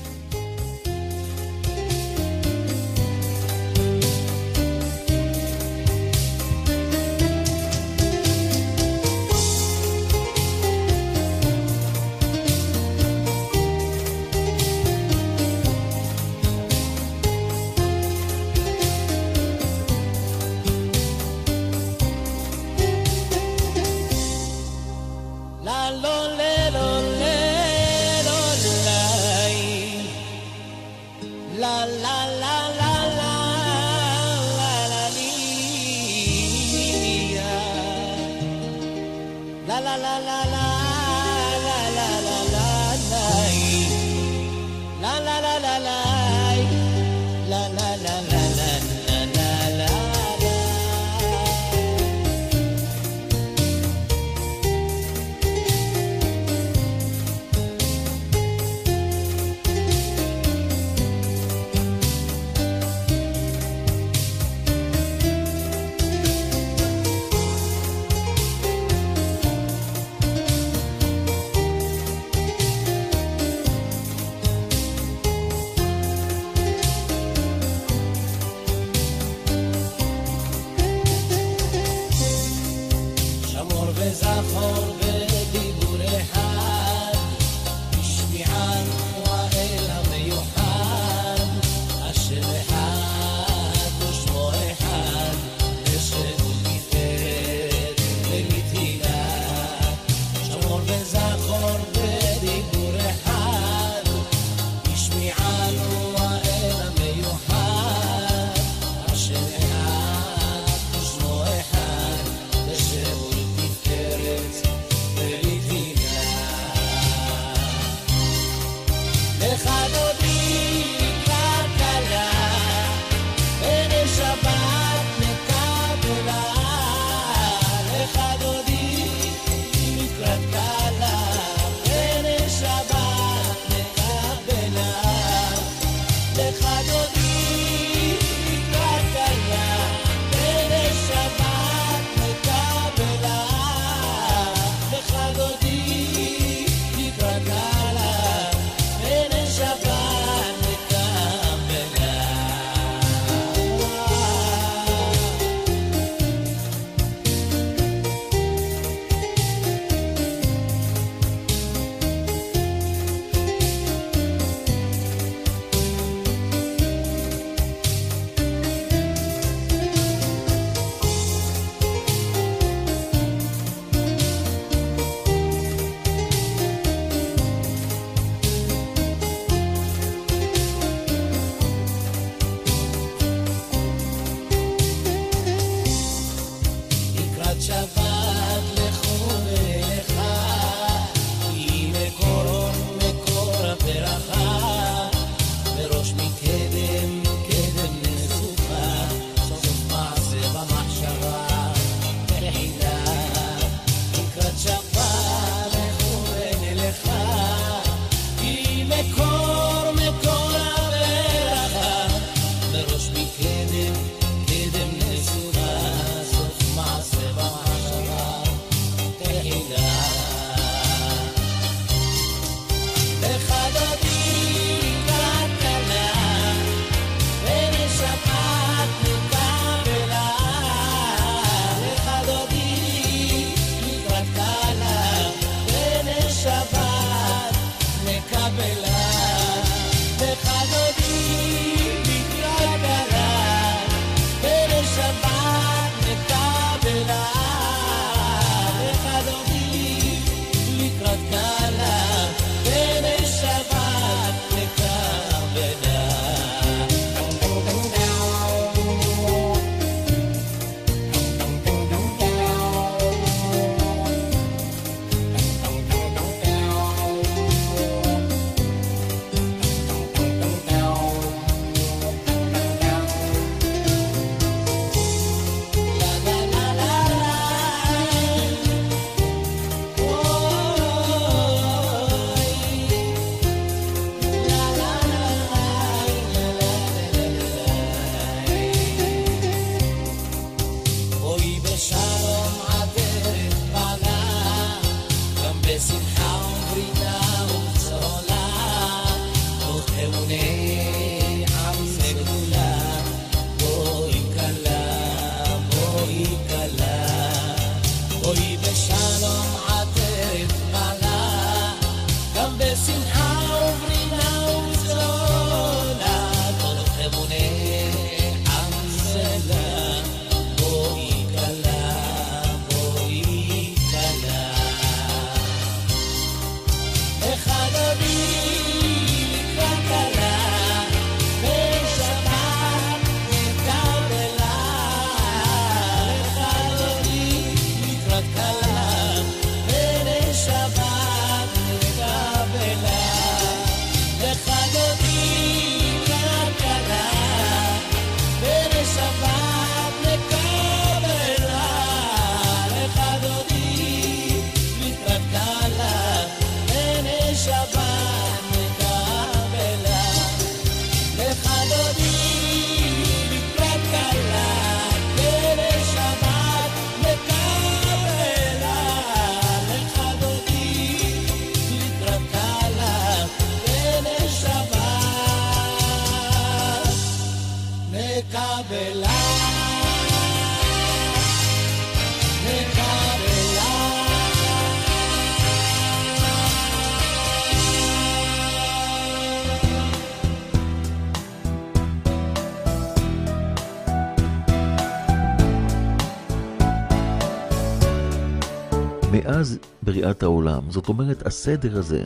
בריאת העולם, זאת אומרת, הסדר הזה,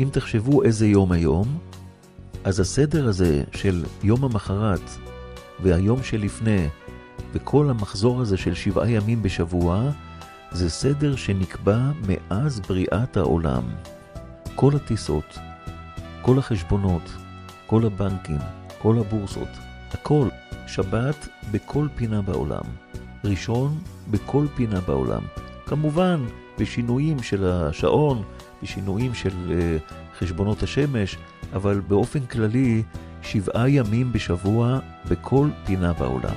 אם תחשבו איזה יום היום, אז הסדר הזה של יום המחרת והיום שלפני, וכל המחזור הזה של שבעה ימים בשבוע, זה סדר שנקבע מאז בריאת העולם. כל הטיסות, כל החשבונות, כל הבנקים, כל הבורסות, הכל, שבת בכל פינה בעולם. ראשון בכל פינה בעולם. כמובן, בשינויים של השעון, בשינויים של uh, חשבונות השמש, אבל באופן כללי, שבעה ימים בשבוע בכל פינה בעולם.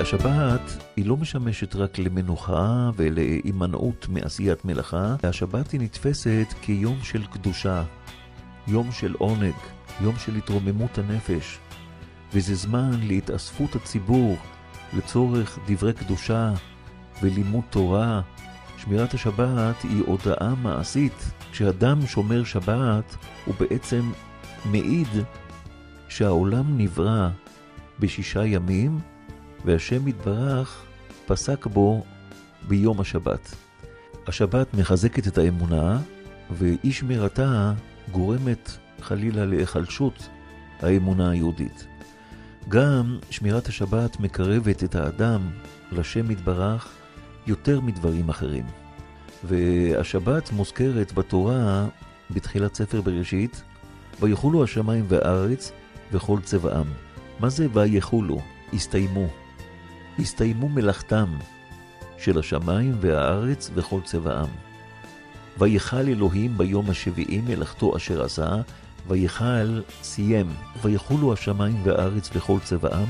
השבת היא לא משמשת רק למנוחה ולהימנעות מעשיית מלאכה, השבת היא נתפסת כיום של קדושה, יום של עונג, יום של התרוממות הנפש, וזה זמן להתאספות הציבור לצורך דברי קדושה ולימוד תורה. שמירת השבת היא הודאה מעשית. כשאדם שומר שבת, הוא בעצם מעיד שהעולם נברא בשישה ימים, והשם יתברך פסק בו ביום השבת. השבת מחזקת את האמונה, ואי שמירתה גורמת חלילה להיחלשות האמונה היהודית. גם שמירת השבת מקרבת את האדם לשם יתברך יותר מדברים אחרים. והשבת מוזכרת בתורה בתחילת ספר בראשית, ויחולו השמיים והארץ וכל צבעם. מה זה ויחולו? הסתיימו. הסתיימו מלאכתם של השמיים והארץ וכל צבעם. ויכל אלוהים ביום השביעי מלאכתו אשר עשה, ויכל סיים, ויחולו השמיים והארץ וכל צבעם,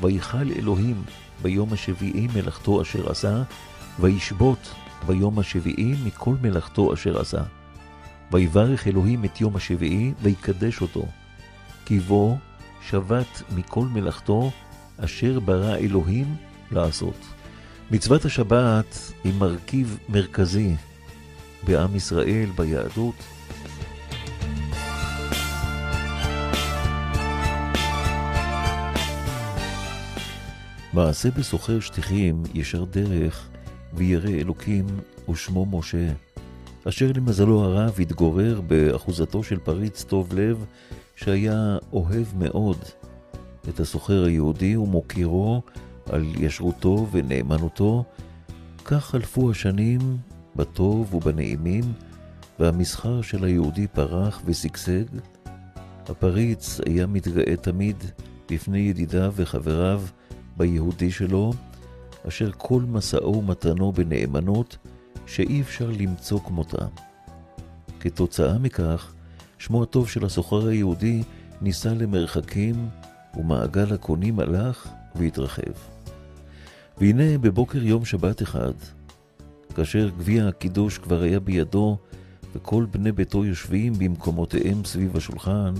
ויכל אלוהים ביום השביעי מלאכתו אשר עשה, וישבות ביום השביעי מכל מלאכתו אשר עשה. ויברך אלוהים את יום השביעי, ויקדש אותו. כי בו שבת מכל מלאכתו, אשר ברא אלוהים לעשות. מצוות השבת היא מרכיב מרכזי בעם ישראל, ביהדות, מעשה בסוחר שטיחים ישר דרך, וירא אלוקים ושמו משה, אשר למזלו הרב התגורר באחוזתו של פריץ טוב לב, שהיה אוהב מאוד את הסוחר היהודי ומוקירו על ישרותו ונאמנותו. כך חלפו השנים בטוב ובנעימים, והמסחר של היהודי פרח ושגשג. הפריץ היה מתגאה תמיד בפני ידידיו וחבריו ביהודי שלו, אשר כל משאו ומתנו בנאמנות, שאי אפשר למצוא כמותה. כתוצאה מכך, שמו הטוב של הסוחר היהודי נישא למרחקים, ומעגל הקונים הלך והתרחב. והנה בבוקר יום שבת אחד, כאשר גביע הקידוש כבר היה בידו, וכל בני ביתו יושבים במקומותיהם סביב השולחן,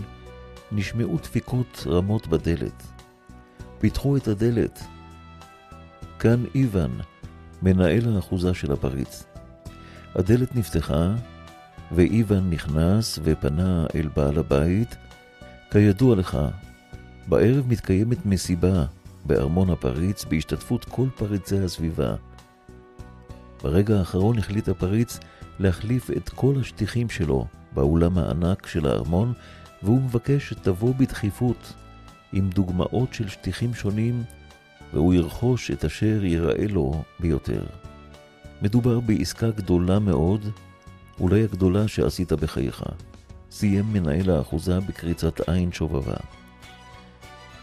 נשמעו דפיקות רמות בדלת. פיתחו את הדלת. כאן איוון, מנהל האחוזה של הפריץ. הדלת נפתחה, ואיוון נכנס ופנה אל בעל הבית. כידוע לך, בערב מתקיימת מסיבה בארמון הפריץ בהשתתפות כל פריצי הסביבה. ברגע האחרון החליט הפריץ להחליף את כל השטיחים שלו באולם הענק של הארמון, והוא מבקש שתבוא בדחיפות עם דוגמאות של שטיחים שונים, והוא ירכוש את אשר ייראה לו ביותר. מדובר בעסקה גדולה מאוד, אולי הגדולה שעשית בחייך. סיים מנהל האחוזה בקריצת עין שובבה.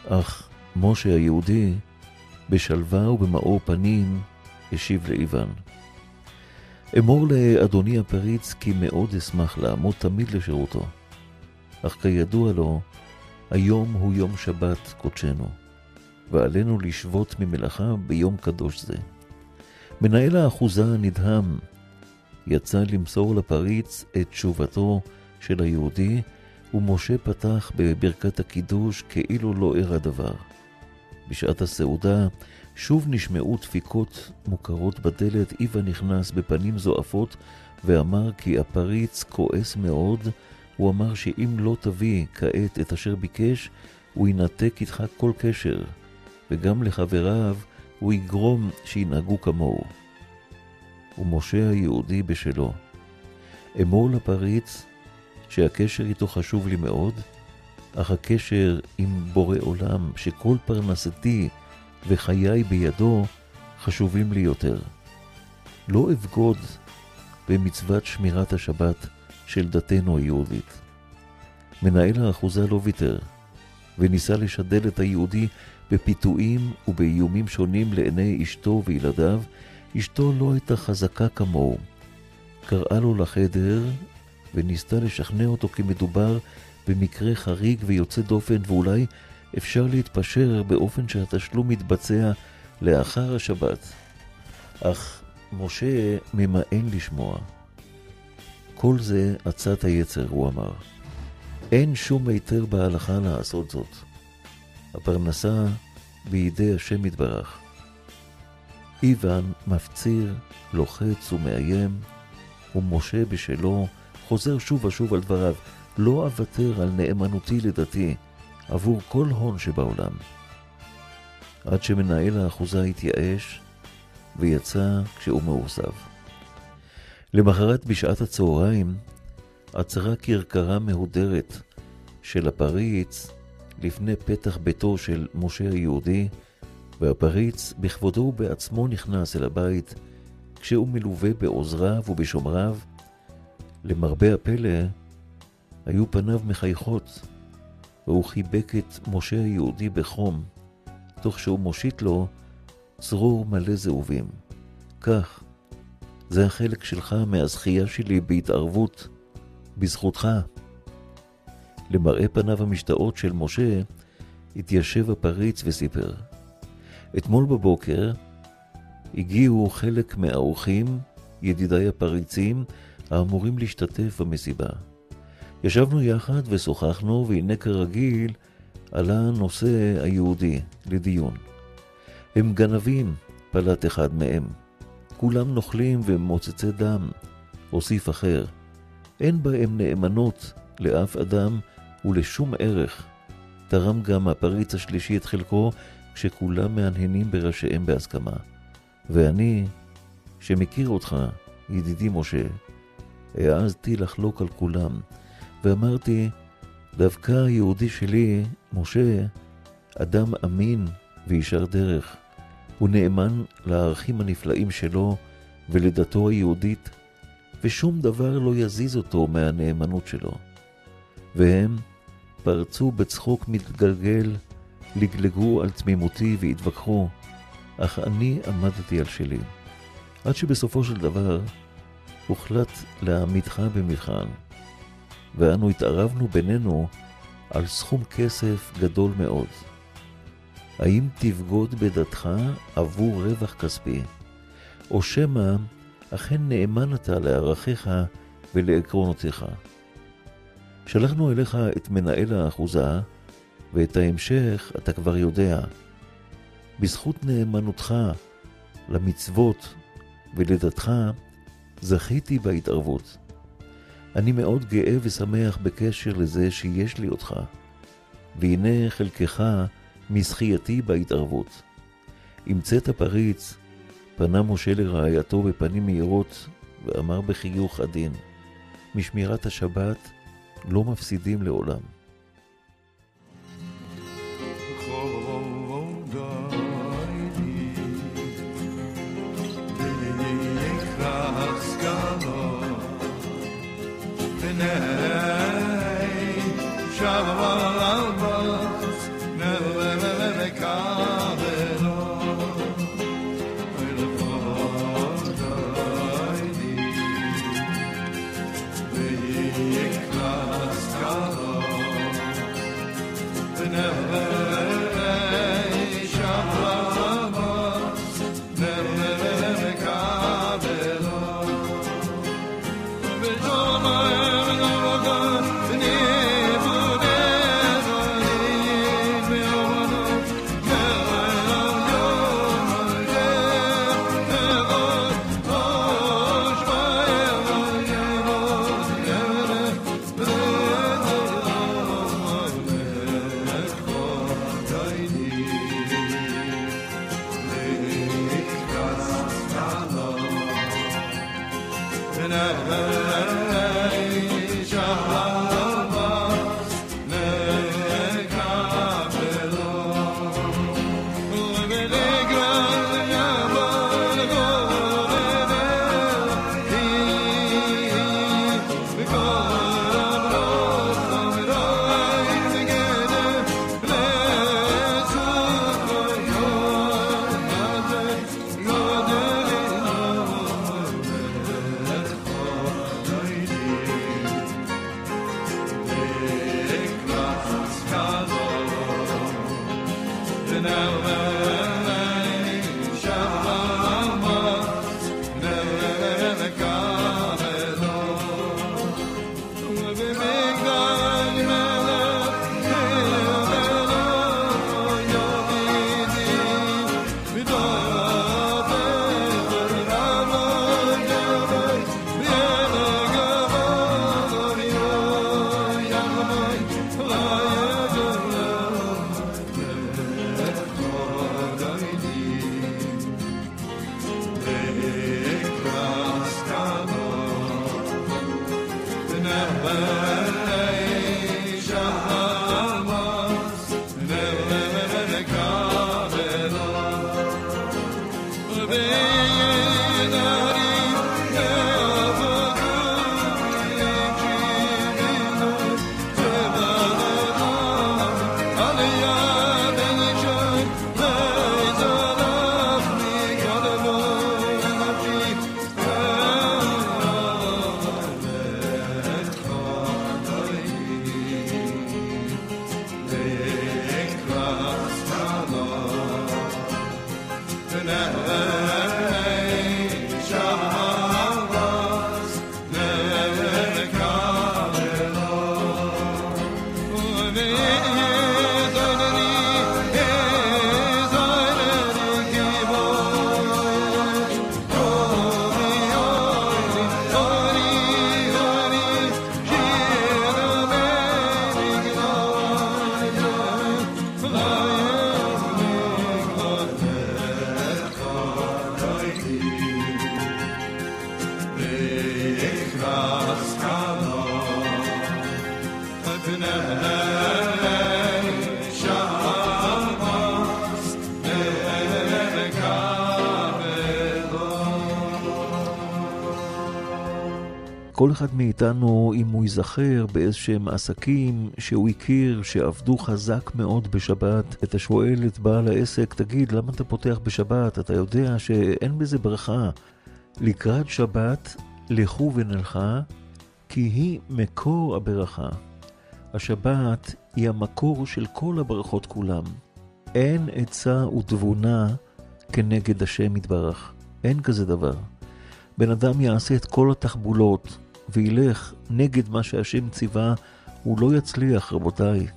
אך משה היהודי, בשלווה ובמאור פנים, השיב לאיוון. אמור לאדוני הפריץ כי מאוד אשמח לעמוד תמיד לשירותו. אך כידוע לו, היום הוא יום שבת קודשנו, ועלינו לשבות ממלאכה ביום קדוש זה. מנהל האחוזה נדהם, יצא למסור לפריץ את תשובתו של היהודי, ומשה פתח בברכת הקידוש כאילו לא אירע דבר. בשעת הסעודה שוב נשמעו דפיקות מוכרות בדלת, איווה נכנס בפנים זועפות ואמר כי הפריץ כועס מאוד, הוא אמר שאם לא תביא כעת את אשר ביקש, הוא ינתק איתך כל קשר, וגם לחבריו הוא יגרום שינהגו כמוהו. ומשה היהודי בשלו. אמור לפריץ שהקשר איתו חשוב לי מאוד, אך הקשר עם בורא עולם, שכל פרנסתי וחיי בידו, חשובים לי יותר. לא אבגוד במצוות שמירת השבת של דתנו היהודית. מנהל האחוזה לא ויתר, וניסה לשדל את היהודי בפיתויים ובאיומים שונים לעיני אשתו וילדיו. אשתו לא הייתה חזקה כמוהו. קראה לו לחדר וניסתה לשכנע אותו כי מדובר במקרה חריג ויוצא דופן ואולי אפשר להתפשר באופן שהתשלום מתבצע לאחר השבת. אך משה ממאן לשמוע. כל זה עצת היצר, הוא אמר. אין שום היתר בהלכה לעשות זאת. הפרנסה בידי השם יתברך. איוון מפציר, לוחץ ומאיים, ומשה בשלו חוזר שוב ושוב על דבריו, לא אוותר על נאמנותי לדתי עבור כל הון שבעולם. עד שמנהל האחוזה התייאש ויצא כשהוא מאוכזב. למחרת בשעת הצהריים עצרה כרכרה מהודרת של הפריץ לפני פתח ביתו של משה היהודי, והפריץ בכבודו ובעצמו נכנס אל הבית, כשהוא מלווה בעוזריו ובשומריו. למרבה הפלא, היו פניו מחייכות, והוא חיבק את משה היהודי בחום, תוך שהוא מושיט לו צרור מלא זהובים. כך, זה החלק שלך מהזכייה שלי בהתערבות, בזכותך. למראה פניו המשתאות של משה, התיישב הפריץ וסיפר. אתמול בבוקר הגיעו חלק מהאורחים, ידידיי הפריצים, האמורים להשתתף במסיבה. ישבנו יחד ושוחחנו, והנה כרגיל עלה הנושא היהודי לדיון. הם גנבים, פלט אחד מהם. כולם נוכלים ומוצצי דם, הוסיף אחר. אין בהם נאמנות לאף אדם ולשום ערך. תרם גם הפריץ השלישי את חלקו, כשכולם מהנהנים בראשיהם בהסכמה. ואני, שמכיר אותך, ידידי משה, העזתי לחלוק על כולם, ואמרתי, דווקא היהודי שלי, משה, אדם אמין וישר דרך. הוא נאמן לערכים הנפלאים שלו ולדתו היהודית, ושום דבר לא יזיז אותו מהנאמנות שלו. והם פרצו בצחוק מתגלגל, לגלגו על תמימותי והתווכחו, אך אני עמדתי על שלי. עד שבסופו של דבר הוחלט להעמידך במבחן, ואנו התערבנו בינינו על סכום כסף גדול מאוד. האם תבגוד בדתך עבור רווח כספי, או שמא אכן נאמן אתה לערכיך ולעקרונותיך? שלחנו אליך את מנהל האחוזה, ואת ההמשך אתה כבר יודע. בזכות נאמנותך למצוות ולדתך, זכיתי בהתערבות. אני מאוד גאה ושמח בקשר לזה שיש לי אותך, והנה חלקך מזכייתי בהתערבות. עם צאת הפריץ, פנה משה לרעייתו בפנים מהירות, ואמר בחיוך עדין, משמירת השבת לא מפסידים לעולם. Never כל אחד מאיתנו, אם הוא ייזכר באיזשהם עסקים שהוא הכיר שעבדו חזק מאוד בשבת, אתה שואל את בעל העסק, תגיד, למה אתה פותח בשבת? אתה יודע שאין בזה ברכה. לקראת שבת, לכו ונלכה, כי היא מקור הברכה. השבת היא המקור של כל הברכות כולם. אין עצה ותבונה כנגד השם יתברך. אין כזה דבר. בן אדם יעשה את כל התחבולות וילך נגד מה שהשם ציווה, הוא לא יצליח, רבותיי.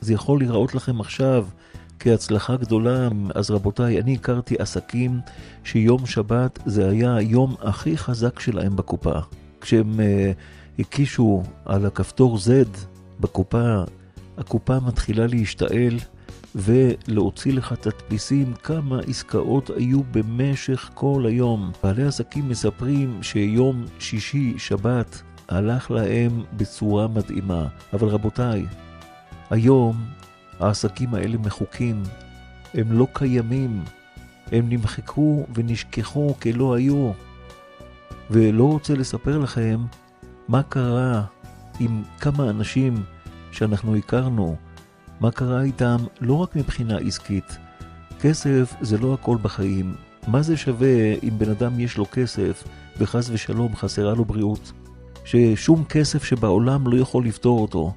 זה יכול להיראות לכם עכשיו כהצלחה גדולה, אז רבותיי, אני הכרתי עסקים שיום שבת זה היה היום הכי חזק שלהם בקופה. כשהם uh, הקישו על הכפתור Z בקופה, הקופה מתחילה להשתעל ולהוציא לך תדפיסים כמה עסקאות היו במשך כל היום. בעלי עסקים מספרים שיום שישי, שבת, הלך להם בצורה מדהימה. אבל רבותיי, היום העסקים האלה מחוקים, הם לא קיימים, הם נמחקו ונשכחו כלא היו. ולא רוצה לספר לכם מה קרה עם כמה אנשים שאנחנו הכרנו, מה קרה איתם לא רק מבחינה עסקית. כסף זה לא הכל בחיים. מה זה שווה אם בן אדם יש לו כסף וחס ושלום חסרה לו בריאות? ששום כסף שבעולם לא יכול לפתור אותו.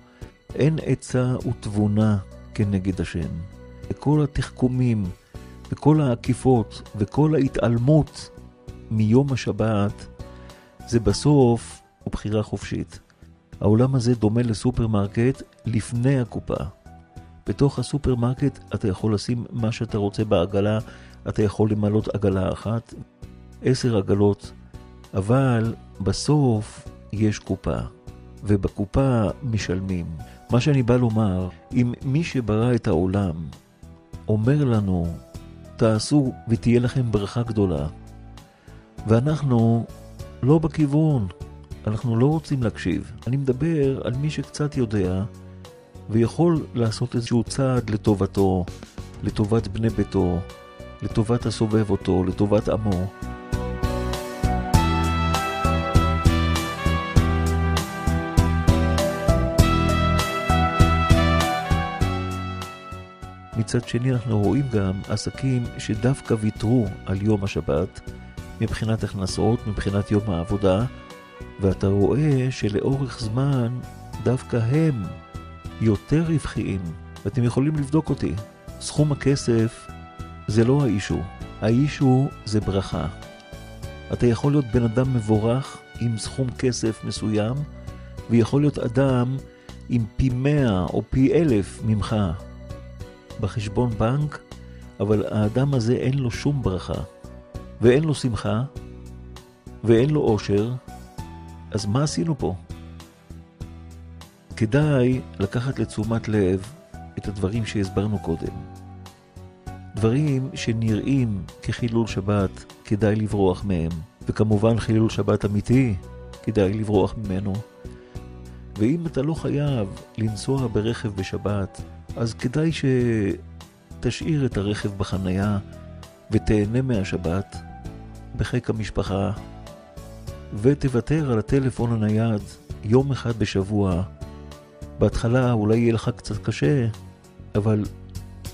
אין עצה ותבונה כנגד השם. וכל התחכומים, וכל העקיפות, וכל ההתעלמות מיום השבת, זה בסוף בחירה חופשית. העולם הזה דומה לסופרמרקט לפני הקופה. בתוך הסופרמרקט אתה יכול לשים מה שאתה רוצה בעגלה, אתה יכול למלות עגלה אחת, עשר עגלות, אבל בסוף יש קופה, ובקופה משלמים. מה שאני בא לומר, אם מי שברא את העולם אומר לנו, תעשו ותהיה לכם ברכה גדולה, ואנחנו לא בכיוון, אנחנו לא רוצים להקשיב. אני מדבר על מי שקצת יודע, ויכול לעשות איזשהו צעד לטובתו, לטובת בני ביתו, לטובת הסובב אותו, לטובת עמו. מצד שני אנחנו רואים גם עסקים שדווקא ויתרו על יום השבת מבחינת הכנסות, מבחינת יום העבודה, ואתה רואה שלאורך זמן דווקא הם יותר רווחיים, ואתם יכולים לבדוק אותי. סכום הכסף זה לא האישו, האישו זה ברכה. אתה יכול להיות בן אדם מבורך עם סכום כסף מסוים, ויכול להיות אדם עם פי מאה או פי אלף ממך בחשבון בנק, אבל האדם הזה אין לו שום ברכה, ואין לו שמחה, ואין לו עושר, אז מה עשינו פה? כדאי לקחת לתשומת לב את הדברים שהסברנו קודם. דברים שנראים כחילול שבת, כדאי לברוח מהם, וכמובן חילול שבת אמיתי, כדאי לברוח ממנו. ואם אתה לא חייב לנסוע ברכב בשבת, אז כדאי שתשאיר את הרכב בחנייה ותהנה מהשבת בחיק המשפחה, ותוותר על הטלפון הנייד יום אחד בשבוע בהתחלה אולי יהיה לך קצת קשה, אבל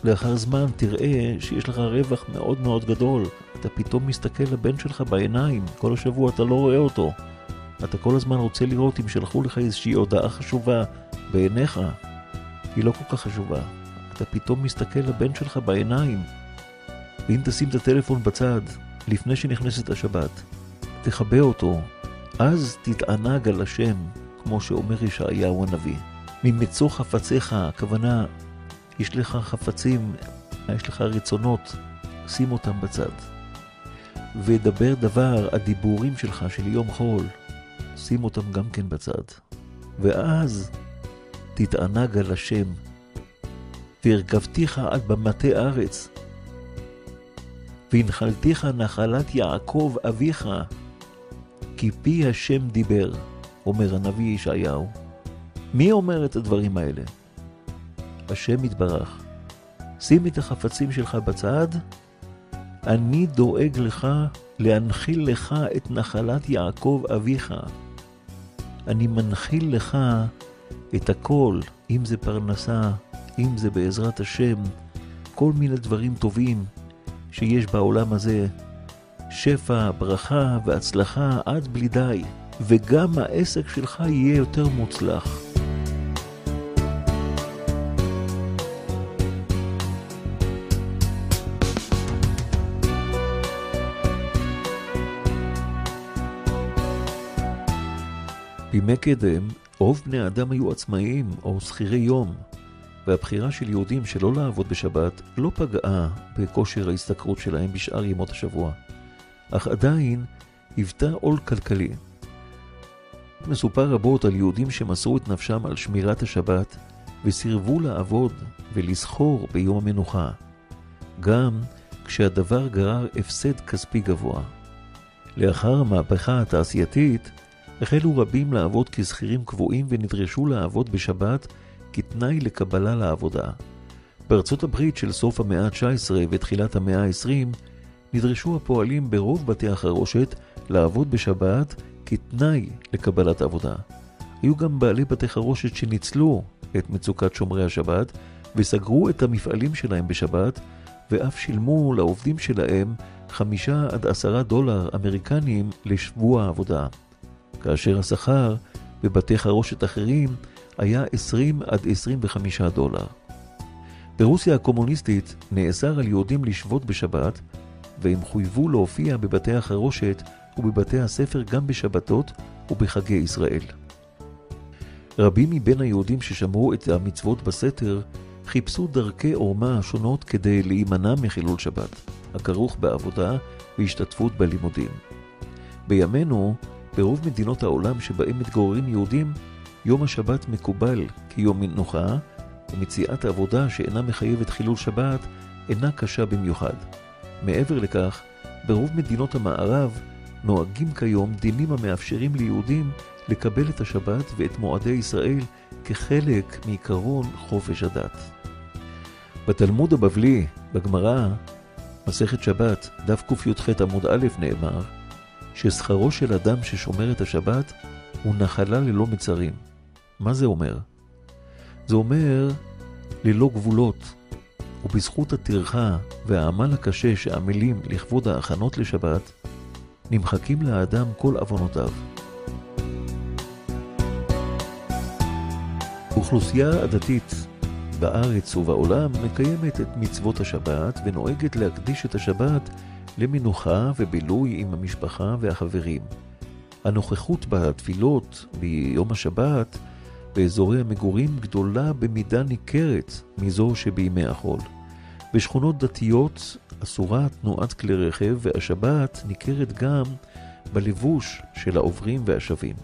לאחר זמן תראה שיש לך רווח מאוד מאוד גדול. אתה פתאום מסתכל לבן שלך בעיניים, כל השבוע אתה לא רואה אותו. אתה כל הזמן רוצה לראות אם שלחו לך איזושהי הודעה חשובה בעיניך. היא לא כל כך חשובה. אתה פתאום מסתכל לבן שלך בעיניים. ואם תשים את הטלפון בצד, לפני שנכנסת השבת, תכבה אותו, אז תתענג על השם, כמו שאומר ישעיהו הנביא. ממצוא חפציך, הכוונה, יש לך חפצים, יש לך רצונות, שים אותם בצד. ודבר דבר, הדיבורים שלך של יום חול, שים אותם גם כן בצד. ואז תתענג על השם, והרכבתיך על במטה ארץ, והנחלתיך נחלת יעקב אביך, כי פי השם דיבר, אומר הנביא ישעיהו. מי אומר את הדברים האלה? השם יתברך. שים את החפצים שלך בצד, אני דואג לך להנחיל לך את נחלת יעקב אביך. אני מנחיל לך את הכל, אם זה פרנסה, אם זה בעזרת השם, כל מיני דברים טובים שיש בעולם הזה, שפע, ברכה והצלחה עד בלי די, וגם העסק שלך יהיה יותר מוצלח. בימי קדם, רוב בני האדם היו עצמאיים או שכירי יום, והבחירה של יהודים שלא לעבוד בשבת לא פגעה בכושר ההשתכרות שלהם בשאר ימות השבוע, אך עדיין היוותה עול כלכלי. מסופר רבות על יהודים שמסרו את נפשם על שמירת השבת וסירבו לעבוד ולסחור ביום המנוחה, גם כשהדבר גרר הפסד כספי גבוה. לאחר המהפכה התעשייתית, החלו רבים לעבוד כשכירים קבועים ונדרשו לעבוד בשבת כתנאי לקבלה לעבודה. בארצות הברית של סוף המאה ה-19 ותחילת המאה ה-20 נדרשו הפועלים ברוב בתי החרושת לעבוד בשבת כתנאי לקבלת עבודה. היו גם בעלי בתי חרושת שניצלו את מצוקת שומרי השבת וסגרו את המפעלים שלהם בשבת ואף שילמו לעובדים שלהם חמישה עד עשרה דולר אמריקניים לשבוע העבודה. כאשר השכר בבתי חרושת אחרים היה 20 עד 25 דולר. ברוסיה הקומוניסטית נאסר על יהודים לשבות בשבת, והם חויבו להופיע בבתי החרושת ובבתי הספר גם בשבתות ובחגי ישראל. רבים מבין היהודים ששמרו את המצוות בסתר חיפשו דרכי עורמה השונות כדי להימנע מחילול שבת, הכרוך בעבודה והשתתפות בלימודים. בימינו, ברוב מדינות העולם שבהם מתגוררים יהודים, יום השבת מקובל כיום מנוחה, ומציאת עבודה שאינה מחייבת חילול שבת אינה קשה במיוחד. מעבר לכך, ברוב מדינות המערב נוהגים כיום דינים המאפשרים ליהודים לקבל את השבת ואת מועדי ישראל כחלק מעיקרון חופש הדת. בתלמוד הבבלי, בגמרא, מסכת שבת, דף קי"ח עמוד א' נאמר, ששכרו של אדם ששומר את השבת הוא נחלה ללא מצרים. מה זה אומר? זה אומר ללא גבולות, ובזכות הטרחה והעמל הקשה שעמלים לכבוד ההכנות לשבת, נמחקים לאדם כל עוונותיו. אוכלוסייה הדתית בארץ ובעולם מקיימת את מצוות השבת ונוהגת להקדיש את השבת למנוחה ובילוי עם המשפחה והחברים. הנוכחות בתפילות ביום השבת באזורי המגורים גדולה במידה ניכרת מזו שבימי החול. בשכונות דתיות אסורה תנועת כלי רכב והשבת ניכרת גם בלבוש של העוברים והשבים.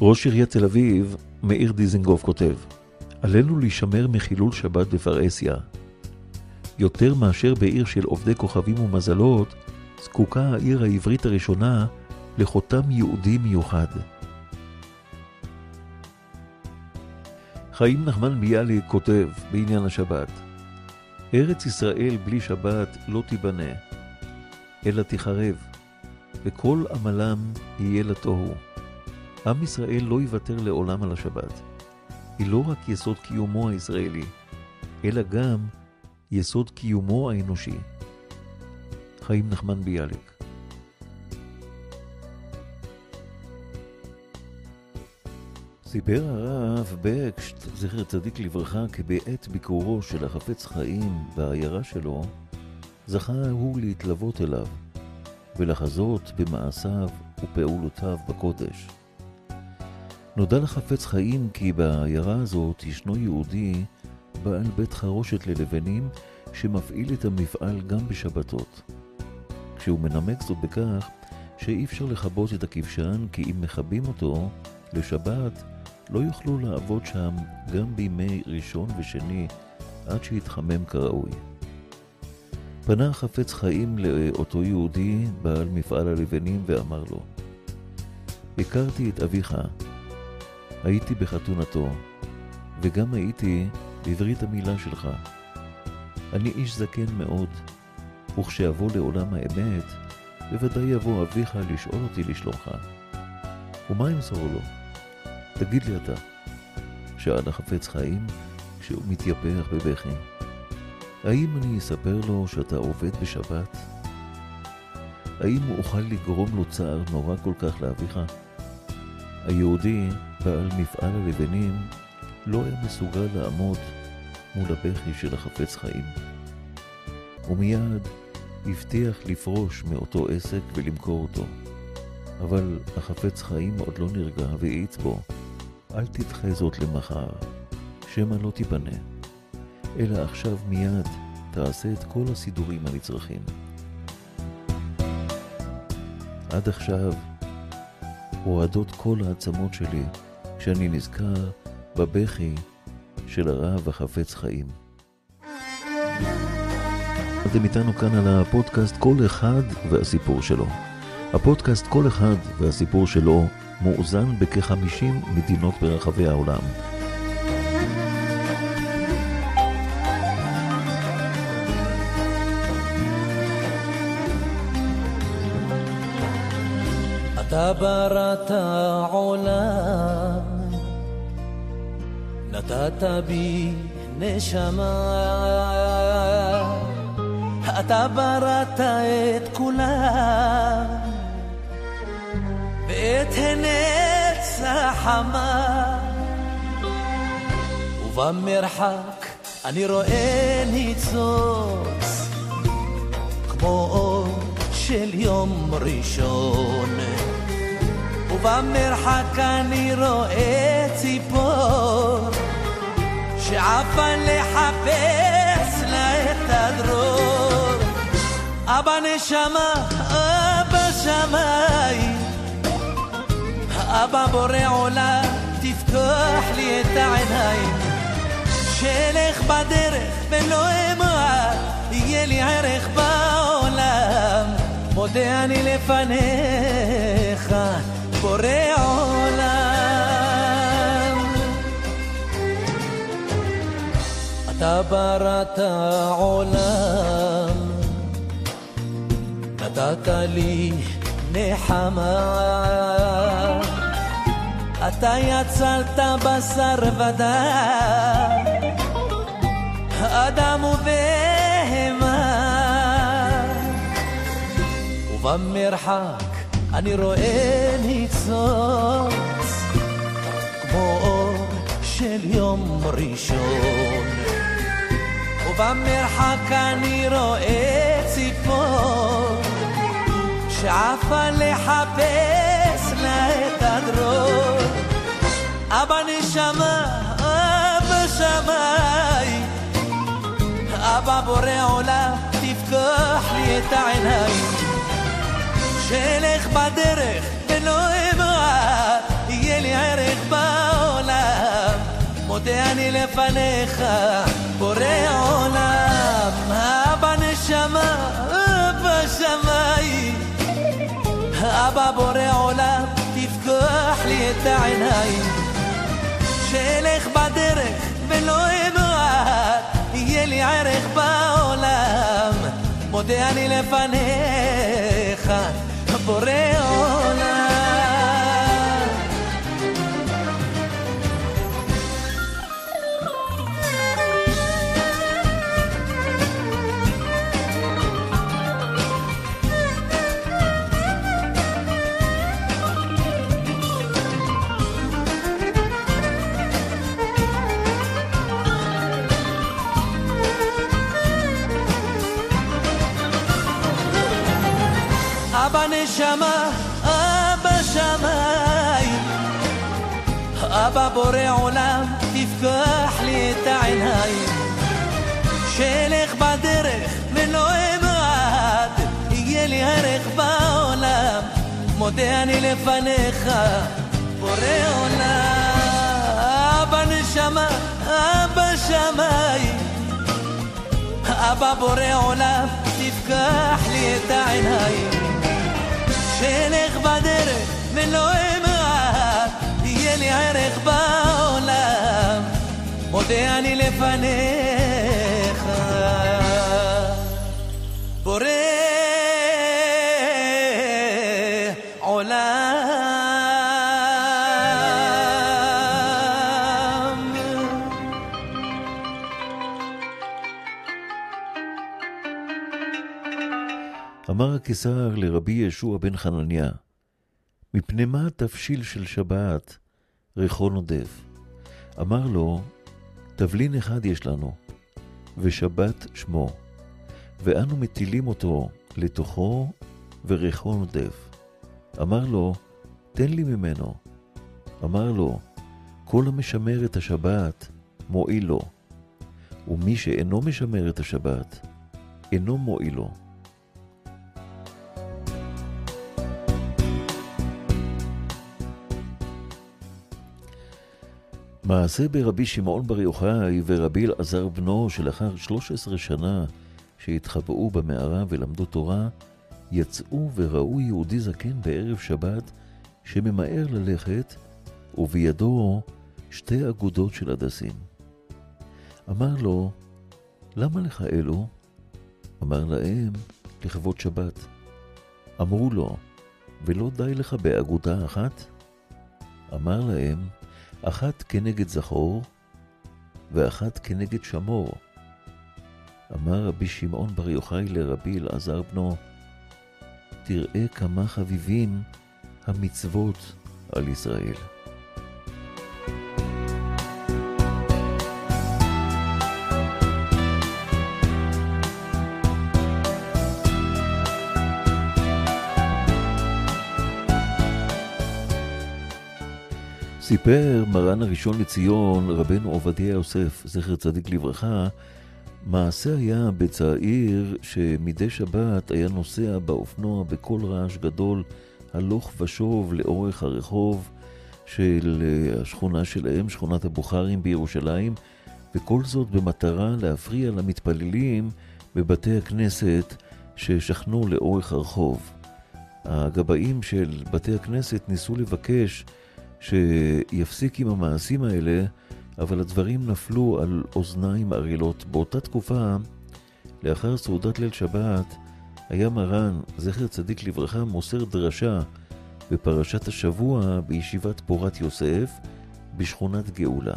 ראש עיריית תל אביב, מאיר דיזנגוף, כותב עלינו להישמר מחילול שבת בפרהסיה. יותר מאשר בעיר של עובדי כוכבים ומזלות, זקוקה העיר העברית הראשונה לחותם יהודי מיוחד. חיים נחמן ביאליק כותב בעניין השבת ארץ ישראל בלי שבת לא תיבנה, אלא תיחרב, וכל עמלם יהיה לתוהו. עם ישראל לא יוותר לעולם על השבת. היא לא רק יסוד קיומו הישראלי, אלא גם יסוד קיומו האנושי. חיים נחמן ביאליק סיפר הרב בקשט, זכר צדיק לברכה, כי בעת ביקורו של החפץ חיים בעיירה שלו, זכה הוא להתלוות אליו, ולחזות במעשיו ופעולותיו בקודש. נודע לחפץ חיים כי בעיירה הזאת ישנו יהודי בעל בית חרושת ללבנים שמפעיל את המפעל גם בשבתות. כשהוא מנמק זאת בכך שאי אפשר לכבות את הכבשן כי אם מכבים אותו לשבת לא יוכלו לעבוד שם גם בימי ראשון ושני עד שיתחמם כראוי. פנה חפץ חיים לאותו יהודי בעל מפעל הלבנים ואמר לו הכרתי את אביך, הייתי בחתונתו, וגם הייתי בברית המילה שלך. אני איש זקן מאוד, וכשאבוא לעולם האמת, בוודאי יבוא אביך לשאול אותי לשלומך. ומה אמסור לו? תגיד לי אתה, שאל החפץ חיים כשהוא מתייפח בבכי. האם אני אספר לו שאתה עובד בשבת? האם אוכל לגרום לו צער נורא כל כך לאביך? היהודי, בעל מפעל הלבנים, לא היה מסוגל לעמוד מול הבכי של החפץ חיים. ומיד הבטיח לפרוש מאותו עסק ולמכור אותו. אבל החפץ חיים עוד לא נרגע והאיץ בו, אל תדחה זאת למחר, שמא לא תיפנה, אלא עכשיו מיד תעשה את כל הסידורים הנצרכים. עד עכשיו רועדות כל העצמות שלי כשאני נזכר בבכי של הרב החפץ חיים. אתם איתנו כאן על הפודקאסט כל אחד והסיפור שלו. הפודקאסט כל אחד והסיפור שלו מאוזן בכ-50 מדינות ברחבי העולם. אתה בראת עולם, נתת בי נשמה. אתה בראת את כולם, ואת הנץ החמה. ובמרחק אני רואה ניצוץ, כמו אור של יום ראשון. ובמרחק אני רואה ציפור שעפה לחפש לה את הדרור. אבא נשמה, אבא שמיים, אבא בורא עולם, תפתח לי את העיניים. שלך בדרך ולא אמר, יהיה לי ערך בעולם. מודה אני לפניך, בורא עולם. אתה בראת עולם, נתת לי נחמה. אתה יצרת בשר ודם, אדם ובהמה. ובמרחק אני רואה ניצוץ כמו אור של יום ראשון ובמרחק אני רואה ציפור שעפה לחפש לה את הדרור. אבא נשמה, אבא שמיים אבא בורא עולם, תפתח לי את העיניים. שלך בדרך ולא אמר, יהיה לי ערך בעולם. מודה אני לפניך, בורא עולם. אבא נשמה, אבא שמיים. אבא בורא עולם, תפקח לי את העיניים. שלך בדרך ולא אמר, יהיה לי ערך בעולם. מודה אני לפניך, בורא עולם. נשמה, אבא שמיים, אבא בורא עולם, תפקח לי את העיניים. שאלך בדרך ולא אמעט, יהיה לי ערך בעולם. מודה אני לפניך, בורא עולם. אבא נשמה, אבא שמיים. אבא בורא עולם, תפקח לי את העיניים. שאלך בדרך ולא אמעט, יהיה לי ערך בעולם. מודה אני לפניך, בורא אמר הקיסר לרבי ישוע בן חנניה, מפני מה תבשיל של שבת ריחו נודף? אמר לו, תבלין אחד יש לנו, ושבת שמו, ואנו מטילים אותו לתוכו, וריחו נודף. אמר לו, תן לי ממנו. אמר לו, כל המשמר את השבת, מועיל לו, ומי שאינו משמר את השבת, אינו מועיל לו. מעשה ברבי שמעון בר יוחאי ורבי אלעזר בנו, שלאחר 13 שנה שהתחבאו במערה ולמדו תורה, יצאו וראו יהודי זקן בערב שבת שממהר ללכת, ובידו שתי אגודות של הדסים. אמר לו, למה לך אלו? אמר להם, לכבוד שבת. אמרו לו, ולא די לך באגודה אחת? אמר להם, אחת כנגד זכור, ואחת כנגד שמור. אמר רבי שמעון בר יוחאי לרבי אלעזר בנו, תראה כמה חביבים המצוות על ישראל. סיפר מרן הראשון לציון, רבנו עובדיה יוסף, זכר צדיק לברכה, מעשה היה בצעיר שמדי שבת היה נוסע באופנוע בקול רעש גדול, הלוך ושוב לאורך הרחוב של אה, השכונה שלהם, שכונת הבוכרים בירושלים, וכל זאת במטרה להפריע למתפללים בבתי הכנסת ששכנו לאורך הרחוב. הגבאים של בתי הכנסת ניסו לבקש שיפסיק עם המעשים האלה, אבל הדברים נפלו על אוזניים ערלות. באותה תקופה, לאחר סעודת ליל שבת, היה מרן, זכר צדיק לברכה, מוסר דרשה בפרשת השבוע בישיבת פורת יוסף בשכונת גאולה.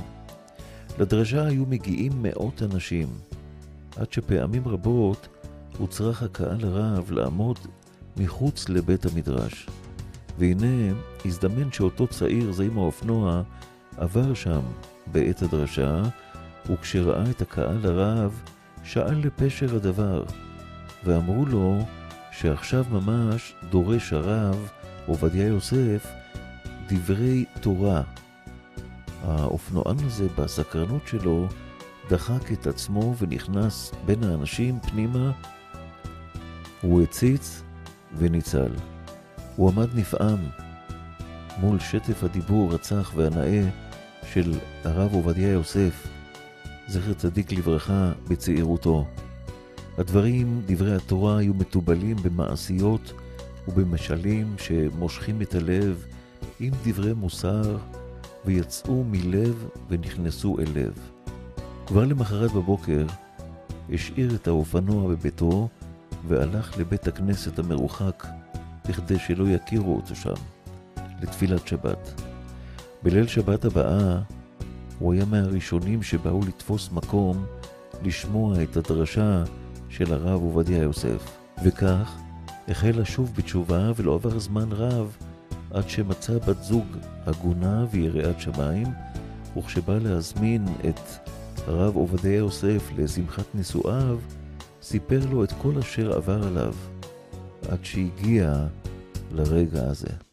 לדרשה היו מגיעים מאות אנשים, עד שפעמים רבות הוצרך הקהל הרב לעמוד מחוץ לבית המדרש. והנה הזדמן שאותו צעיר זה עם האופנוע עבר שם בעת הדרשה, וכשראה את הקהל הרב, שאל לפשר הדבר, ואמרו לו שעכשיו ממש דורש הרב עובדיה יוסף דברי תורה. האופנוען הזה בסקרנות שלו דחק את עצמו ונכנס בין האנשים פנימה, הוא הציץ וניצל. הוא עמד נפעם מול שטף הדיבור הצח והנאה של הרב עובדיה יוסף, זכר צדיק לברכה, בצעירותו. הדברים, דברי התורה, היו מתובלים במעשיות ובמשלים שמושכים את הלב עם דברי מוסר, ויצאו מלב ונכנסו אל לב. כבר למחרת בבוקר השאיר את האופנוע בביתו והלך לבית הכנסת המרוחק בכדי שלא יכירו אותו שם, לתפילת שבת. בליל שבת הבאה הוא היה מהראשונים שבאו לתפוס מקום לשמוע את הדרשה של הרב עובדיה יוסף. וכך החל לשוב בתשובה ולא עבר זמן רב עד שמצא בת זוג הגונה ויראת שמיים, וכשבא להזמין את הרב עובדיה יוסף לשמחת נישואיו, סיפר לו את כל אשר עבר עליו, עד שהגיע לרגע הזה.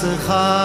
Schar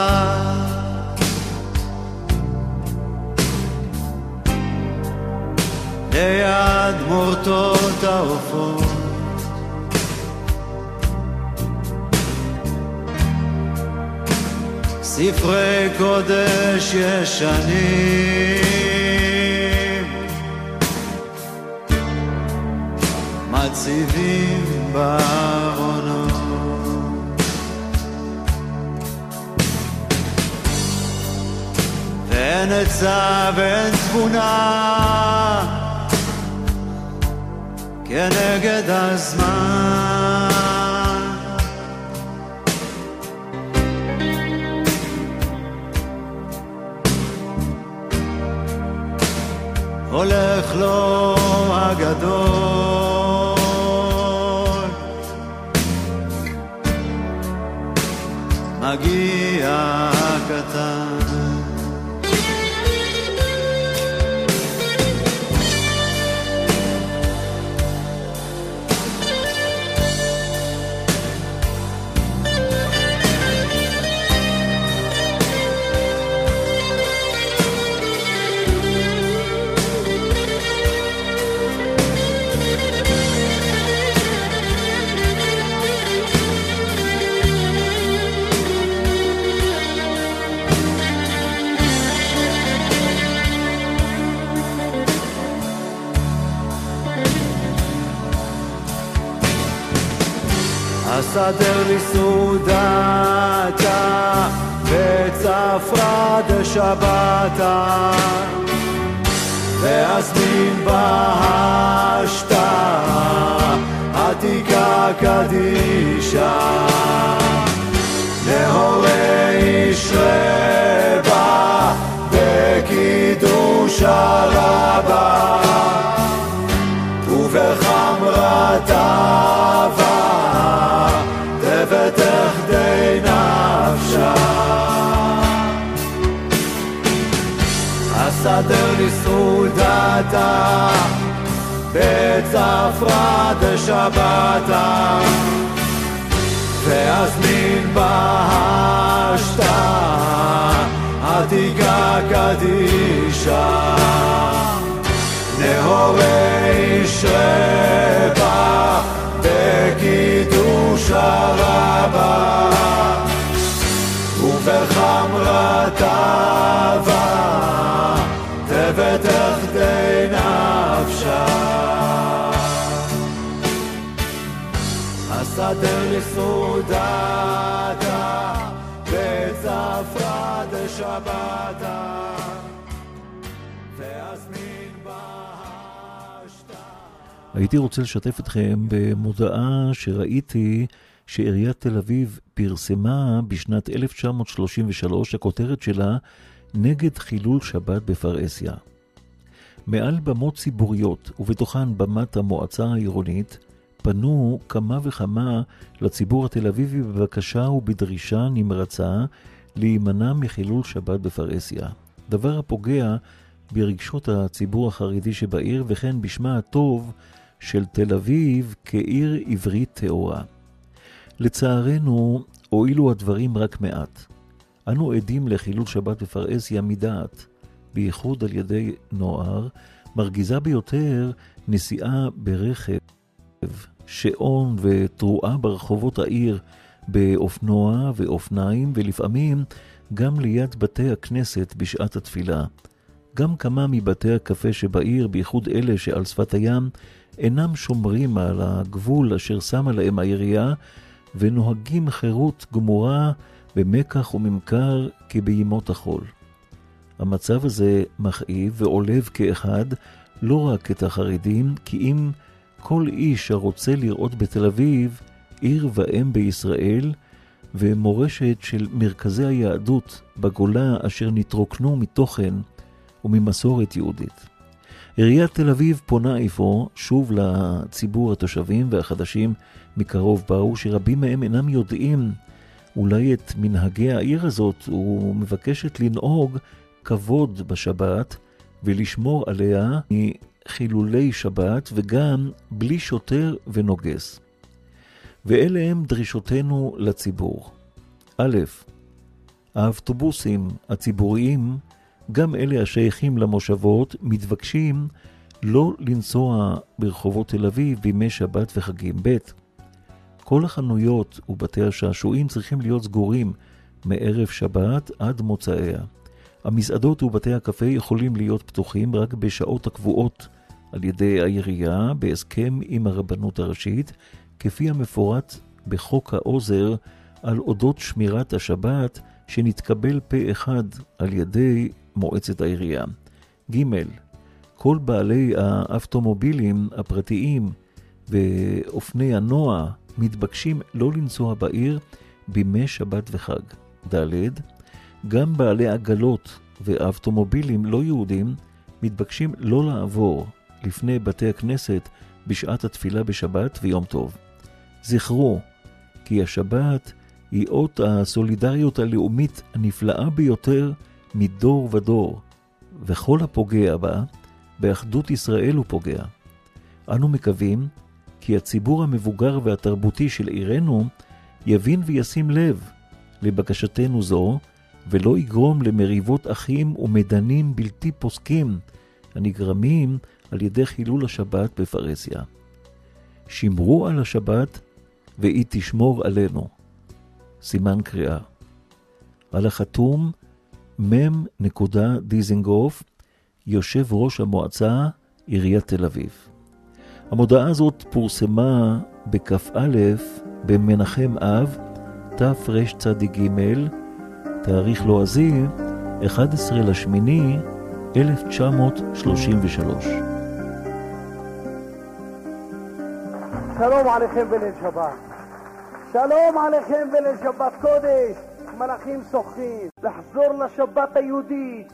Nehoveisha הייתי רוצה לשתף אתכם במודעה שראיתי שעיריית תל אביב פרסמה בשנת 1933, הכותרת שלה נגד חילול שבת בפרהסיה. מעל במות ציבוריות, ובתוכן במת המועצה העירונית, פנו כמה וכמה לציבור התל אביבי בבקשה ובדרישה נמרצה להימנע מחילול שבת בפרהסיה. דבר הפוגע ברגשות הציבור החרדי שבעיר, וכן בשמה הטוב של תל אביב כעיר עברית טהורה. לצערנו, הועילו הדברים רק מעט. אנו עדים לחילול שבת בפרהסיה מדעת, בייחוד על ידי נוער, מרגיזה ביותר נסיעה ברכב, שעון ותרועה ברחובות העיר באופנוע ואופניים, ולפעמים גם ליד בתי הכנסת בשעת התפילה. גם כמה מבתי הקפה שבעיר, בייחוד אלה שעל שפת הים, אינם שומרים על הגבול אשר שמה להם העירייה, ונוהגים חירות גמורה במקח וממכר כבימות החול. המצב הזה מכאיב ועולב כאחד לא רק את החרדים, כי אם כל איש הרוצה לראות בתל אביב עיר ואם בישראל, ומורשת של מרכזי היהדות בגולה אשר נתרוקנו מתוכן וממסורת יהודית. עיריית תל אביב פונה אפוא שוב לציבור התושבים והחדשים מקרוב באו, שרבים מהם אינם יודעים אולי את מנהגי העיר הזאת, ומבקשת לנהוג כבוד בשבת ולשמור עליה מחילולי שבת וגם בלי שוטר ונוגס. ואלה הם דרישותינו לציבור. א', האוטובוסים הציבוריים, גם אלה השייכים למושבות, מתבקשים לא לנסוע ברחובות תל אביב בימי שבת וחגים. ב', כל החנויות ובתי השעשועים צריכים להיות סגורים מערב שבת עד מוצאיה. המסעדות ובתי הקפה יכולים להיות פתוחים רק בשעות הקבועות על ידי העירייה בהסכם עם הרבנות הראשית, כפי המפורט בחוק העוזר על אודות שמירת השבת שנתקבל פה אחד על ידי מועצת העירייה. ג. כל בעלי האפטומובילים הפרטיים ואופני הנוע מתבקשים לא לנסוע בעיר בימי שבת וחג. ד. גם בעלי עגלות ואפטומובילים לא יהודים מתבקשים לא לעבור לפני בתי הכנסת בשעת התפילה בשבת ויום טוב. זכרו כי השבת היא אות הסולידריות הלאומית הנפלאה ביותר מדור ודור, וכל הפוגע בה, באחדות ישראל הוא פוגע. אנו מקווים כי הציבור המבוגר והתרבותי של עירנו יבין וישים לב לבקשתנו זו, ולא יגרום למריבות אחים ומדנים בלתי פוסקים הנגרמים על ידי חילול השבת בפרהסיה. שמרו על השבת והיא תשמור עלינו. סימן קריאה. על החתום מ' נקודה דיזנגוף, יושב ראש המועצה, עיריית תל אביב. המודעה הזאת פורסמה בכ"א במנחם אב, תרצ"ג, תאריך לועזי, 11 לשמיני, 1933. שלום עליכם בליל שבת. שלום עליכם בליל שבת קודש. מלאכים שוחים. לחזור לשבת היהודית.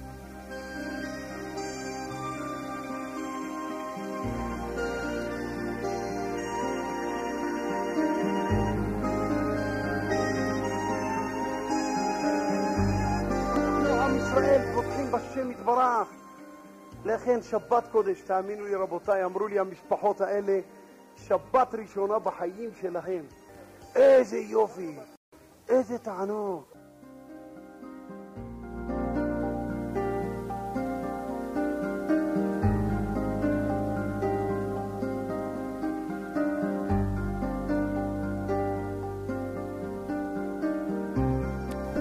ישראל פותחים בשם יתברך. לכן שבת קודש, תאמינו לי רבותיי, אמרו לי המשפחות האלה, שבת ראשונה בחיים שלהם. איזה יופי, איזה תענוג.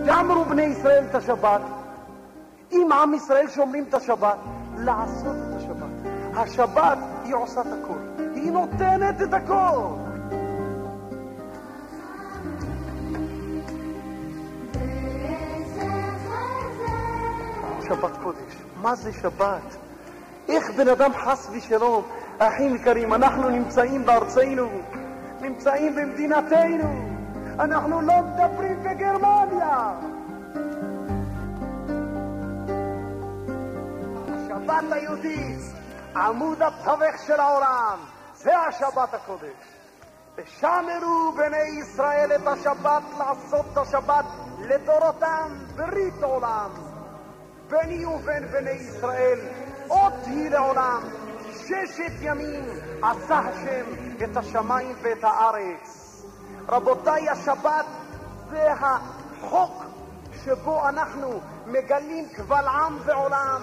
גמרו בני ישראל את השבת. אם עם ישראל שומרים את השבת, לעשות את השבת. השבת היא עושה את הכל. היא נותנת את הכל. שבת קודש. מה זה שבת? איך בן אדם חס ושלום, אחים יקרים, אנחנו נמצאים בארצנו, נמצאים במדינתנו, אנחנו לא מדברים בגרמניה. השבת היהודית, עמוד התווך של העולם, זה השבת הקודש. ושמרו בני ישראל את השבת לעשות את השבת לדורותם ברית עולם. ביני ובין בני ישראל אות היא לעולם. ששת ימים עשה השם את השמיים ואת הארץ. רבותיי, השבת זה החוק שבו אנחנו מגלים קבל עם ועולם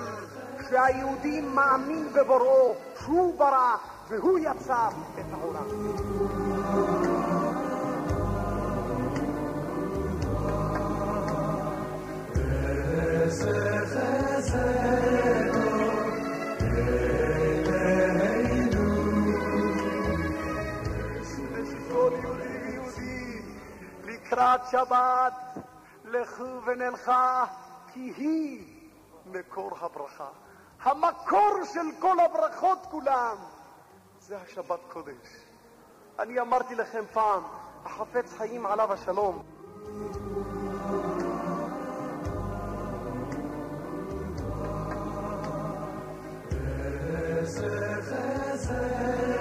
שהיהודי מאמין בבוראו, שהוא ברא והוא יצר את העולם. לקראת שבת לכו ונלכה כי היא מקור הברכה. המקור של כל הברכות כולם זה השבת קודש. אני אמרתי לכם פעם, החפץ חיים עליו השלום, deserve as